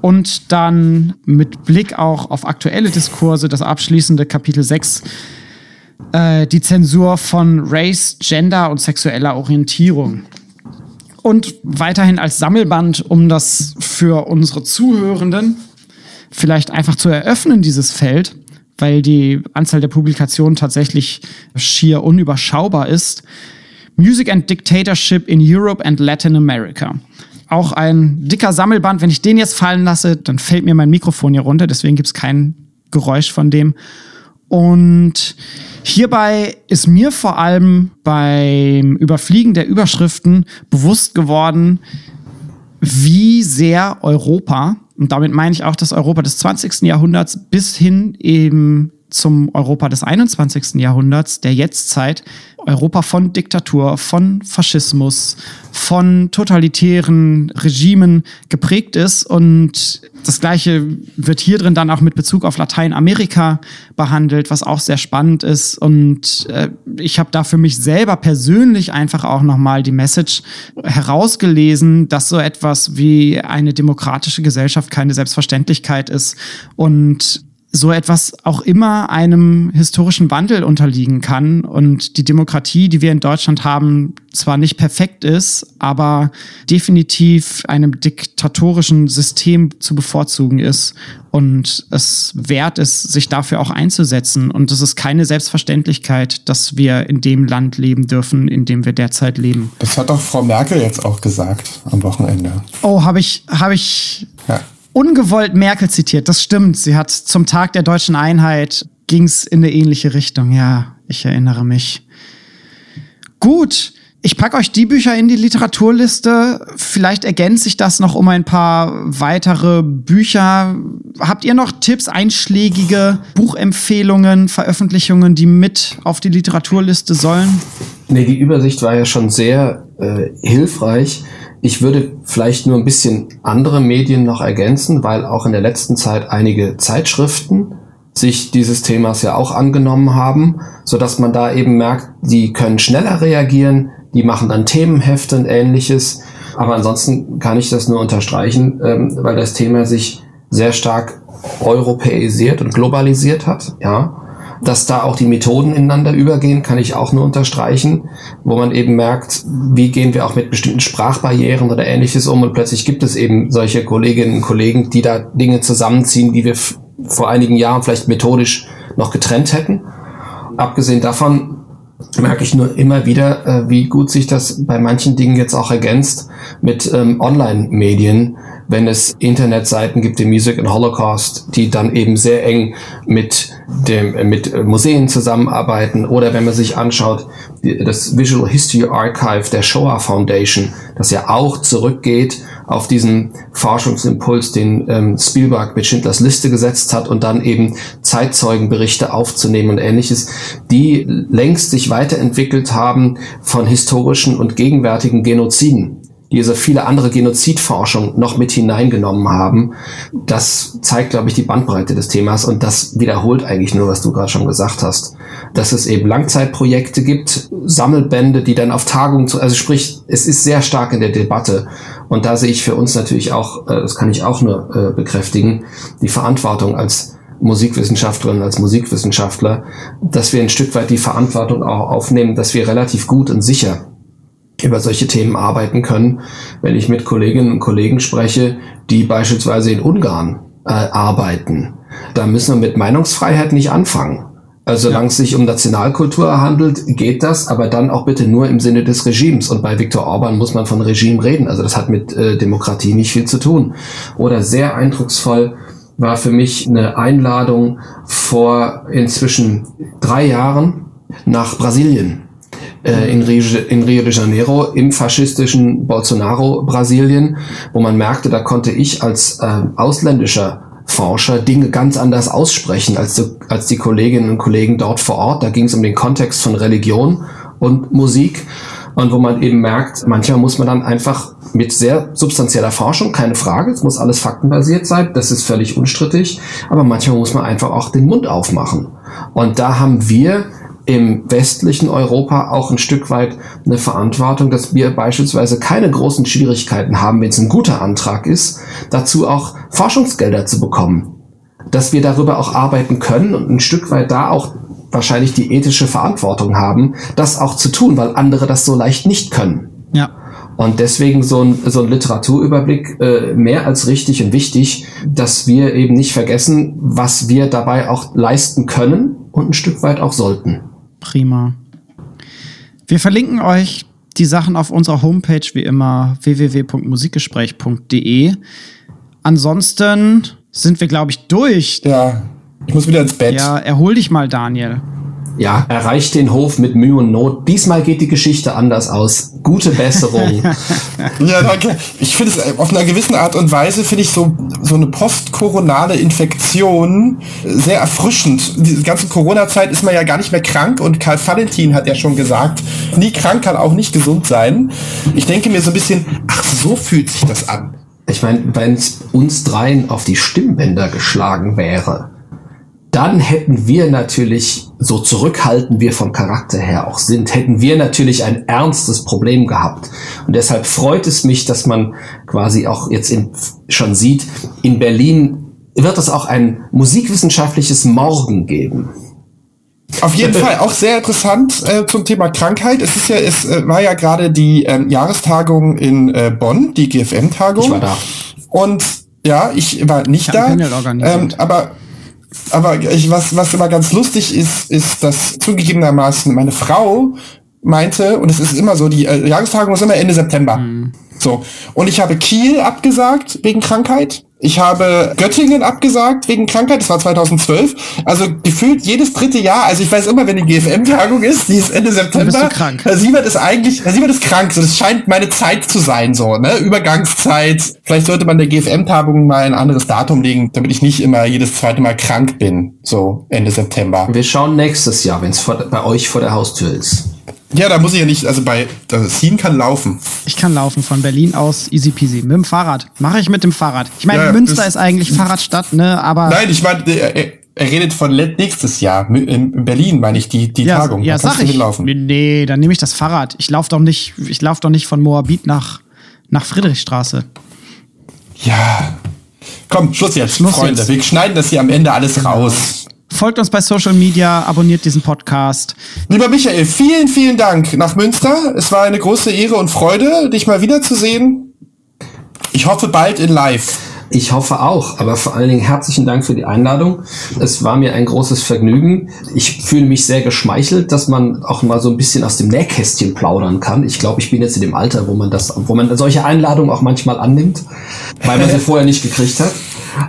Speaker 1: und dann mit Blick auch auf aktuelle Diskurse das abschließende Kapitel 6 äh, die Zensur von Race, Gender und sexueller Orientierung. Und weiterhin als Sammelband, um das für unsere Zuhörenden vielleicht einfach zu eröffnen, dieses Feld, weil die Anzahl der Publikationen tatsächlich schier unüberschaubar ist, Music and Dictatorship in Europe and Latin America. Auch ein dicker Sammelband. Wenn ich den jetzt fallen lasse, dann fällt mir mein Mikrofon hier runter. Deswegen gibt es kein Geräusch von dem. Und hierbei ist mir vor allem beim Überfliegen der Überschriften bewusst geworden, wie sehr Europa, und damit meine ich auch das Europa des 20. Jahrhunderts bis hin eben zum Europa des 21. Jahrhunderts, der Jetztzeit, Europa von Diktatur, von Faschismus, von totalitären Regimen geprägt ist. Und das Gleiche wird hier drin dann auch mit Bezug auf Lateinamerika behandelt, was auch sehr spannend ist. Und äh, ich habe da für mich selber persönlich einfach auch nochmal die Message herausgelesen, dass so etwas wie eine demokratische Gesellschaft keine Selbstverständlichkeit ist. Und so etwas auch immer einem historischen Wandel unterliegen kann und die Demokratie, die wir in Deutschland haben, zwar nicht perfekt ist, aber definitiv einem diktatorischen System zu bevorzugen ist und es wert ist, sich dafür auch einzusetzen. Und es ist keine Selbstverständlichkeit, dass wir in dem Land leben dürfen, in dem wir derzeit leben.
Speaker 2: Das hat doch Frau Merkel jetzt auch gesagt am Wochenende.
Speaker 1: Oh, habe ich, habe ich. Ja ungewollt Merkel zitiert. Das stimmt. Sie hat zum Tag der deutschen Einheit ging's in eine ähnliche Richtung. Ja, ich erinnere mich. Gut. Ich packe euch die Bücher in die Literaturliste. Vielleicht ergänze ich das noch um ein paar weitere Bücher. Habt ihr noch Tipps, einschlägige Buchempfehlungen, Veröffentlichungen, die mit auf die Literaturliste sollen?
Speaker 3: Nee, die Übersicht war ja schon sehr äh, hilfreich. Ich würde vielleicht nur ein bisschen andere Medien noch ergänzen, weil auch in der letzten Zeit einige Zeitschriften sich dieses Themas ja auch angenommen haben, so dass man da eben merkt, die können schneller reagieren, die machen dann Themenhefte und ähnliches. Aber ansonsten kann ich das nur unterstreichen, ähm, weil das Thema sich sehr stark europäisiert und globalisiert hat, ja. Dass da auch die Methoden ineinander übergehen, kann ich auch nur unterstreichen, wo man eben merkt, wie gehen wir auch mit bestimmten Sprachbarrieren oder ähnliches um und plötzlich gibt es eben solche Kolleginnen und Kollegen, die da Dinge zusammenziehen, die wir vor einigen Jahren vielleicht methodisch noch getrennt hätten. Abgesehen davon merke ich nur immer wieder, äh, wie gut sich das bei manchen Dingen jetzt auch ergänzt mit ähm, Online-Medien, wenn es Internetseiten gibt, die Music and Holocaust, die dann eben sehr eng mit dem, mit Museen zusammenarbeiten. Oder wenn man sich anschaut, das Visual History Archive der Shoah Foundation, das ja auch zurückgeht auf diesen Forschungsimpuls, den ähm, Spielberg mit Schindlers Liste gesetzt hat und dann eben Zeitzeugenberichte aufzunehmen und ähnliches, die längst sich weiterentwickelt haben von historischen und gegenwärtigen Genoziden die so viele andere Genozidforschung noch mit hineingenommen haben. Das zeigt, glaube ich, die Bandbreite des Themas und das wiederholt eigentlich nur, was du gerade schon gesagt hast. Dass es eben Langzeitprojekte gibt, Sammelbände, die dann auf Tagungen zu, also sprich, es ist sehr stark in der Debatte. Und da sehe ich für uns natürlich auch, äh, das kann ich auch nur äh, bekräftigen, die Verantwortung als Musikwissenschaftlerin, als Musikwissenschaftler, dass wir ein Stück weit die Verantwortung auch aufnehmen, dass wir relativ gut und sicher über solche Themen arbeiten können, wenn ich mit Kolleginnen und Kollegen spreche, die beispielsweise in Ungarn äh, arbeiten. Da müssen wir mit Meinungsfreiheit nicht anfangen. Also solange es sich um Nationalkultur handelt, geht das, aber dann auch bitte nur im Sinne des Regimes. Und bei Viktor Orban muss man von Regime reden. Also das hat mit äh, Demokratie nicht viel zu tun. Oder sehr eindrucksvoll war für mich eine Einladung vor inzwischen drei Jahren nach Brasilien äh, in, Rio, in Rio de Janeiro im faschistischen Bolsonaro Brasilien, wo man merkte, da konnte ich als äh, ausländischer Forscher Dinge ganz anders aussprechen als die, als die Kolleginnen und Kollegen dort vor Ort. Da ging es um den Kontext von Religion und Musik und wo man eben merkt, manchmal muss man dann einfach mit sehr substanzieller Forschung, keine Frage, es muss alles faktenbasiert sein, das ist völlig unstrittig, aber manchmal muss man einfach auch den Mund aufmachen. Und da haben wir im westlichen Europa auch ein Stück weit eine Verantwortung, dass wir beispielsweise keine großen Schwierigkeiten haben, wenn es ein guter Antrag ist, dazu auch Forschungsgelder zu bekommen. Dass wir darüber auch arbeiten können und ein Stück weit da auch wahrscheinlich die ethische Verantwortung haben, das auch zu tun, weil andere das so leicht nicht können.
Speaker 1: Ja.
Speaker 3: Und deswegen so ein, so ein Literaturüberblick äh, mehr als richtig und wichtig, dass wir eben nicht vergessen, was wir dabei auch leisten können und ein Stück weit auch sollten.
Speaker 1: Prima. Wir verlinken euch die Sachen auf unserer Homepage wie immer www.musikgespräch.de. Ansonsten sind wir, glaube ich, durch.
Speaker 2: Ja, ich muss wieder ins Bett.
Speaker 1: Ja, erhol dich mal, Daniel.
Speaker 3: Ja, erreicht den Hof mit Mühe und Not. Diesmal geht die Geschichte anders aus. Gute Besserung. (laughs)
Speaker 2: ja, danke. Ich finde es äh, auf einer gewissen Art und Weise finde ich so so eine postkoronale Infektion sehr erfrischend. Die ganze Corona-Zeit ist man ja gar nicht mehr krank und Karl Valentin hat ja schon gesagt, nie krank kann auch nicht gesund sein. Ich denke mir so ein bisschen, ach, so fühlt sich das an.
Speaker 3: Ich meine, wenn es uns dreien auf die Stimmbänder geschlagen wäre, dann hätten wir natürlich, so zurückhaltend wir vom Charakter her auch sind, hätten wir natürlich ein ernstes Problem gehabt. Und deshalb freut es mich, dass man quasi auch jetzt in, schon sieht, in Berlin wird es auch ein musikwissenschaftliches Morgen geben.
Speaker 2: Auf jeden (laughs) Fall auch sehr interessant äh, zum Thema Krankheit. Es ist ja, es äh, war ja gerade die ähm, Jahrestagung in äh, Bonn, die GFM-Tagung. Ich
Speaker 3: war da.
Speaker 2: Und ja, ich war nicht ich da. Ähm, aber aber ich, was, was immer ganz lustig ist, ist, dass zugegebenermaßen meine Frau meinte, und es ist immer so, die äh, Jahrestagung ist immer Ende September. Mhm. So. Und ich habe Kiel abgesagt wegen Krankheit. Ich habe Göttingen abgesagt wegen Krankheit, das war 2012. Also gefühlt jedes dritte Jahr, also ich weiß immer, wenn die GFM-Tagung ist, die ist Ende September. Bist du
Speaker 1: krank.
Speaker 2: Sieht man das eigentlich, sieht man das krank. So, das scheint meine Zeit zu sein, so, ne? Übergangszeit. Vielleicht sollte man der GFM-Tagung mal ein anderes Datum legen, damit ich nicht immer jedes zweite Mal krank bin, so Ende September.
Speaker 3: Wir schauen nächstes Jahr, wenn es bei euch vor der Haustür ist.
Speaker 2: Ja, da muss ich ja nicht, also bei, das Sien kann laufen.
Speaker 1: Ich kann laufen von Berlin aus, easy peasy. Mit dem Fahrrad. Mache ich mit dem Fahrrad. Ich meine, ja, Münster ist eigentlich Fahrradstadt, ne, aber.
Speaker 2: Nein, ich meine, er, er redet von nächstes Jahr. In Berlin meine ich die, die
Speaker 1: ja,
Speaker 2: Tagung.
Speaker 1: Ja, da sag ich. Laufen. Nee, dann nehme ich das Fahrrad. Ich laufe doch nicht, ich laufe doch nicht von Moabit nach, nach Friedrichstraße.
Speaker 2: Ja. Komm, Schluss jetzt, Schluss Freunde. Jetzt. Wir schneiden das hier am Ende alles genau. raus.
Speaker 1: Folgt uns bei Social Media, abonniert diesen Podcast.
Speaker 2: Lieber Michael, vielen, vielen Dank nach Münster. Es war eine große Ehre und Freude, dich mal wiederzusehen. Ich hoffe bald in live.
Speaker 3: Ich hoffe auch, aber vor allen Dingen herzlichen Dank für die Einladung. Es war mir ein großes Vergnügen. Ich fühle mich sehr geschmeichelt, dass man auch mal so ein bisschen aus dem Nähkästchen plaudern kann. Ich glaube, ich bin jetzt in dem Alter, wo man das, wo man solche Einladungen auch manchmal annimmt, weil man sie (laughs) vorher nicht gekriegt hat.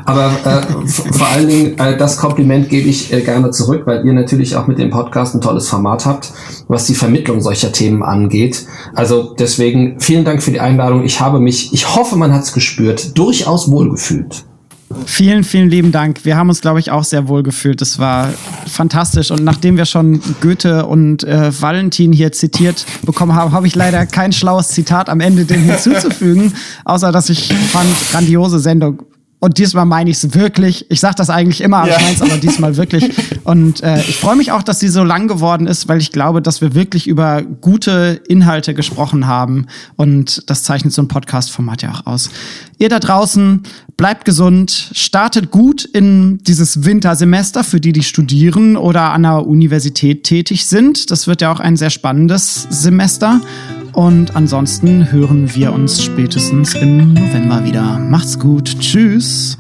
Speaker 3: Aber äh, vor allen Dingen, äh, das Kompliment gebe ich äh, gerne zurück, weil ihr natürlich auch mit dem Podcast ein tolles Format habt, was die Vermittlung solcher Themen angeht. Also deswegen vielen Dank für die Einladung. Ich habe mich, ich hoffe, man hat es gespürt, durchaus wohlgefühlt.
Speaker 1: Vielen, vielen lieben Dank. Wir haben uns, glaube ich, auch sehr wohl gefühlt. Das war fantastisch. Und nachdem wir schon Goethe und äh, Valentin hier zitiert bekommen haben, habe ich leider kein schlaues Zitat am Ende dem hinzuzufügen, außer dass ich fand, grandiose Sendung. Und diesmal meine ich es wirklich. Ich sage das eigentlich immer, ja. ich meine es aber diesmal wirklich. Und äh, ich freue mich auch, dass sie so lang geworden ist, weil ich glaube, dass wir wirklich über gute Inhalte gesprochen haben. Und das zeichnet so ein Podcast-Format ja auch aus. Ihr da draußen, bleibt gesund, startet gut in dieses Wintersemester für die, die studieren oder an der Universität tätig sind. Das wird ja auch ein sehr spannendes Semester. Und ansonsten hören wir uns spätestens im November wieder. Macht's gut. Tschüss.